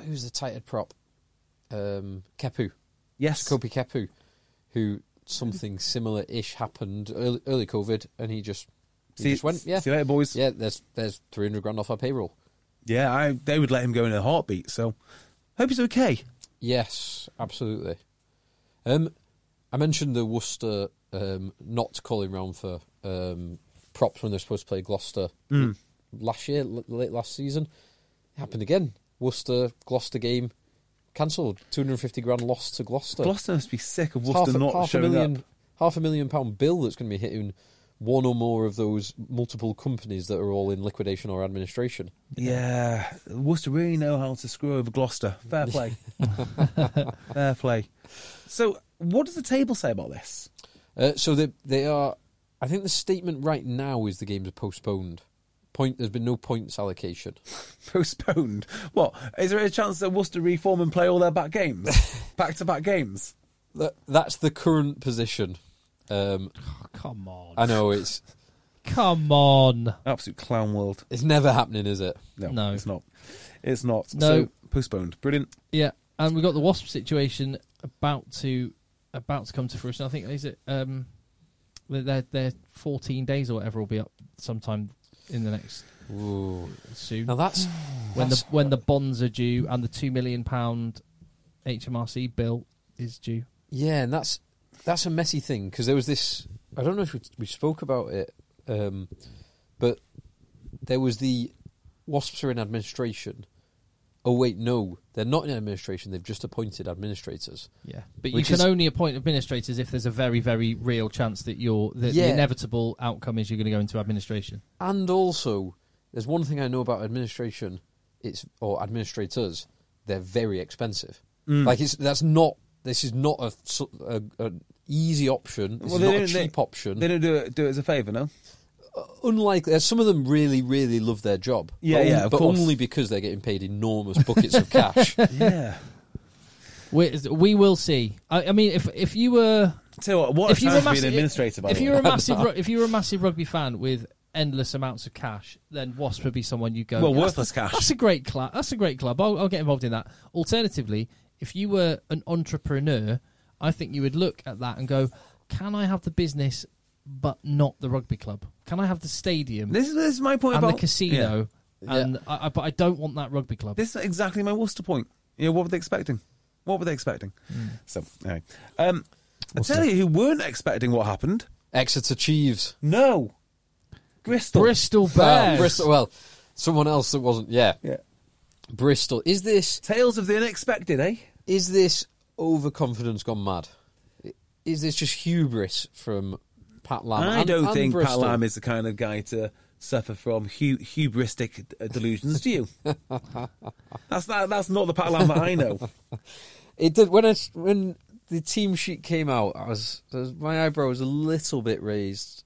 who's the tight head prop? Um, Kepu, Yes, Kopi Kepu, who something similar-ish happened early, early COVID, and he just he See- just went, yeah, see you later, boys. yeah. There's there's 300 grand off our payroll. yeah. I, they would let him go in a heartbeat. So, hope he's okay. Yes, absolutely. Um, I mentioned the Worcester um, not calling round for um, props when they're supposed to play Gloucester last year, l- late last season. It happened again. Worcester Gloucester game cancelled. Two hundred and fifty grand lost to Gloucester. Gloucester must be sick of half, Worcester a, not half a million, up. half a million pound bill that's going to be hitting one or more of those multiple companies that are all in liquidation or administration. Yeah, Worcester really know how to screw over Gloucester. Fair play. Fair play. So, what does the table say about this? Uh, so they they are. I think the statement right now is the games are postponed. Point. There's been no points allocation. Postponed. What? Is there a chance that Worcester reform and play all their back games? back to back games? That, that's the current position. Um, Come on, I know it's come on. Absolute clown world. it's never happening, is it? No, No. it's not. It's not. No. So, postponed. Brilliant. Yeah, and we've got the Wasp situation about to about to come to fruition. I think is it um, their their 14 days or whatever will be up sometime in the next Ooh. soon Now that's when the when the bonds are due and the two million pound HMRC bill is due. Yeah, and that's that's a messy thing because there was this. I don't know if we, we spoke about it, um, but there was the wasps are in administration. Oh wait, no, they're not in administration. They've just appointed administrators. Yeah, but you can is- only appoint administrators if there's a very very real chance that you're the, the inevitable outcome is you're going to go into administration. And also, there's one thing I know about administration. It's or administrators. They're very expensive. Mm. Like it's that's not. This is not a, su- a, an easy option. This Well, is not a don't- they- cheap option. They don't do it, do it as a favour, no? Unlike uh, some of them really really love their job Yeah, but, yeah, on- of but course. only because they're getting paid enormous buckets of cash yeah. We, we will see. I, I mean, if if you were Tell you what, what if you were to massive, an administrator, by if you way. were a massive, ru- if you were a massive rugby fan with endless amounts of cash, then Wasp would be someone you go. Well, "That's- worthless cash." That's a great club. That's a great club. I'll, I'll get involved in that. Alternatively, if you were an entrepreneur, I think you would look at that and go, "Can I have the business, but not the rugby club? Can I have the stadium This is, this is my point and about the casino?" Yeah. And I, I, but I don't want that rugby club. This is exactly my Worcester point. You know, what were they expecting? What were they expecting? Hmm. So, anyway. Um, I tell you who weren't expecting what happened. exeter chiefs No. Bristol. Bristol well, Bears. bristol well someone else that wasn't yeah Yeah. bristol is this Tales of the unexpected, eh? is this overconfidence gone mad is this just hubris from pat lam I and- don't and think Pat Lam is the kind of guy to suffer from hu- hubristic uh, delusions, do you? that's not, that's not the Pat Lam that I know. it did when I, s- when the team sheet came out I was, I was- my eyebrow was a little bit raised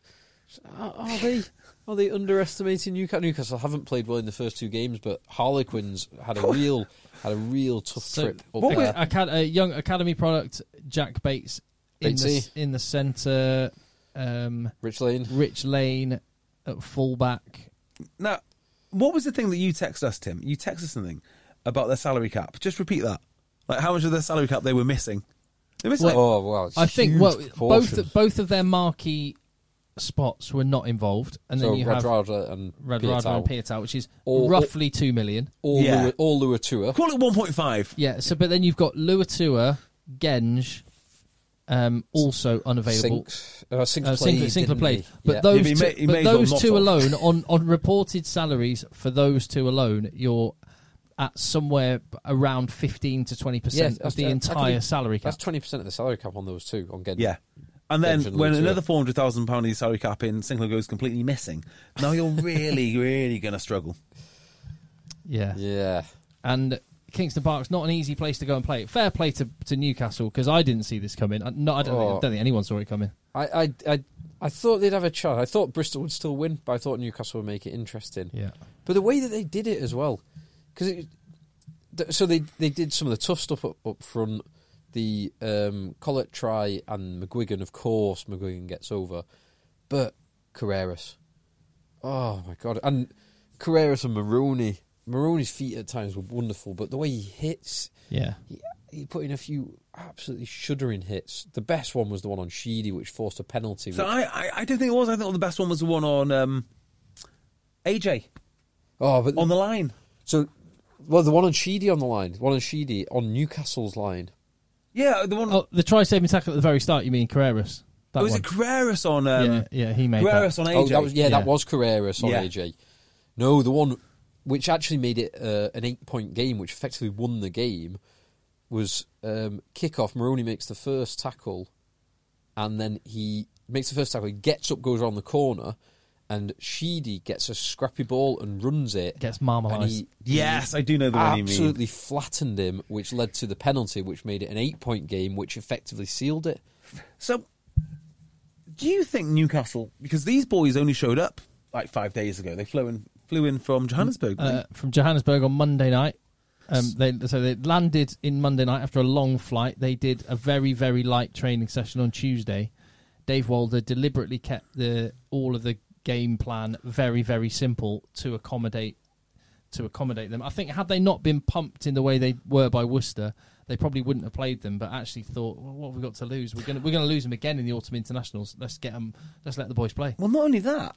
are, are they are they underestimating Newcastle? Newcastle haven't played well in the first two games, but Harlequins had a real had a real tough So, trip. Up what there. a, acad- a young academy product, Jack Bates in the, in the centre, um, Rich Lane. Rich Lane at fullback. Now, what was the thing that you texted us, Tim? You texted us something about their salary cap. Just repeat that. Like how much of their salary cap they were missing. They were missing like, Oh wow! I think well, both both of their marquee spots were not involved, and so then you have Radradra and Radradra Piutau. and Piutau, which is Or- roughly two million. all Yeah. Lua, all Lua Tour. call it 1.5. Yeah. So, but then you've got Luatua, Genge, um, also unavailable. Sinks, uh, Sinks Uh, played, Sinckler, Sinckler played, but Yeah. those Yeah, but two, may- but may as well two alone on on reported salaries for those two alone, you're at somewhere around fifteen to twenty percent Yeah, of the that's- entire be- salary cap. That's twenty percent of the salary cap on those two. On getting Yeah. And then when another four hundred thousand pound of salary cap in Sinckler goes completely missing, now you're really, really going to struggle. yeah. Yeah, and Kingston Park's not an easy place to go and play. Fair play to, to Newcastle because I didn't see this coming. I, no, I don't, think, I Oh. don't think anyone saw it coming. I, I, I, I thought they'd have a chance. I thought Bristol would still win, but I thought Newcastle would make it interesting. Yeah, But the way that they did it as well, because so they they did some of the tough stuff up, up front. The um, Collett try and McGuigan, of course, McGuigan gets over, but Carreras, oh my god, and Carreras and Maroney. Maroney's feet at times were wonderful, but the way he hits, yeah. he, he put in a few absolutely shuddering hits. The best one was the one on Sheedy, which forced a penalty. So which- I, I, I don't think it was. I think the best one was the one on um, AJ oh, but on the line. so well, the one on Sheedy on the line, the one on Sheedy on Newcastle's line. Yeah, the one. Oh, the try saving tackle at the very start. You mean Carreras? That was one. it Carreras on? Um, yeah, yeah, he made Carreras that. on AJ. Oh, that was yeah, Yeah. that was Carreras on Yeah. AJ. No, the one which actually made it uh, an eight-point game, which effectively won the game, was um, kickoff. Maroney makes the first tackle, and then he makes the first tackle. He gets up, goes around the corner, and Sheedy gets a scrappy ball and runs it. Gets and marmalised. Yes, I do know the one you mean. absolutely flattened him, which led to the penalty, which made it an eight-point game, which effectively sealed it. So, do you think Newcastle? Because these boys only showed up like five days ago. They flew in, flew in from Johannesburg. uh, from Johannesburg on Monday night. Um, they, so they landed in Monday night after a long flight. They did a very very light training session on Tuesday. Dave Walder deliberately kept the all of the game plan very very simple to accommodate to accommodate them. I think had they not been pumped in the way they were by Worcester, they probably wouldn't have played them. But actually thought, well, what have we got to lose? We're going we're going to lose them again in the autumn internationals. Let's get them. Let's let the boys play. Well, not only that,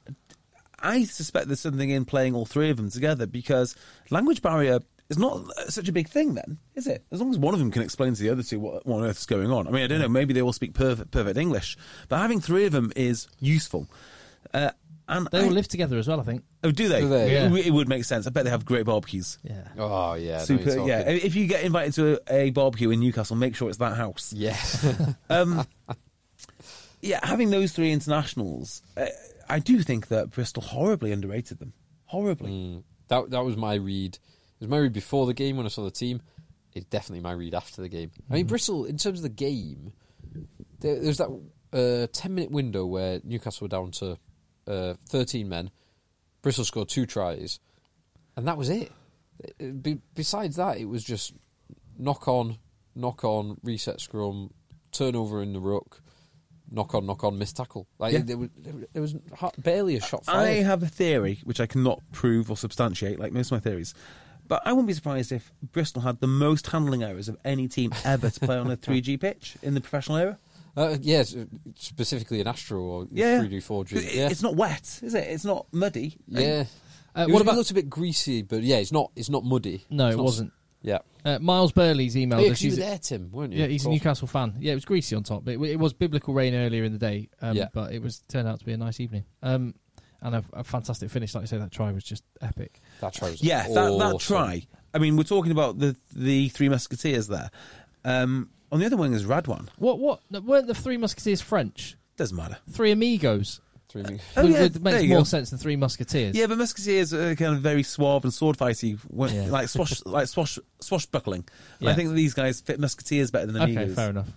I suspect there's something in playing all three of them together because language barrier is not such a big thing then, is it? As long as one of them can explain to the other two what, what on earth is going on. I mean, I don't know, maybe they all speak perfect, perfect English, but having three of them is useful. Uh, and They I- all live together as well. I think. Oh, do they? Do they? It, Yeah. it would make sense. I bet they have great barbecues. Yeah. Oh yeah, Super. you're Yeah. If you get invited to a, a barbecue in Newcastle, make sure it's that house. yeah. Um, yeah, having those three internationals, uh, I do think that Bristol horribly underrated them. Horribly. Mm, that that was my read. It was my read before the game when I saw the team. It's definitely my read after the game. I mean, Bristol, in terms of the game, there, there's that uh, ten minute window where Newcastle were down to uh, thirteen men. Bristol scored two tries, and that was it. Uh, be- besides that, it was just knock on, knock on, reset scrum, turnover in the ruck, knock on, knock on, missed tackle. Like Yeah. there, was, there was barely a shot I have a theory, which I cannot prove or substantiate, like most of my theories. But I wouldn't be surprised if Bristol had the most handling errors of any team ever to play on a 3G pitch in the professional era. Uh, yes, uh, specifically an Astro or Yeah. 3D, 4G. Yeah. It's not wet, is it? It's not muddy. yeah. Uh, it, what was, about- it looked a bit greasy, but yeah, it's not. It's not muddy. No, It's it not- wasn't. Yeah. Uh, Miles Burley's emailed yeah, us. 'cause you He's were there, Tim, weren't you? Yeah, he's a Newcastle fan. Yeah, it was greasy on top. It, it was biblical rain earlier in the day, um, Yeah. but it was turned out to be a nice evening. Um, and a, a fantastic finish. Like I say, that try was just epic. That try was Yeah, that, that try. I mean, we're talking about the the three musketeers there. Um, on the other wing is Radwan. What? What? Weren't the Three Musketeers French? Doesn't matter. Three Amigos. Three min- Oh, yeah, would- there makes more go. sense than Three Musketeers. Yeah, but musketeers are kind of very suave and sword fighty, Yeah. like swash, like swash, swashbuckling. Yeah. I think these guys fit musketeers better than Okay, amigos. fair enough.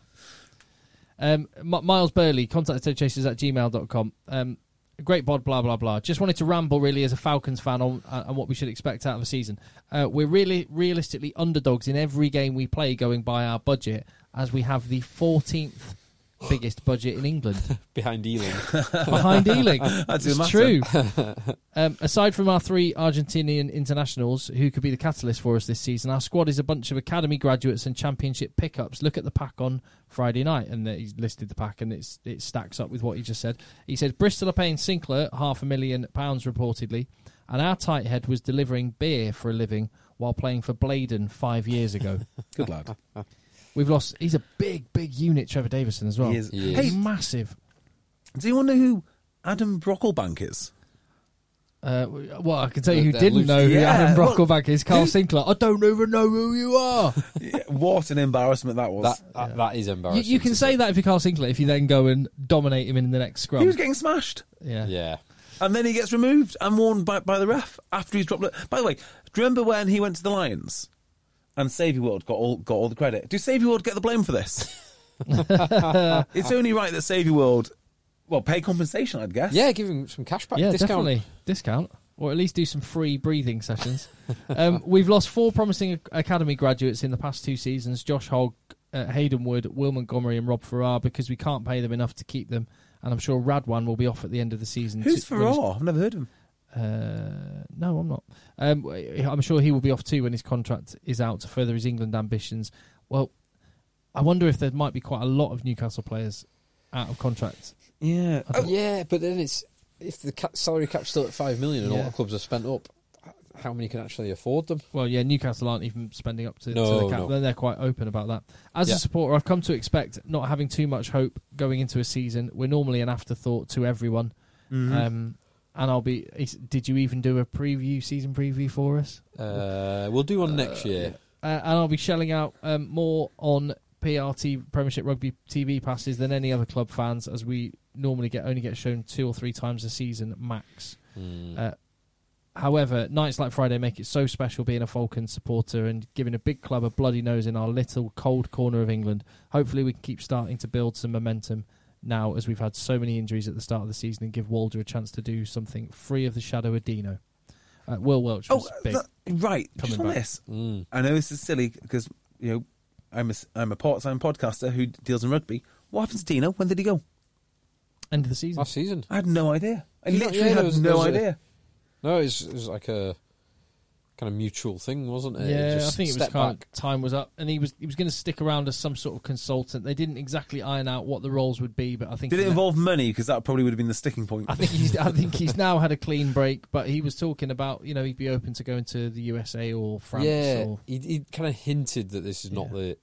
Um, M- Miles Burley, contact chasers at gmail.com. Um, great bod, blah, blah, blah. Just wanted to ramble really as a Falcons fan on, uh, on what we should expect out of the season. Uh, we're really realistically underdogs in every game we play going by our budget as we have the 14th biggest budget in England behind Ealing. behind Ealing. That doesn't it's true. um, aside from our three Argentinian internationals who could be the catalyst for us this season, our squad is a bunch of academy graduates and championship pickups. Look at the pack on Friday night, and he's listed the pack, and it's it stacks up with what he just said. He said Bristol are paying Sinckler half a million pounds reportedly, and our tight head was delivering beer for a living while playing for Blaydon five years ago. Good lad. We've lost. He's a big, big unit, Trevor Davison as well. He is. He He's is. Hey, massive. do you want to know who Adam Brocklebank is? Uh, well, I can tell you who They're didn't loose. know who Yeah, Adam well- Brocklebank is. Kyle Sinckler. I don't even know who you are. Yeah, what an embarrassment that was. That, that, that is you, embarrassing. you can to say that if you're Kyle Sinckler, if you then go and dominate him in the next scrum. he was getting smashed. yeah. Yeah. And then he gets removed and warned by, by the ref after he's dropped it. By the way, do you remember when he went to the Lions and Saviour World got all got all the credit? Do Saviour World get the blame for this? it's only right that Saviour World, well, pay compensation, I'd guess. Yeah, give him some cash back Yeah, discount. definitely discount, or at least do some free breathing sessions. um, we've lost four promising academy graduates in the past two seasons: Josh Hogg, uh, Hayden Wood, Will Montgomery, and Rob Farrar, because we can't pay them enough to keep them. And I'm sure Radwan will be off at the end of the season. Who's to- Farrar? I've never heard of him. Uh, no, I'm not. Um, I'm sure he will be off too when his contract is out to further his England ambitions. Well, I wonder if there might be quite a lot of Newcastle players out of contract. Yeah. Don't- Yeah, but then it's if the ca- salary cap's still at five million and Yeah. all the clubs are spent up, how many can actually afford them? Well, yeah, Newcastle aren't even spending up to, to the cap. no. Then they're quite open about that. As Yeah. a supporter, I've come to expect not having too much hope going into a season. We're normally an afterthought to everyone. Mhm. Um, and I'll be. is- Did you even do a preview, season preview for us? Uh, we'll do one next year. Uh, and I'll be shelling out um, more on PRT Premiership Rugby TV passes than any other club fans, as we normally get only get shown two or three times a season max. Hmm. Uh, however, nights like Friday make it so special being a Falcon supporter and giving a big club a bloody nose in our little cold corner of England. Hopefully, we can keep starting to build some momentum now as we've had so many injuries at the start of the season and give Walder a chance to do something free of the shadow of Dino. Uh, Will Welch Oh, was big. that- right. Coming Just on back. this. Mm. I know this is silly because, you know, I'm a, I'm a part-time podcaster who deals in rugby. What happened to Dino? When did he go? End of the season. Last season. I had no idea. I Yeah, literally yeah, had was- no there was a- idea. No, it was, it was like a kind of mutual thing, wasn't it? Yeah, Just I think it was kind back. of time was up, and he was he was going to stick around as some sort of consultant. They didn't exactly iron out what the roles would be, but I think Did it involve money? Because that probably would have been the sticking point. I think he's I think he's now had a clean break, but he was talking about you know he'd be open to going to the USA or France. yeah, or, he, he kind of hinted that this is not Yeah. the.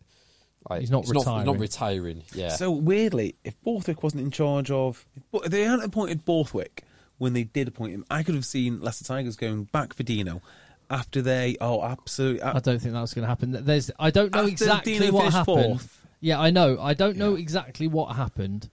Like, He's not it's Not, retiring. not retiring. Yeah. So weirdly, if Borthwick wasn't in charge of, if they hadn't appointed Borthwick when they did appoint him, I could have seen Leicester Tigers going back for Dino after they. Oh, absolutely. I don't think that was going to happen. There's I don't know After exactly Dino what happened. fourth. Yeah, I know. I don't know Yeah. exactly what happened,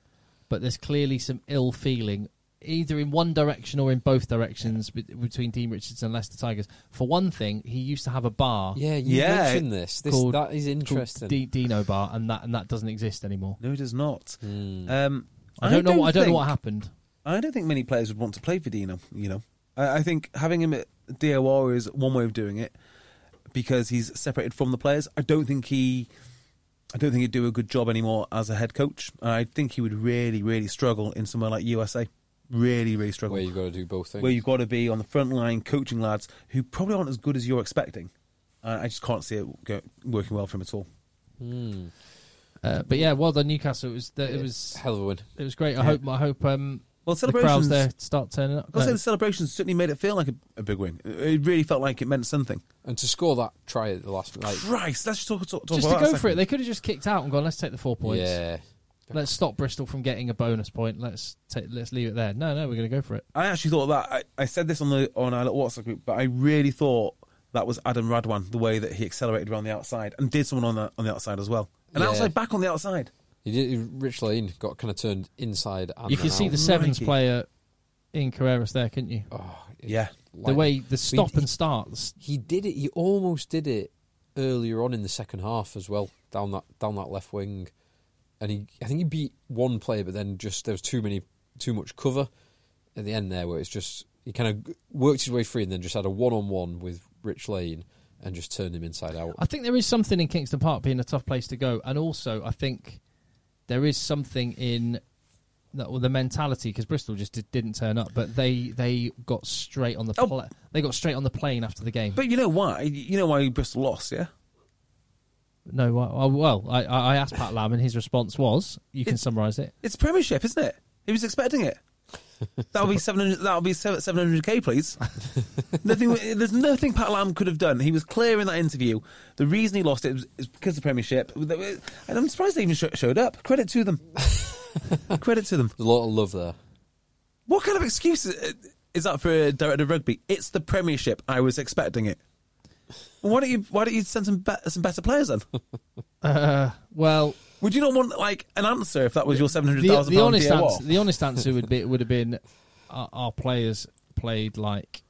but there's clearly some ill feeling, either in one direction or in both directions be- between Dean Richards and Leicester Tigers. For one thing, he used to have a bar yeah, you Yeah. mentioned this. This Called- that is interesting. D- Dino Bar, and that and that doesn't exist anymore. No, it does not. Mm. Um, I don't know. what- I don't know what happened. I don't think many players would want to play for Dino. You know, I, I think having him at DOR is one way of doing it because he's separated from the players. I don't think he, I don't think he'd do a good job anymore as a head coach. And I think he would really, really struggle in somewhere like USA. Really, really struggle. where you've got to do both things. Where you've got to be on the front line coaching lads who probably aren't as good as you're expecting. Uh, I just can't see it go, working well for him at all. Mm. Uh, but yeah, well done Newcastle. It was the, it was hell of a win. it was great. I Yeah. hope I hope um, Well, the crowds celebrations. there start turning up. I've got to say the celebrations certainly made it feel like a, a big win. It really felt like it meant something. And to score that try at the last, like, Christ, let's just talk, talk, talk just about to that go a for it, second. they could have just kicked out and gone. Let's take the four points. yeah, Let's stop Bristol from getting a bonus point. Let's take, let's leave it there. No, no, we're going to go for it. I actually thought that I, I said this on the on our little WhatsApp group, but I really thought that was Adam Radwan the way that he accelerated around the outside and did someone on the on the outside as well, and Yeah. outside back on the outside. He did. Rich Lane got kind of turned inside. And you can then see out. the sevens Crikey. player in Carreras there, couldn't you? Oh, it- Yeah, the way the stop he- and starts. he did it. He almost did it earlier on in the second half as well, down that down that left wing, and he I think he beat one player, but then just there was too many too much cover at the end there, where it's just he kind of worked his way free and then just had a one on one with Rich Lane and just turned him inside out. I think there is something in Kingston Park being a tough place to go, and also I think there is something in the, well, the mentality because Bristol just did, didn't turn up, but they they got straight on the Oh. pla- they got straight on the plane after the game. but you know why? You know why Bristol lost? Yeah, no, oh, well, well I, I asked Pat Lam, and his response was, "You can summarise it." it's Premiership, isn't it? He was expecting it. That'll be seven hundred. That'll be seven hundred k, please. nothing. There's nothing Pat Lam could have done. He was clear in that interview. The reason he lost it was, is because of the Premiership, and I'm surprised they even sh- showed up. Credit to them. Credit to them. There's a lot of love there. What kind of excuse is, is that for a director of rugby? It's the Premiership. I was expecting it. Why don't you? Why don't you send some be- some better players then? Uh, well, Would you not want like an answer if that was your seven hundred thousand? the, the honest DOR? answer, the honest answer would be would have been our, our players played like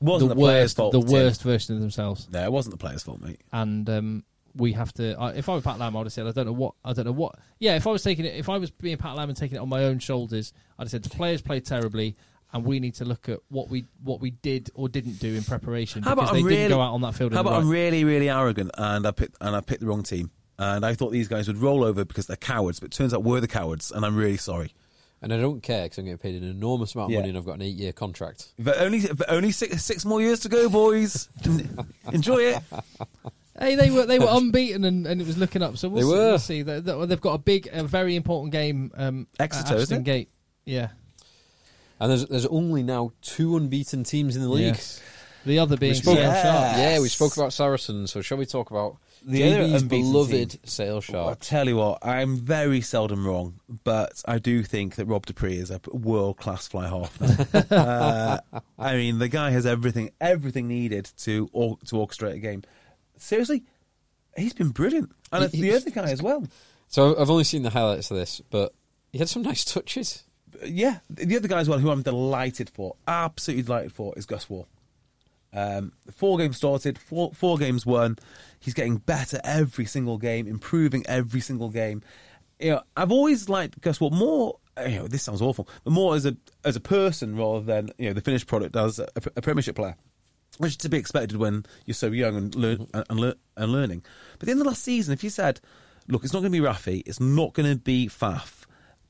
wasn't the, the, players' worst, fault. the Tim. worst version of themselves, No, it wasn't the players' fault, mate. and um, we have to. I if I were Pat Lam, I'd have said, I don't know what, I don't know what. Yeah, if I was taking it, if I was being Pat Lam and taking it on my own shoulders, I'd have said the players played terribly. And we need to look at what we what we did or didn't do in preparation How because about they I'm didn't really- go out on that field. How about I'm really, really arrogant and I picked and I picked the wrong team. And I thought these guys would roll over because they're cowards, but it turns out we're the cowards, and I'm really sorry. And I don't care because I'm getting paid an enormous amount of Yeah. money and I've got an eight year contract. But only, but only six, six more years to go, boys. Enjoy it. Hey, they were they were unbeaten and, and it was looking up. So we'll They see. were. We'll see. They, they- they've got a big, a very important game. Um, Exeter, at isn't Ashton it? Gate. Yeah. And there's there's only now two unbeaten teams in the league. Yes. The other being spoke- Sale Yes. Sharks. Yeah, we spoke about Saracens, so shall we talk about The other JB's unbeaten beloved team. Sale I Sharks? tell you what, I'm very seldom wrong, but I do think that Rob du Preez is a world class fly half. Now. uh, I mean, the guy has everything, everything needed to or, to orchestrate a game. Seriously, he's been brilliant, and it's the other guy as well. So I've only seen the highlights of this, but he had some nice touches. yeah, the other guy as well, who I'm delighted for, absolutely delighted for, is Gus Warr. Um, four games started, four, four games won. He's getting better every single game, improving every single game. You know, I've always liked Gus What more. You know, this sounds awful, but more as a as a person rather than you know the finished product as a, a Premiership player, which is to be expected when you're so young and learn mm-hmm. and, lear- and learning. But at the end of last season, if you said, "Look, it's not going to be Raffi, it's not going to be Faf,"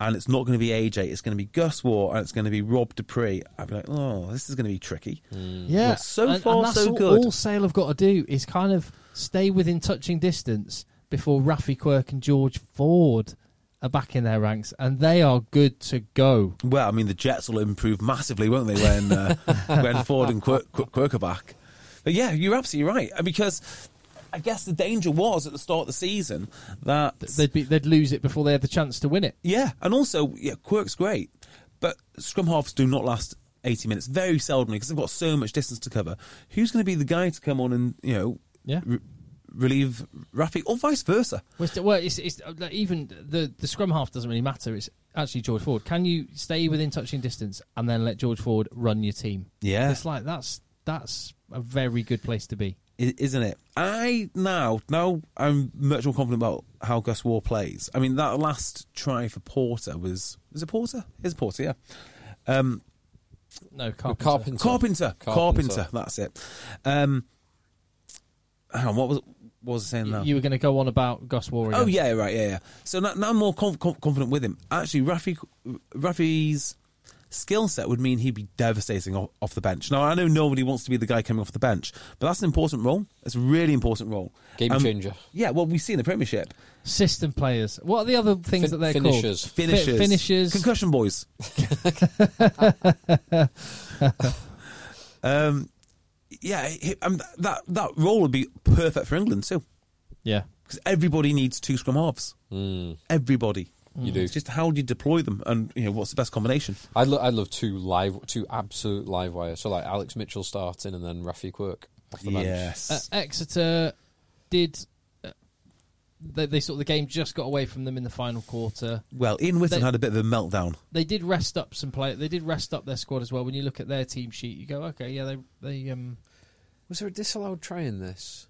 and it's not going to be AJ. It's going to be Gus Warr and it's going to be Rob du Preez. I'd be like, oh, this is going to be tricky. Yeah, Well, so and, far and that's so all, good. All Sale have got to do is kind of stay within touching distance before Raffi Quirke and George Ford are back in their ranks, and they are good to go. Well, I mean, the Jets will improve massively, won't they, when uh, when Ford and Quirke, Quirke, Quirke are back? But yeah, you're absolutely right because I guess the danger was at the start of the season that They'd be, they'd lose it before they had the chance to win it. yeah, and also yeah, Quirke's great, but scrum halves do not last. 80 minutes very seldomly because they've got so much distance to cover. Who's going to be the guy to come on and you know Yeah. re- relieve Raffi or vice versa? Well, it's, well, it's, it's uh, like even the the scrum half doesn't really matter. It's actually George Ford. Can you stay within touching distance and then let George Ford run your team? Yeah. it's like that's that's a very good place to be. I- isn't it? I now now I'm much more confident about how Gus Warr plays. I mean, that last try for Porter was was it Porter? Is Porter? Yeah. Um, No, Carpenter. Carpenter. Carpenter. Carpenter. Carpenter. That's it. Um, hang on. What was what was I saying now? You were going to go on about Gus Warr again. Oh yeah, right, yeah, yeah. So now, now I'm more conf- conf- confident with him. Actually, Rafi, Rafi's skill set would mean he'd be devastating off, off the bench. Now I know nobody wants to be the guy coming off the bench, but that's an important role. It's a really important role. Game Um, changer. Yeah, well, we've seen in the Premiership. System players. What are the other things Fin- that they're finishers. called? Fi- Finishers, finishers. concussion boys. um, yeah, he- um, that that role would be perfect for England too, yeah. because everybody needs two scrum halves. Mm, Everybody. You do. It's just how do you deploy them, and you know what's the best combination. I'd, lo- I'd love two live, two absolute live wires. So like Alex Mitchell starting and then Raffi Quirke off the bench. Yes. Uh, Exeter did. Uh, they, they sort of the game just got away from them in the final quarter. well, Ian Whitten they- had a bit of a meltdown. They did rest up some play. They did rest up their squad as well. When you look at their team sheet, you go, okay, yeah, they they um Was there a disallowed try in this?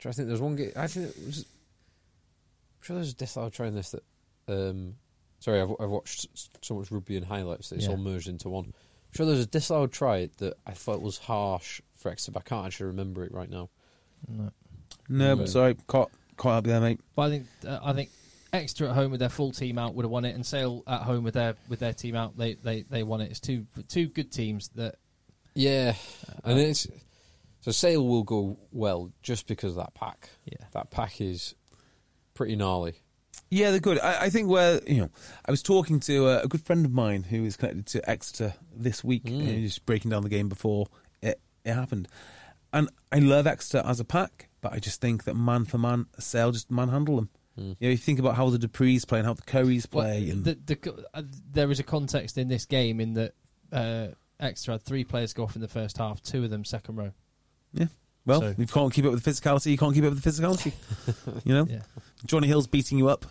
Do I think there's one game? I think it was. I'm sure there's a disallowed try in this that. Um, sorry, I've, I've watched so much rugby and highlights that it's Yeah. all merged into one. I'm sure there's a disallowed try that I thought was harsh for Exeter, but I can't actually remember it right now. no. No, Mm. sorry, can't can't help you there, mate. But I think uh, I think Exeter at home with their full team out would have won it, and Sale at home with their with their team out, they they, they won it. It's two two good teams that Yeah, and it's so Sale will go well just because of that pack. Yeah. that pack is pretty gnarly. Yeah, they're good. I, I think where you know, I was talking to a, a good friend of mine who is connected to Exeter this week, and he was breaking down the game before it, it happened. And I love Exeter as a pack, but I just think that man for man, Sale just manhandle them. You know, you think about how the Duprees play and how the Currys Well, play, and the, the, uh, there is a context in this game in that uh, Exeter had three players go off in the first half, two of them second row. yeah. Well, So- you can't keep up with the physicality. You can't keep up with the physicality. you know, Yeah. Johnny Hill's beating you up.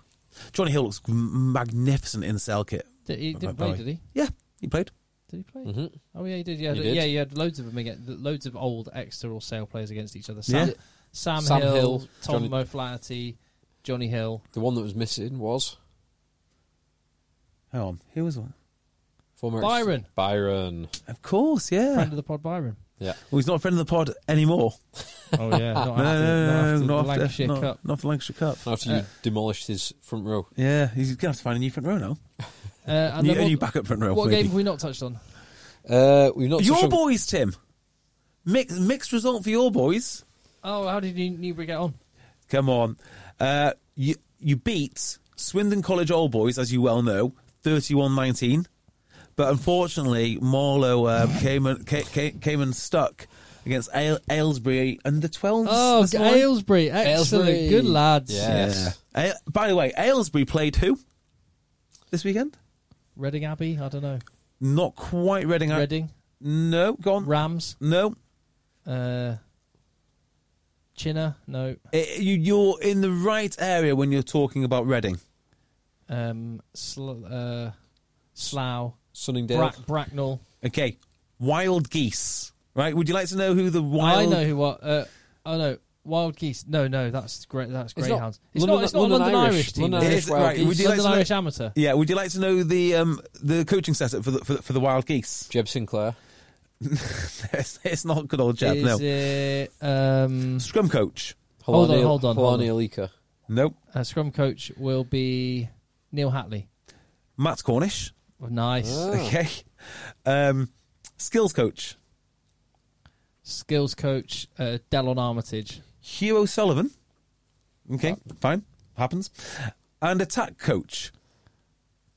Johnny Hill looks magnificent in the cell kit. Did, he didn't play, did he? Yeah, he played. Did he play? hmm Oh yeah, he did. Yeah, He did. yeah. He had loads of them against loads of old Exeter or Sale players against each other. Yeah. Sam, Sam, Sam Hill, Hill, Tom Johnny- O'Flaherty, Johnny Hill. The one that was missing was Hang on, who was one? former Byron. Byron. Of course, yeah. Friend of the pod, Byron. Yeah. Well, he's not a friend of the pod anymore. Oh yeah, not No, after, no, no, not after no, the not after, Lancashire not, Cup. not after Lancashire Cup. After you Uh, demolished his front row. Yeah, he's gonna have to find a new front row now. Uh, and new, then a what, new backup front row. what maybe. game have we not touched on? Uh, we've not Your touched on- boys, Tim. Mixed, mixed result for your boys. Oh, how did New- Newbury get on? Come on, uh, you you beat Swindon College Old Boys, as you well know, 31-19. But unfortunately, Marlow uh, came, and, ca- ca- came and stuck against Ale- Aylesbury under 12s. Oh, this morning. Aylesbury, excellent, Aylesbury. good lads. Yes. Yeah. Ale- by the way, Aylesbury played who this weekend? Reading Abbey, I don't know. Not quite Reading. Abbey. Reading, No, go on. Rams, No, uh, Chinnor, no. Eh, you, you're in the right area when you're talking about Reading. Um, Sl- uh, Slough, Sunningdale. Brack- Bracknell. Okay, wild geese. Right? Would you like to know who the wild? I know who what. Uh, oh no, Wild Geese. No, no, that's great. That's It's not Greyhounds. It's London- not. It's not London London Irish, Irish. team. London is it? Is Wild right, Geese. would you like London to know, Irish amateur. Yeah. Would you like to know the um the coaching setup for the for the, for the wild geese? Jeb Sinclair. it's, it's not good old Jeb. Is No, it um, scrum coach. Hold on, Halani- hold on, hold on. Aulika. Nope. uh, scrum coach? Will be Neil Hatley. Matt Cornish. Oh, nice. Ah. Okay. Um, skills coach. Skills coach uh, Delon Armitage. Hugh O'Sullivan. Okay, Uh, fine, happens. And attack coach.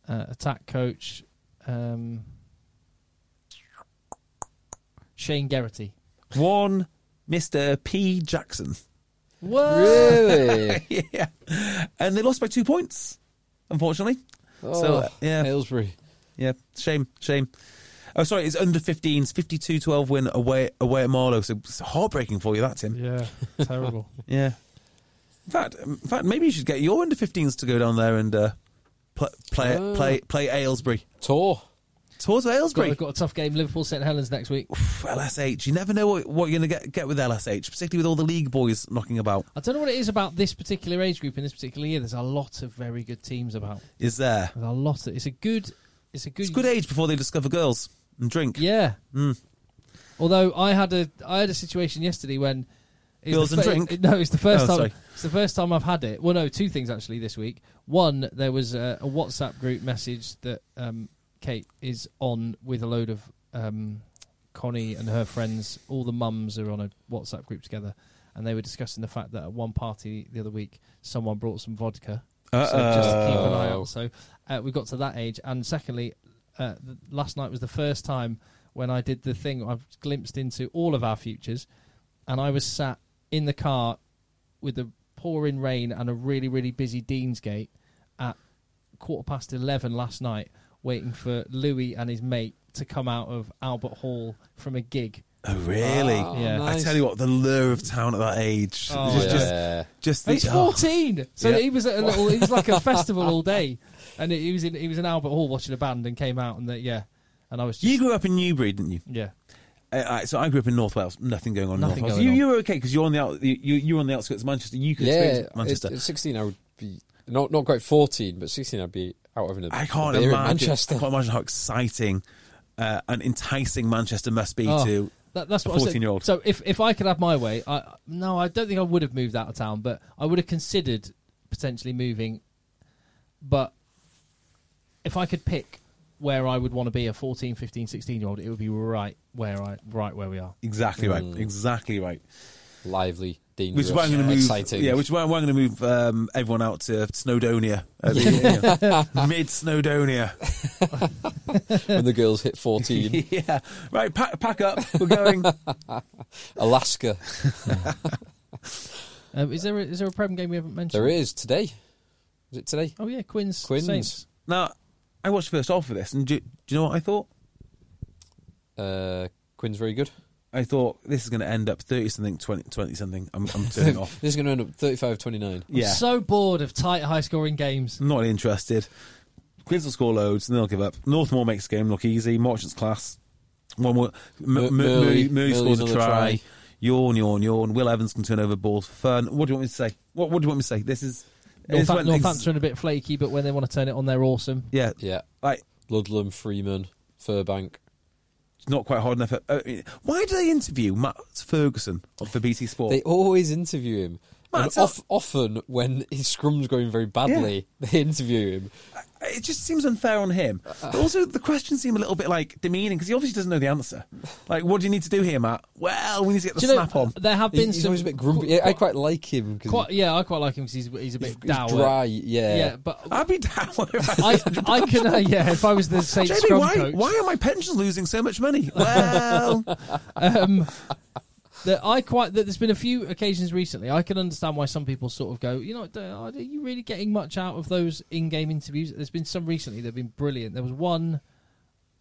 Uh, attack coach um, Shane Geraghty. One Mister P Jackson. What? Really? yeah, and they lost by two points, unfortunately. So, uh, yeah. Aylesbury. Yeah, shame, shame. Oh, sorry, it's under 15s, 52-12 win away away at Marlow. So it's heartbreaking for you, that Tim. Yeah, terrible. Yeah. In fact, in fact, maybe you should get your under 15s to go down there and uh, pl- play Ah. play play Aylesbury. Tour. Towards got, Aylesbury. we've got a tough game. Liverpool St Helens next week. LSH. You never know what, what you're going to get get with LSH, particularly with all the league boys knocking about. I don't know what it is about this particular age group in this particular year. There's a lot of very good teams about. Is there? There's a lot. Of, it's a good. It's a good. It's good age before they discover girls and drink. Yeah. Mm. Although I had a I had a situation yesterday when Girls and drink? No, it's the first Oh, time. sorry. It's the first time I've had it. Well, no, two things actually this week. One, there was a, a WhatsApp group message that um, Kate is on with a load of um, Connie and her friends. All the mums are on a WhatsApp group together, and they were discussing the fact that at one party the other week, someone brought some vodka. So just keep an eye Uh-oh. out. So uh, we got to that age, and secondly, uh, last night was the first time when I did the thing. I've glimpsed into all of our futures, and I was sat in the car with the pouring rain and a really really busy Deansgate at quarter past eleven last night, waiting for Louis and his mate to come out of Albert Hall from a gig. Oh, really? Ah, Yeah. I tell you what, the lure of town at that age. Oh, just, just, yeah. just the, He's oh. fourteen, so Yeah. he was at a little. It was like a festival all day, and he was in he was in Albert Hall watching a band and came out and that yeah, and I was just You grew up in Newbury, didn't you? yeah. Uh, so I grew up in North Wales. Nothing going on in Nothing North Wales. going You, on. you were okay because you're on the out, you, you you were on the outskirts of Manchester. You could Yeah, experience at, Manchester. at 16 I would be not not quite 14, but 16 I'd be out having a I can't a beer imagine. in Manchester. I can't imagine how exciting uh, and enticing Manchester must be Oh, to. That, that's a what I said. 14-year-old. So if if I could have my way, I no, I don't think I would have moved out of town, but I would have considered potentially moving. But if I could pick where I would want to be a 14, 15, 16 year old, it would be right where I right where we are. Exactly right. Mm. Exactly right. Lively, dangerous, Which is why I'm going to move. exciting. Yeah, which is why I'm going to move um, everyone out to Snowdonia, mid Snowdonia. when the girls hit 14. yeah, right. Pack, pack up. We're going. Alaska. Um, is there a, is there a Prem game we haven't mentioned? There is today. Is it today? Oh yeah, Quinn's. Quins. Saints. now, I watched first half of this, and do, do you know what I thought? Uh, Quins very good. I thought this is going to end up thirty something, 20, 20 something. I'm, I'm turning off. This is going to end up 35 29. I'm Yeah, so bored of tight, high-scoring games. not interested. Quins will score loads, and they'll give up. Northmore makes the game look easy. Marchant's class. One more. M- Mur- M- Murley- Murley, Murley Murley scores a try. try. Yawn, yawn, yawn. Will Evans can turn over balls for fun. What do you want me to say? What, what do you want me to say? This is. it's North, when Northampton are a bit flaky, but when they want to turn it on, they're awesome. Yeah, Yeah. like Ludlam, Freeman, Furbank. It's not quite hard enough. Uh, why do they interview Matt Ferguson for BT Sport? They always interview him. Man, and so- off, often, when his scrum's going very badly, they interview him. it just seems unfair on him. But also, the questions seem a little bit like demeaning because he obviously doesn't know the answer. Like, what do you need to do here, Matt? Well, we need to get the Do you know, snap on. there have He's, been he's some. always a bit grumpy. Yeah, I quite like him because quite, yeah, I quite like him because he's he's a bit he's, dour. dry. Yeah. Yeah, but I'd be down. I I can uh, yeah. If I was the Saints Jamie, scrum why, coach, why are my pensions losing so much money? Well, um, that I quite that there's been a few occasions recently. I can understand why some people sort of go, you know, are you really getting much out of those in-game interviews? There's been some recently that have been brilliant. There was one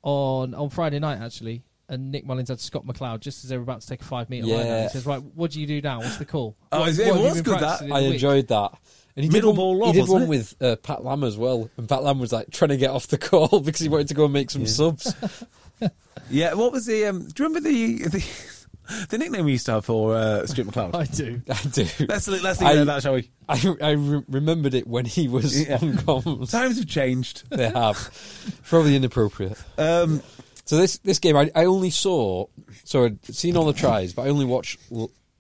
on on Friday night actually, and Nick Mullins had Scott McLeod just as they were about to take a five meter line. out. He says, "Right, what do you do now? What's the call?" Oh, What- is it- what it have you was good, that. I enjoyed that. And he Middle did one, lob, he did one it? with uh, Pat Lam as well, and Pat Lam was like trying to get off the call because he wanted to go and make some subs. yeah. What was the? Um, do you remember the the, the nickname we used to have for uh, Stuart McLeod? I do. I do. Let's let's leave it I- that, shall we? I, I re- remembered it when he was Yeah. on comms. Times have changed. They have. Probably inappropriate. Um, So this this game, I, I only saw, so I'd seen all the tries, but I only watched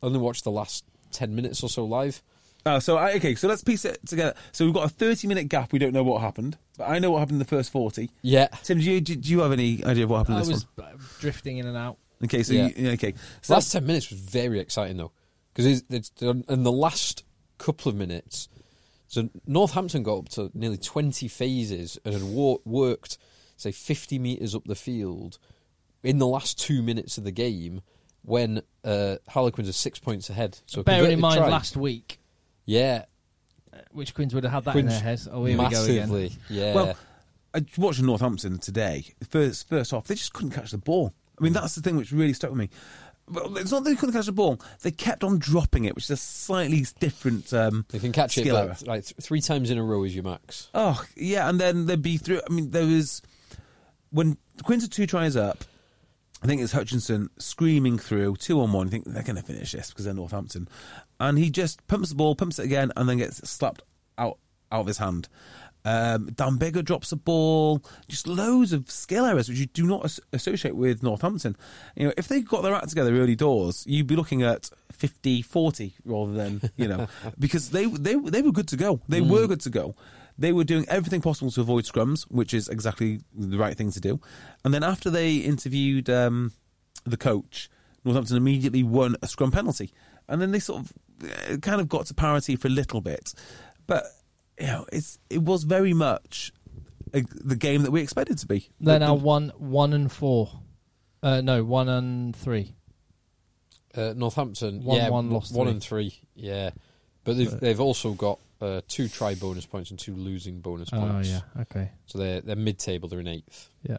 only watched the last ten minutes or so live. Oh, so I, okay, so let's piece it together. So we've got a thirty-minute gap. We don't know what happened, but I know what happened in the first forty. Yeah, Tim, do you, do you have any idea of what happened I in this was uh, drifting in and out. One? Okay, so Yeah. you, okay, the so last ten minutes was very exciting though, because in the last couple of minutes, so Northampton got up to nearly twenty phases and had wa- worked, say, fifty meters up the field in the last two minutes of the game. When uh, Harlequins are six points ahead, so a Bearing in mind try. last week, yeah, which Quins would have had that in their heads. Oh, here we go again. massively, yeah. well, I watched Northampton today. First, first off, they just couldn't catch the ball. I mean, that's the thing which really stuck with me. Well, it's not that they couldn't catch the ball; they kept on dropping it, which is a slightly different. Um, They can catch it but like th- three times in a row is your max. Oh yeah, and then they'd be through. I mean, there was when had two tries up. I think it's Hutchinson screaming through two on one. I think they're going to finish this because they're Northampton, and he just pumps the ball, pumps it again, and then gets slapped out out of his hand. Um, Dan Biggar drops the ball. Just loads of skill errors which you do not as- associate with Northampton. You know, if they got their act together early doors, you'd be looking at 50-40 rather than you know because they they they were good to go. They were good to go. They were doing everything possible to avoid scrums, which is exactly the right thing to do. And then after they interviewed um, the coach, Northampton immediately won a scrum penalty, and then they sort of uh, kind of got to parity for a little bit. But you know, it's it was very much a, the game that we expected to be. They're The- now the- one one and four. Uh, no, one and three. Uh, Northampton, One- yeah, one, lost one three. and three, yeah. But they've they've also got uh, two try bonus points and two losing bonus points. Oh points. yeah, okay, So they're they're mid table. They're in eighth. yeah,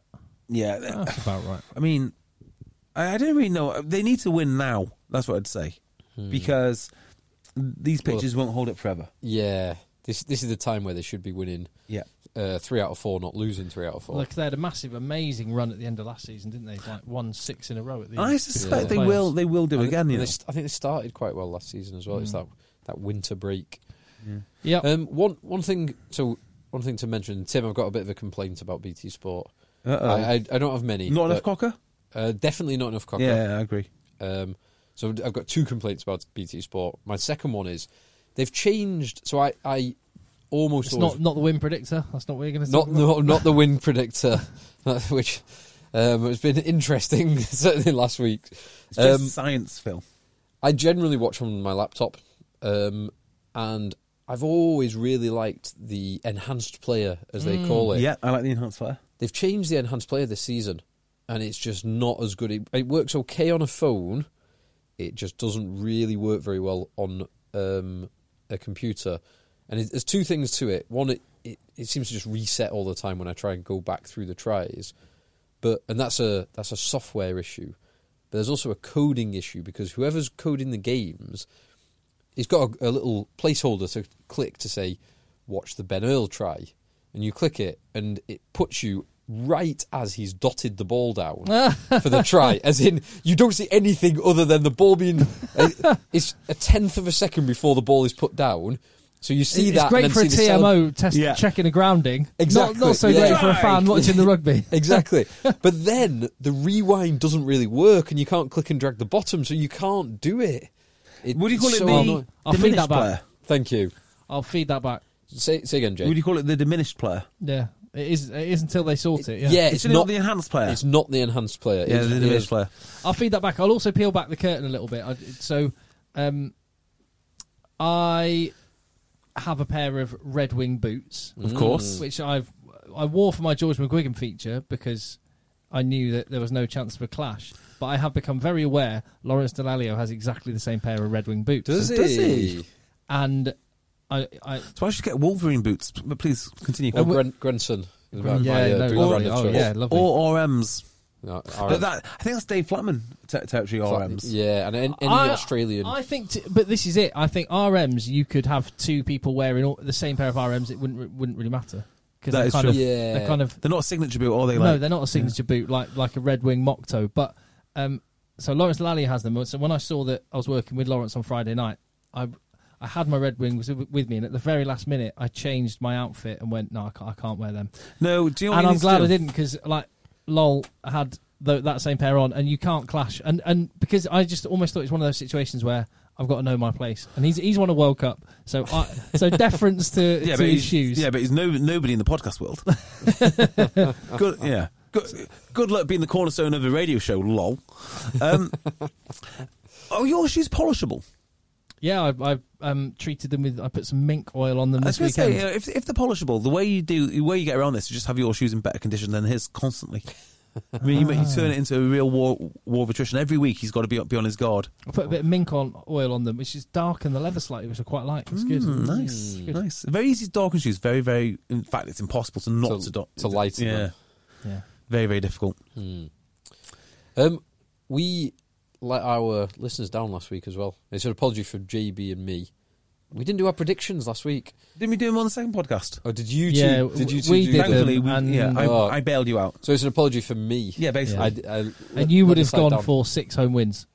yeah. that's about right. I mean, I, I don't really know. They need to win now. That's what I'd say because these Well- pitches won't hold up forever. Yeah, this this is the time where they should be winning Yeah. uh, three out of four, not losing three out of four. Look, they had a massive, amazing run at the end of last season, didn't they? Like won six in a row at the end. I suspect Yeah. they will. They will do And again. they- You know. st- I think they started quite well last season as well. It's Mm. that that winter break. Yeah, Um, one one thing. So one thing to mention, Tim. I've got a bit of a complaint about BT Sport. Uh-oh. I, I I don't have many. Not enough cocker. Uh, definitely not enough cocker. Yeah, I agree. Um, so I've got two complaints about BT Sport. My second one is they've changed. So I, I almost it's not not the win predictor. That's not what you're going to say. not no, not the win predictor, which um, has been interesting certainly last week. It's just Um, science, Phil. I generally watch on my laptop, um, and I've always really liked the enhanced player, as they call it. Yeah, I like the enhanced player. They've changed the enhanced player this season, and it's just not as good. It, it works okay on a phone. It just doesn't really work very well on um, a computer. And it, there's two things to it. One, it, it, it seems to just reset all the time when I try and go back through the tries, but and that's a that's a software issue. But there's also a coding issue because whoever's coding the games, he's got a, a little placeholder to click to say, "Watch the Ben Earl try," and you click it, and it puts you right as he's dotted the ball down for the try. As in, you don't see anything other than the ball being. uh, it's a tenth of a second before the ball is put down. So you see it's that. great and for a see the cele- TMO test Yeah. checking a grounding. Exactly, Not, not so yeah. great for a fan watching the rugby. exactly. But then the rewind doesn't really work, and you can't click and drag the bottom, so you can't do it. it Would you call it's it so the annoying. I'll feed diminished that back. player? Thank you. I'll feed that back. Say, say again, Jay. Would you call it the diminished player? Yeah, it is. It is until they sort it. Yeah. yeah, It's it's not not the enhanced player. It's not the enhanced player. yeah, It's- the it player. I'll feed that back. I'll also peel back the curtain a little bit. I, so, um, I have a pair of Red Wing boots, Of course. which I've I wore for my George McGuigan feature because I knew that there was no chance of a clash. But I have become very aware Lawrence Dallaglio has exactly the same pair of Red Wing boots, Does, he? Does he? he? and I, I So I should get Wolverine boots. But please continue. Or Gren- Grenson. yeah, my, uh, no, lovely. oh yeah, lovely. or RMs. No, But that, I think that's Dave Flatman ter- territory RMs. Yeah, and any, any I- Australian. I think, t- but this is it. I think RMs you could have two people wearing all, the same pair of RMs. It wouldn't wouldn't really matter because they're kind true. of Yeah. they're kind of They're not a signature boot, are they? no, Like, they're not a signature boot like like a Red Wing Moc Toe. But um, so Lawrence Lally has them. So when I saw that I was working with Lawrence on Friday night, I I had my Red Wings with with me, and at the very last minute, I changed my outfit and went, no, I can't, I can't wear them. no. Do you know and I'm glad? I didn't because like lol I had tho- that same pair on and you can't clash and and because I just almost thought it's one of those situations where I've got to know my place and he's he's won a World Cup so I, so deference to, Yeah, to but his shoes Yeah, but he's no, nobody in the podcast world. good, yeah. Good, good luck being the cornerstone of a radio show. Lol. Um, oh, your shoes polishable. Yeah I, I um treated them with I put some mink oil on them I was this going weekend say, if if they're polishable, the way you do, the way you get around this, is just have your shoes in better condition than his constantly. I mean, you, you turn it into a real war, war of attrition. Every week, he's got to be, be on his guard. I put a bit of mink on oil on them which is darken the leather slightly which I quite like it's good Mm, nice, Good. nice. Very easy to darken shoes. Very, very. In fact, it's impossible to not To- to, do- to lighten Yeah, them. yeah very, very difficult. Um, we let our listeners down last week as well. It's an apology for JB and me. We didn't do our predictions last week. Didn't we do them on the second podcast? Oh, did you two? Yeah, did you two we do did them? Thankfully, we, and- yeah, I, Oh. I bailed you out. So it's an apology for me. Yeah, basically. I, I let- and you let would the have side gone down. for six home wins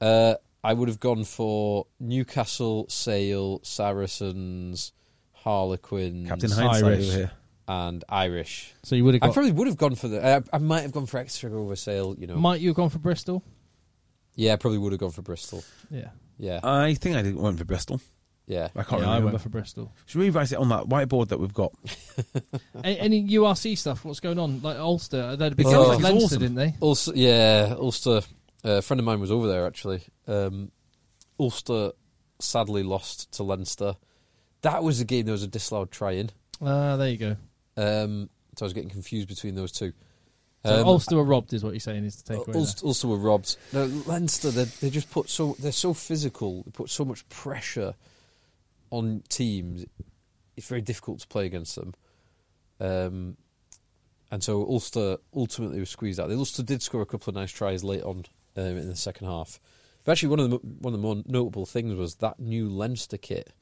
Uh, I would have gone for Newcastle, Sale, Saracens, Harlequins, Captain Hindsight Irish. over here. and Irish. so you would have I got probably would have gone for the. I, I might have gone for Exeter over Sale. You know. might you have gone for Bristol yeah, I probably would have gone for Bristol. yeah Yeah, I think I did went for Bristol. yeah. I can't yeah, I remember. went for Bristol Should we write it on that whiteboard that we've got? A- Any URC stuff? What's going on? Like Ulster, they had a big game sounds like Leinster, awesome. didn't they? Ulster, yeah, Ulster. Uh, a friend of mine was over there actually. Um, Ulster sadly lost to Leinster. That was the game there was a disallowed try in. Ah, there you go. Um, so I was getting confused between those two. So Um, Ulster were robbed, is what you're saying? Is the takeaway? there. Ulster, Ulster were robbed. No, Leinster, they, they just put so they're so physical. They put so much pressure on teams. It's very difficult to play against them. Um, and so Ulster ultimately was squeezed out. The Ulster did score a couple of nice tries late on um, in the second half. But actually, one of the one of the more notable things was that new Leinster kit,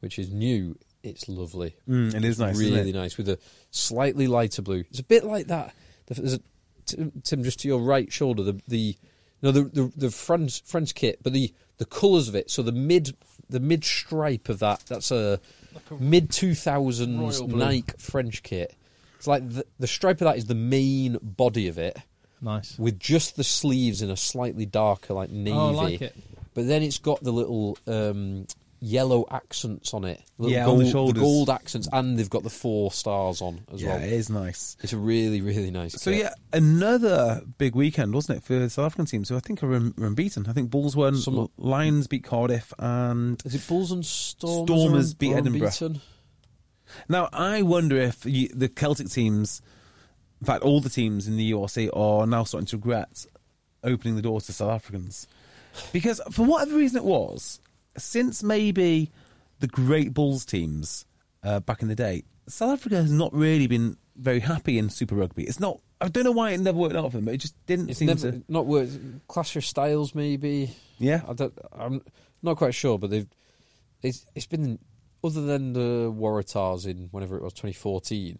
which is new. It's lovely Mm, it is nice. really isn't it? nice with a slightly lighter blue. It's a bit like that. There's a, Tim, Tim, just to your right shoulder, the the no the the, the French French kit, but the the colours of it. So the mid the mid stripe of that. That's a mid two thousands. Nike French kit. It's like the, the stripe of that is the main body of it, nice. with just the sleeves in a slightly darker like navy. Oh, I like it. But then it's got the little um, yellow accents on it. Little Yeah, gold, on the shoulders. gold accents, and they've got the four stars on as yeah, well. it is nice. It's a really, really nice. So kit. yeah, another big weekend, wasn't it, for the South African teams? who I think are unbeaten. I think Bulls won, Some- Lions beat Cardiff, and is it Bulls and Stormers? Stormers beat Edinburgh. unbeaten? now I wonder if you, the Celtic teams, in fact, all the teams in the URC are now starting to regret opening the doors to South Africans, because for whatever reason it was, since maybe the great Bulls teams uh, back in the day, South Africa has not really been very happy in Super Rugby. It's not. I don't know why it never worked out for them, but it just didn't It's seem never to. not work. Clash of styles, maybe. Yeah, I don't, I'm not quite sure, but they've. It's, it's been other than the Waratahs in whenever it was 2014.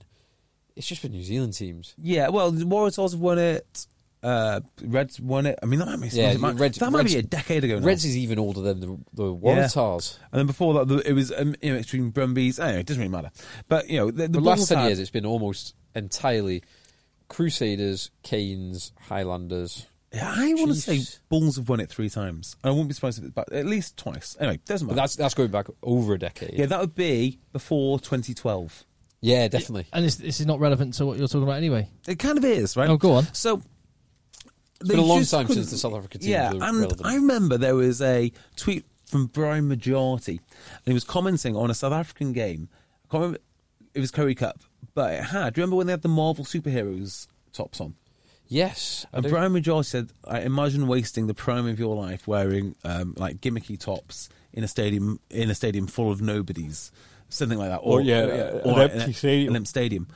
It's just been New Zealand teams. Yeah, well, the Waratahs have won it. Uh, Reds won it. I mean, that might be, Yeah, that might, Reds- that might be a decade ago now. Reds is even older than the, the Yeah. Waratahs. and then before that, the- it was um, you know, Extreme Brumbies. Anyway, it doesn't really matter. But, you know, the, the The last 10 had- years, it's been almost entirely Crusaders, Canes, Highlanders. Yeah, I want to say Bulls have won it three times. I wouldn't be surprised if it's back, at least twice. Anyway, doesn't But matter. that's that's going back over a decade. yeah, that would be before 2012. Yeah, definitely. And this, this is not relevant to what you're talking about anyway. It kind of is, right? Oh, go on. So It's been a long time since the South Africa teams Yeah, were and relevant. I remember there was a tweet from Brian Majority, and he was commenting on a South African game. I can't remember. It was Currie Cup, but it had. Do you remember when they had the Marvel superheroes tops on? yes. I And do. Brian Majority said, "I imagine wasting the prime of your life wearing um, like gimmicky tops in a stadium in a stadium full of nobodies, something like that, Or, yeah, yeah, an empty a- stadium. An empty stadium.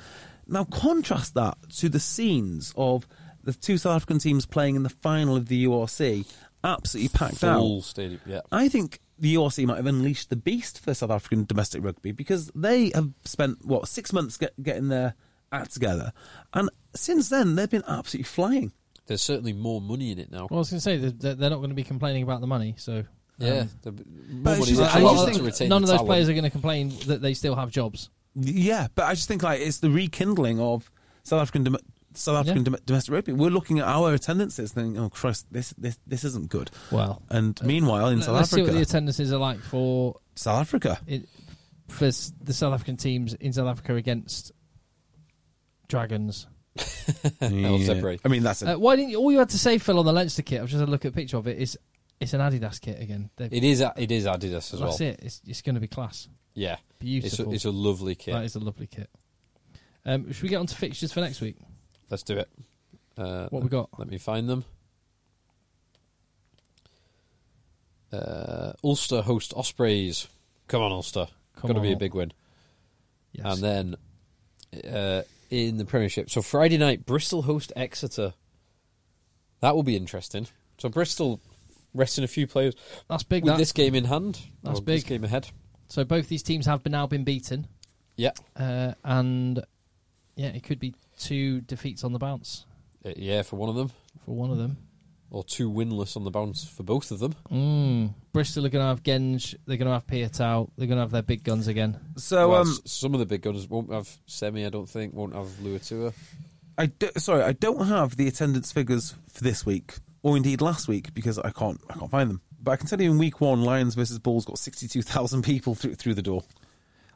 Now contrast that to the scenes of the two South African teams playing in the final of the URC, absolutely packed out. Full stadium, yeah. I think the URC might have unleashed the beast for South African domestic rugby because they have spent what six months get, getting their act together, and since then they've been absolutely flying. There's certainly more money in it now. Well, I was going to say that that they're not going to be complaining about the money, so. yeah, um, more But money. just- I I just think to think retain none of those talent. players are going to complain that they still have jobs. Yeah, but I just think like it's the rekindling of South African dom- South African Yeah. domestic rugby. We're looking at our attendances, thinking, "Oh Christ, this this this isn't good." Well, And meanwhile, in South let's see what the attendances are like for South Africa, it, for the South African teams in South Africa against Dragons. El Zebre. I mean, that's a, Uh, why didn't you, all you had to say, Phil, on the Leinster kit? I've just had a look at a picture of it. Is it's an Adidas kit again? They've- It is. It is Adidas as well. That's it. It's, it's going to be class. Yeah, it's a, Beautiful. it's a lovely kit. That is a lovely kit. Um, should we get on to fixtures for next week? Let's do it. Uh, What we got? Let me find them. Uh, Ulster host Ospreys. Come on, Ulster. Come Got to be a big win. Yes. And then uh, in the Premiership, so Friday night, Bristol host Exeter. That will be interesting. So Bristol resting a few players That's big. with That. this game in hand. That's big. game ahead. So both these teams have been now been beaten, Yeah, uh, and yeah, it could be two defeats on the bounce Uh, yeah, for one of them, for one of them. or two winless on the bounce for both of them. Mm. Bristol are going to have Genge. They're going to have Piutau. They're going to have their big guns again. so. Well, um, some of the big guns won't have Semi. I don't think won't have Luatua. I do, sorry, I don't have the attendance figures for this week, or indeed last week, because I can't I can't find them. But I can tell you, in week one, Lions versus Bulls got sixty-two thousand people through through the door.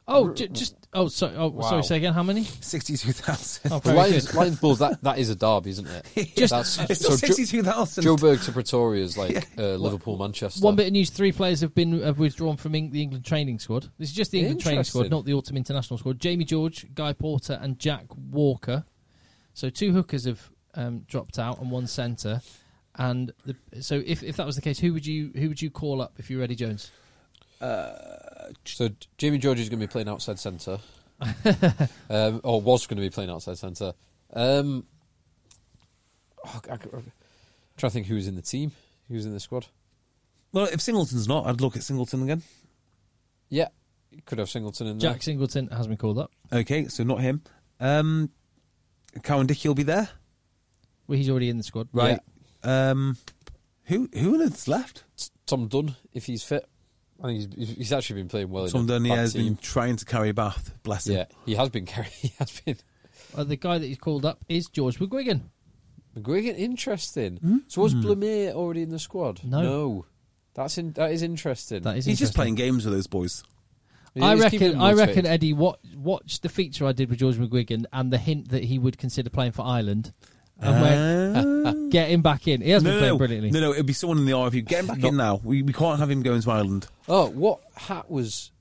Oh, j- just oh, sorry. Oh, Wow. sorry. Say again. How many? Sixty-two thousand. Oh, The very Lions, good. Lions Bulls. That that is a derby, isn't it? Just- That's, It's still so Jo- sixty-two thousand. Joburg to Pretoria is like uh, Liverpool, Manchester. One bit of news: three players have been have withdrawn from Eng- the England training squad. This is just the England training squad, Interesting. not the autumn international squad. Jamie George, Guy Porter, and Jack Walker. So two hookers have um, dropped out and one centre. And the, so, if, if that was the case, who would you who would you call up if you're Eddie Jones? So Jamie George is going to be playing outside centre, um, or was going to be playing outside centre. Um, oh, I, am trying to think who's in the team, who's in the squad. Well, if Singleton's not, I'd look at Singleton again. Yeah, could have Singleton in there. Jack Singleton has been called up. Okay, so not him. Um, Cowan-Dickie will be there, Well, he's already in the squad. right? Um, who who on earth's left? Tom Dunn, if he's fit. I think he's, he's actually been playing well. Tom in a Dunn bad has been trying to carry Bath. Bless him. Yeah, he has been carrying. He has been. Uh, the guy that he's called up is George McGuigan. McGuigan, interesting. So was Blamire already in the squad? No. No. That's in, that is interesting. That is He's just playing games with those boys. I He's keeping reckon. I reckon Eddie watch, watch the feature I did with George McGuigan and the hint that he would consider playing for Ireland, and went, get him back in. He has been no, playing no, brilliantly. no, no. It'd be someone in the RFU. Get him back in now. We, we can't have him going to Ireland. Oh, what hat was?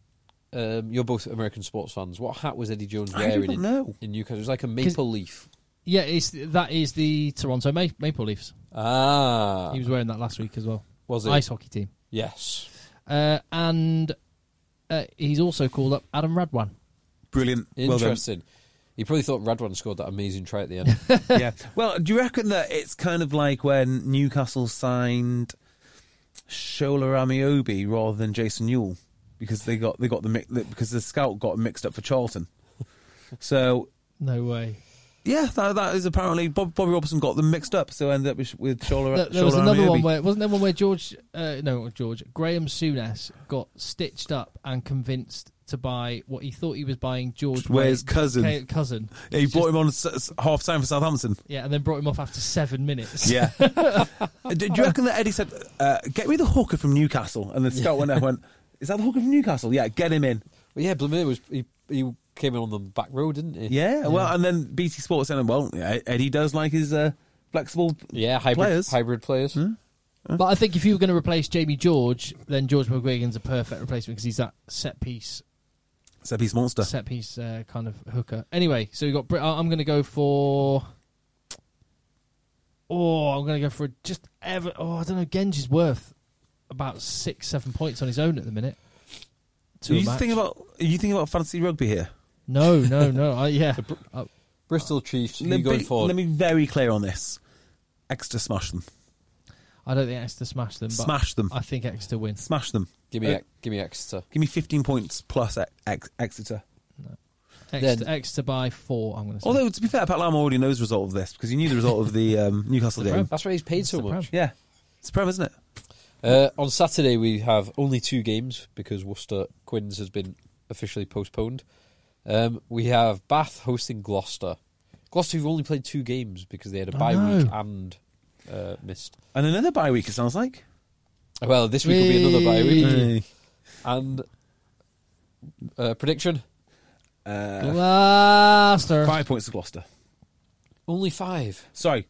Um, you're both American sports fans. What hat was Eddie Jones I do wearing not in, know. in Newcastle? It was like a maple leaf. Yeah, it's that is the Toronto Ma- Maple Leafs. Ah, He was wearing that last week as well. was it? Ice hockey team, Yes. uh, and uh, he's also called up Adam Radwan. Brilliant. Well done. Interesting. He probably thought Radwan scored that amazing try at the end. yeah. Well, do you reckon that it's kind of like when Newcastle signed Shola Ameobi rather than Jason Newell because they got they got the mi- because the scout got mixed up for Charlton. So No way. yeah, that, that is apparently Bob, Bobby Robson got them mixed up, so ended up with, with Shola. There, there was another Ameobi. one where wasn't there one where George, uh, no, George, Graeme Souness got stitched up and convinced to buy what he thought he was buying George Weah's Weah's cousin. ca- cousin. Yeah, he It's brought just- him on s- s- half time for Southampton. Yeah, and then brought him off after seven minutes. Yeah. do, do you reckon that Eddie said, uh, "Get me the hooker from Newcastle"? And the scout went there and went, "Is that the hooker from Newcastle? Yeah, get him in." well, yeah, Blamire was he, he came in on the back row, didn't he? Yeah, well, and then BT Sports said, "Well, yeah, Eddie does like his uh, flexible yeah, hybrid players." hybrid players. But I think if you were going to replace Jamie George, then George McGuigan's a perfect replacement because he's that set piece, Set piece monster. set piece uh, kind of hooker. Anyway, so we got. Brit- I'm going to go for. Oh, I'm going to go for just ever. Oh, I don't know. Genge is worth about six, seven points on his own at the minute. To Are you match. thinking about? Are you thinking about fantasy rugby here? No, no, no. I, yeah, Uh, Bristol Chiefs. Let you going me, for? let me be very clear on this. Exeter smash them. I don't think Exeter smash them. But Smash them. I think Exeter win. Smash them. give me Uh, give me Exeter. Give me 15 points plus ex- ex- Exeter. Exeter, Then- Exeter by four. I'm going to say. Although, to be fair, Pat Lam already knows the result of this because he knew the result of the um, Newcastle game. That's why he's paid It's so much. Yeah. It's a prem, isn't it? Uh, on Saturday we have only two games because Worcester Quins has been officially postponed. Um, we have Bath hosting Gloucester. Gloucester who've only played two games because they had a I bye know. week and uh, missed. And another bye week, it sounds like. Well, this week will be another bye week. Whee! And uh, prediction: Uh, Gloucester. five points to Gloucester. only five. Sorry.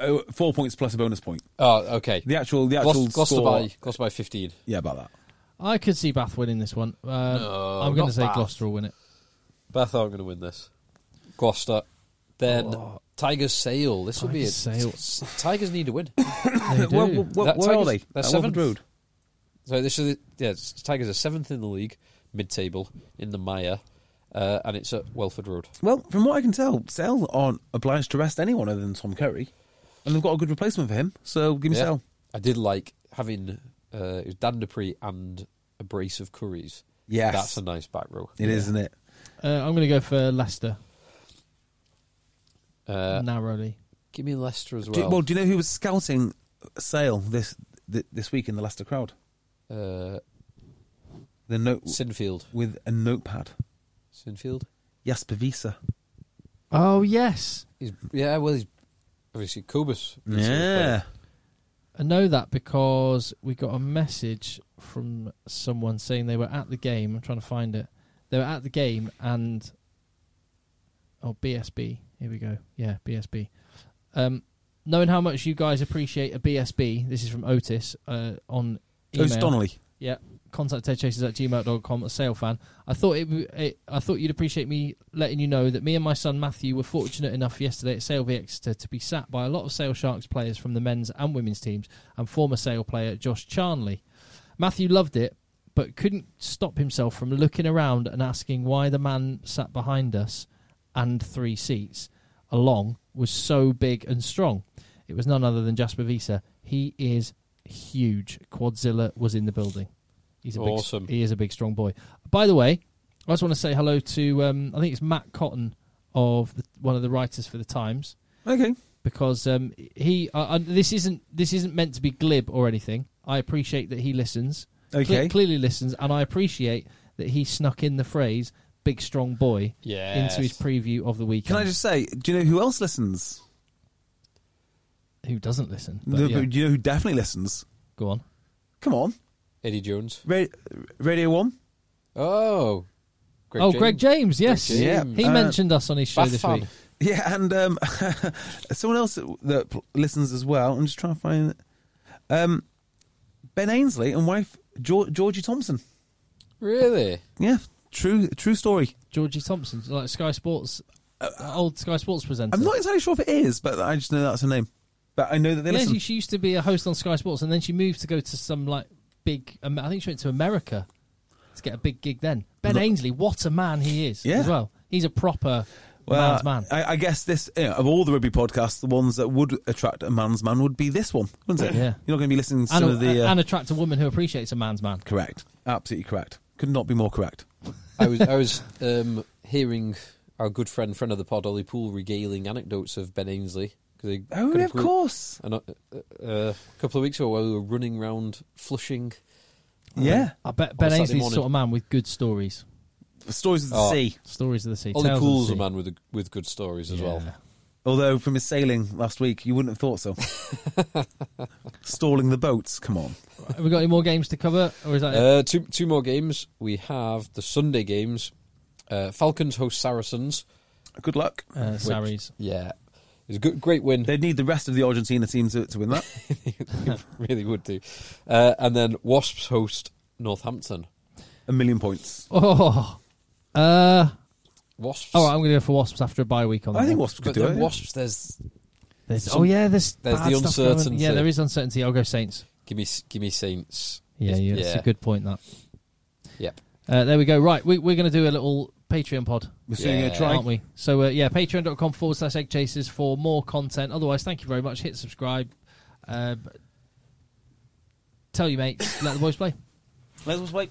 Oh, four points plus a bonus point. Oh, okay. The actual, the actual Gloucester, Gloucester score. by Gloucester by fifteen. Yeah, about that. I could see Bath winning this one. Uh, No, I'm going not to say Bath. Gloucester will win it. Bath are going to win this. Gloucester. Then Oh. Tigers Sale. This will be it. Tigers Sale. Tigers need to win. They Where, do. where, where, That where are they? they're seventh. Welford Road. So this is yeah, it's- Tigers are seventh in the league, mid-table in the Maya, uh, and it's at Welford Road. Well, from what I can tell, Sale aren't obliged to rest anyone other than Tom Curry. And they've got a good replacement for him. So give me Yeah. Sale. I did like having uh, it was Dan du Preez and a brace of curries. Yes. that's a nice back row. It is, isn't it? Uh, I'm going to go for Leicester Uh, narrowly. give me Leicester as Do, well. well, do you know who was scouting Sale this th- this week in the Leicester crowd? uh, The note Sinfield, with a notepad. Sinfield. Jasper Wiese. Oh yes, He's yeah, well, he's obviously Cobus. Yeah. I know that because we got a message from someone saying they were at the game. I'm trying to find it. They were at the game and oh BSB. Here we go. Yeah, BSB. Um, knowing how much you guys appreciate a BSB, this is from Otis uh, on email. Otis Donnelly. Yeah, contact eggchasers at gmail.com, a sale fan. I thought it, it. I thought you'd appreciate me letting you know that me and my son Matthew were fortunate enough yesterday at Sale v Exeter to be sat by a lot of Sale Sharks players from the men's and women's teams and former Sale player Josh Charnley. Matthew loved it, but couldn't stop himself from looking around and asking why the man sat behind us and three seats along was so big and strong. It was none other than Jasper Wiese. He is huge. Quadzilla was in the building. He's a Awesome. big, he is a big, strong boy. By the way, I just want to say hello to um, I think it's Matt Cotton of the, one of the writers for the Times Okay. because um, he uh, uh, this isn't this isn't meant to be glib or anything. I appreciate that he listens. Cle- Okay. clearly listens, and I appreciate that he snuck in the phrase "big strong boy" Yes. into his preview of the weekend. Can I just say, do you know who else listens? Who doesn't listen? But No, yeah, but do you know who definitely listens? go on. Come on, Eddie Jones. Ra- Radio One. Oh, Greg oh, James. Greg James, yes. Greg James. He Uh, mentioned us on his show Bath this fan. week. Yeah, and um, someone else that, that pl- listens as well. I'm just trying to find um, Ben Ainslie and wife Geor- Georgie Thompson. Really? Yeah, true, true story. Georgie Thompson, like Sky Sports, uh, old Sky Sports presenter. I'm not entirely sure if it is, but I just know that's her name. But I know that they yeah, listen. she, she used to be a host on Sky Sports, and then she moved to go to some like big. Um, I think she went to America to get a big gig. Then Ben Ainslie, what a man he is Yeah. as well. He's a proper well, man's man. I, I guess this you know, of all the rugby podcasts, the ones that would attract a man's man would be this one, wouldn't it? Yeah. You're not going to be listening to and, some a- of the. Uh, and attract a woman who appreciates a man's man. correct, absolutely correct. Could not be more correct. I was I was um, hearing our good friend, friend of the pod, Ollie Poole, regaling anecdotes of Ben Ainslie. Cause he Oh, got a yeah, of group- course. And, uh, uh, a couple of weeks ago, while we were running around Flushing, Yeah, I bet Ben Saturday Ainslie's the sort of man with good stories. stories of the Oh. sea. Stories of the sea. Ollie Tales of the Poole's a man with a, with good stories as well. Yeah. Although from his sailing last week, you wouldn't have thought so. Stalling the boats. Come on. Have we got any more games to cover, or is that it? Uh, two two more games. We have the Sunday games. Uh, Falcons host Saracens. Good luck. Uh, Sarries. Yeah, it's a good, great win. They'd need the rest of the Argentina team to, to win that. They really would do. Uh, and then Wasps host Northampton. A million points. Oh, uh, Wasps. all right. I'm going to go for Wasps after a bye week on that. I think one. Wasps could but do then it. Wasps. There's There's, some- oh yeah, there's there's bad the stuff going uncertainty. Yeah, there is uncertainty. I'll go Saints. give me give me Saints. Yeah, It's- yeah, that's a good point. That. Yep. Uh, there we go. Right, we, we're going to do a little Patreon pod, We're soon going Yeah. to try. aren't we? So uh, yeah, patreon.com forward slash egg chasers for more content. Otherwise, thank you very much. Hit subscribe. Uh, tell your mates. let the boys play. Let's just wait.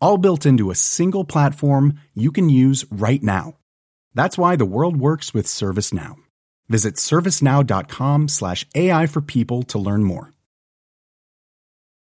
all built into a single platform you can use right now. That's why the world works with ServiceNow. Visit servicenow.com slash AI for people to learn more.